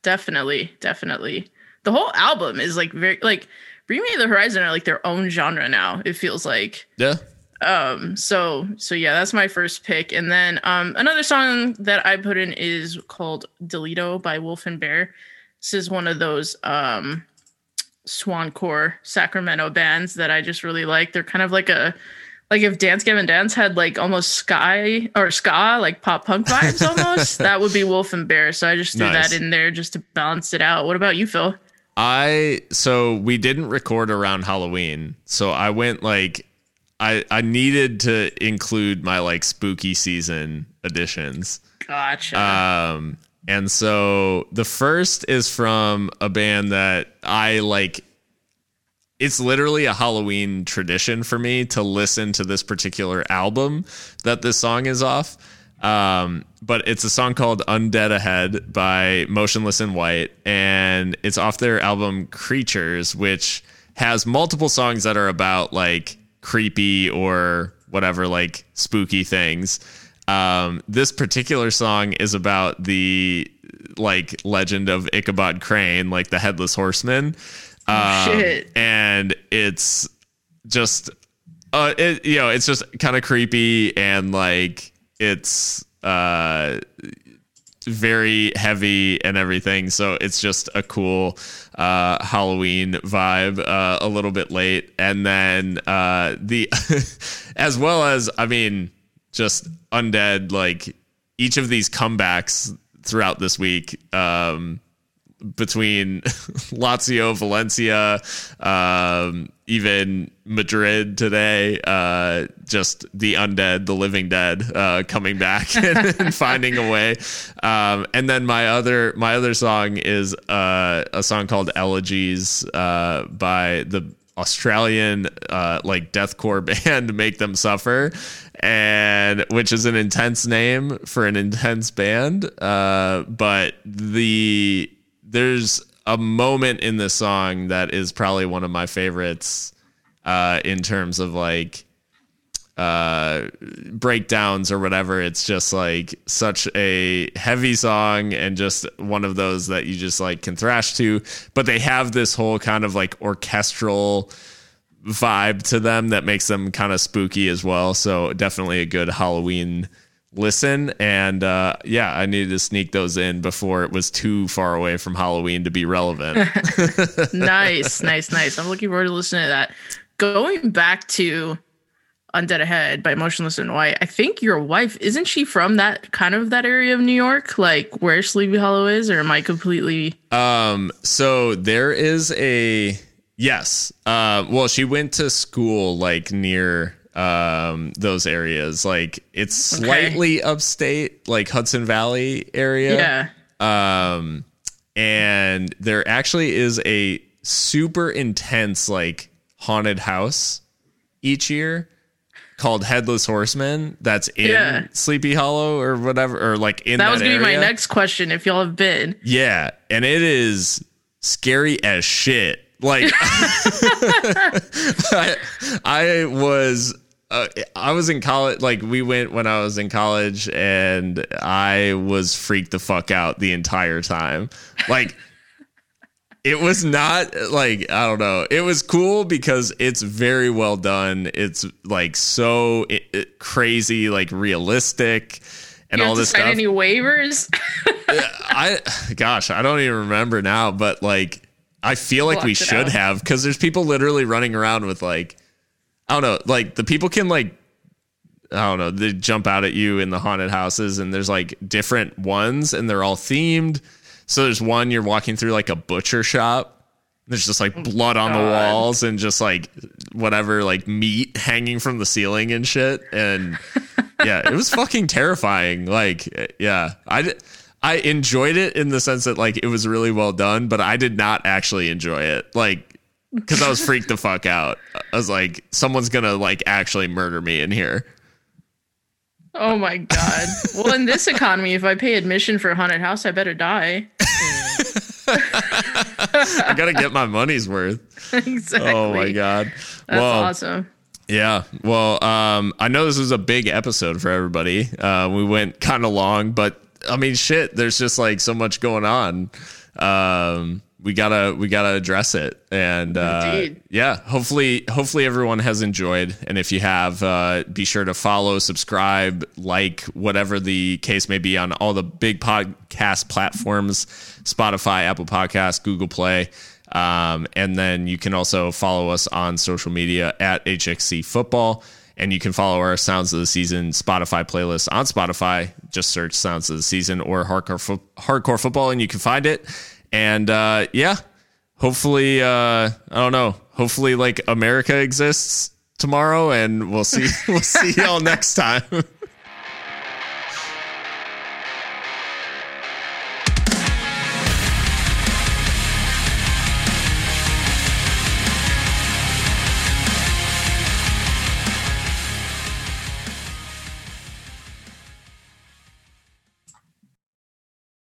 Definitely. Definitely. The whole album is like very like Bring Me the Horizon are like their own genre now, it feels like. Yeah. Um, so so yeah, that's my first pick. And then um another song that I put in is called Delito by Wolf and Bear. This is one of those um, Swancore Sacramento bands that I just really like. They're kind of like a like if Dance Gavin Dance had like almost sky or ska like pop punk vibes [laughs] almost, that would be Wolf and Bear. So I just threw Nice. that in there just to balance it out. What about you, Phil? I so we didn't record around Halloween, so I went like I I needed to include my like spooky season additions. Gotcha. Um, and so the first is from a band that I like. It's literally a Halloween tradition for me to listen to this particular album that this song is off. Um, but it's a song called Undead Ahead by Motionless in White, and it's off their album Creatures, which has multiple songs that are about like creepy or whatever, like spooky things. Um, this particular song is about the like legend of Ichabod Crane, like the headless horseman. Um, shit. And it's just, uh, it, you know, it's just kind of creepy and like it's uh very heavy and everything. So it's just a cool uh, Halloween vibe. Uh, a little bit late, and then uh, the [laughs] as well as I mean, just undead. Like each of these comebacks throughout this week. Um, between [laughs] Lazio, Valencia, um, even Madrid today, uh, just the undead, the living dead, uh, coming back [laughs] and, and finding a way. Um, and then my other my other song is uh, a song called Elegies uh, by the Australian uh, like deathcore [laughs] band Make Them Suffer, and which is an intense name for an intense band. Uh, but the there's a moment in this song that is probably one of my favorites uh, in terms of like uh breakdowns or whatever. It's just like such a heavy song and just one of those that you just like can thrash to. But they have this whole kind of like orchestral vibe to them that makes them kind of spooky as well. So definitely a good halloween listen and uh yeah i needed to sneak those in before it was too far away from halloween to be relevant [laughs] [laughs] nice, nice, nice. I'm looking forward to listening to that. Going back to Undead Ahead by Motionless in White, I think your wife isn't she from that kind of that area of New York, like where Sleepy Hollow is, or am I completely? Um, so there is a yes. Uh, well, she went to school like near um those areas. Like it's slightly upstate, like Hudson Valley area. Yeah. Um, and there actually is a super intense like haunted house each year called Headless Horseman. That's in Yeah. Sleepy Hollow or whatever, or like in That that, was gonna be my next question. If y'all have been, Yeah, and it is scary as shit. Like [laughs] I, I was uh, I was in college like we went when I was in college and I was freaked the fuck out the entire time. Like [laughs] it was not like I don't know. It was cool because it's very well done. It's like so i i- crazy like realistic and all this sign stuff. any waivers? I gosh, I don't even remember now, but like I feel like we Blocked it should have because there's people literally running around with like I don't know, like the people can like I don't know, they jump out at you in the haunted houses and there's like different ones and they're all themed. So there's one you're walking through like a butcher shop. There's just like blood on the walls and just like whatever like meat hanging from the ceiling and shit and [laughs] yeah, it was fucking terrifying. Like, yeah, I I enjoyed it in the sense that like it was really well done, but I did not actually enjoy it. Like, because I was freaked the fuck out. I was like, someone's gonna like actually murder me in here. oh my god! Well, in this economy, if I pay admission for a haunted house, I better die. [laughs] I gotta get my money's worth. [laughs] exactly. Oh my god. That's well, awesome. Yeah. Well, um, I know this was a big episode for everybody. Uh, we went kind of long, but I mean, shit. There's just like so much going on. Um, we gotta we gotta address it, and uh, yeah. Hopefully, hopefully everyone has enjoyed, and if you have, uh, be sure to follow, subscribe, like, whatever the case may be on all the big podcast platforms: Spotify, Apple Podcasts, Google Play. Um, and then you can also follow us on social media at HXC Football. And you can follow our Sounds of the Season Spotify playlist on Spotify. Just search Sounds of the Season or Hardcore, fo- hardcore Football and you can find it. And uh, yeah, hopefully, uh, I don't know, hopefully like America exists tomorrow and we'll see, [laughs] we'll see y'all next time. [laughs]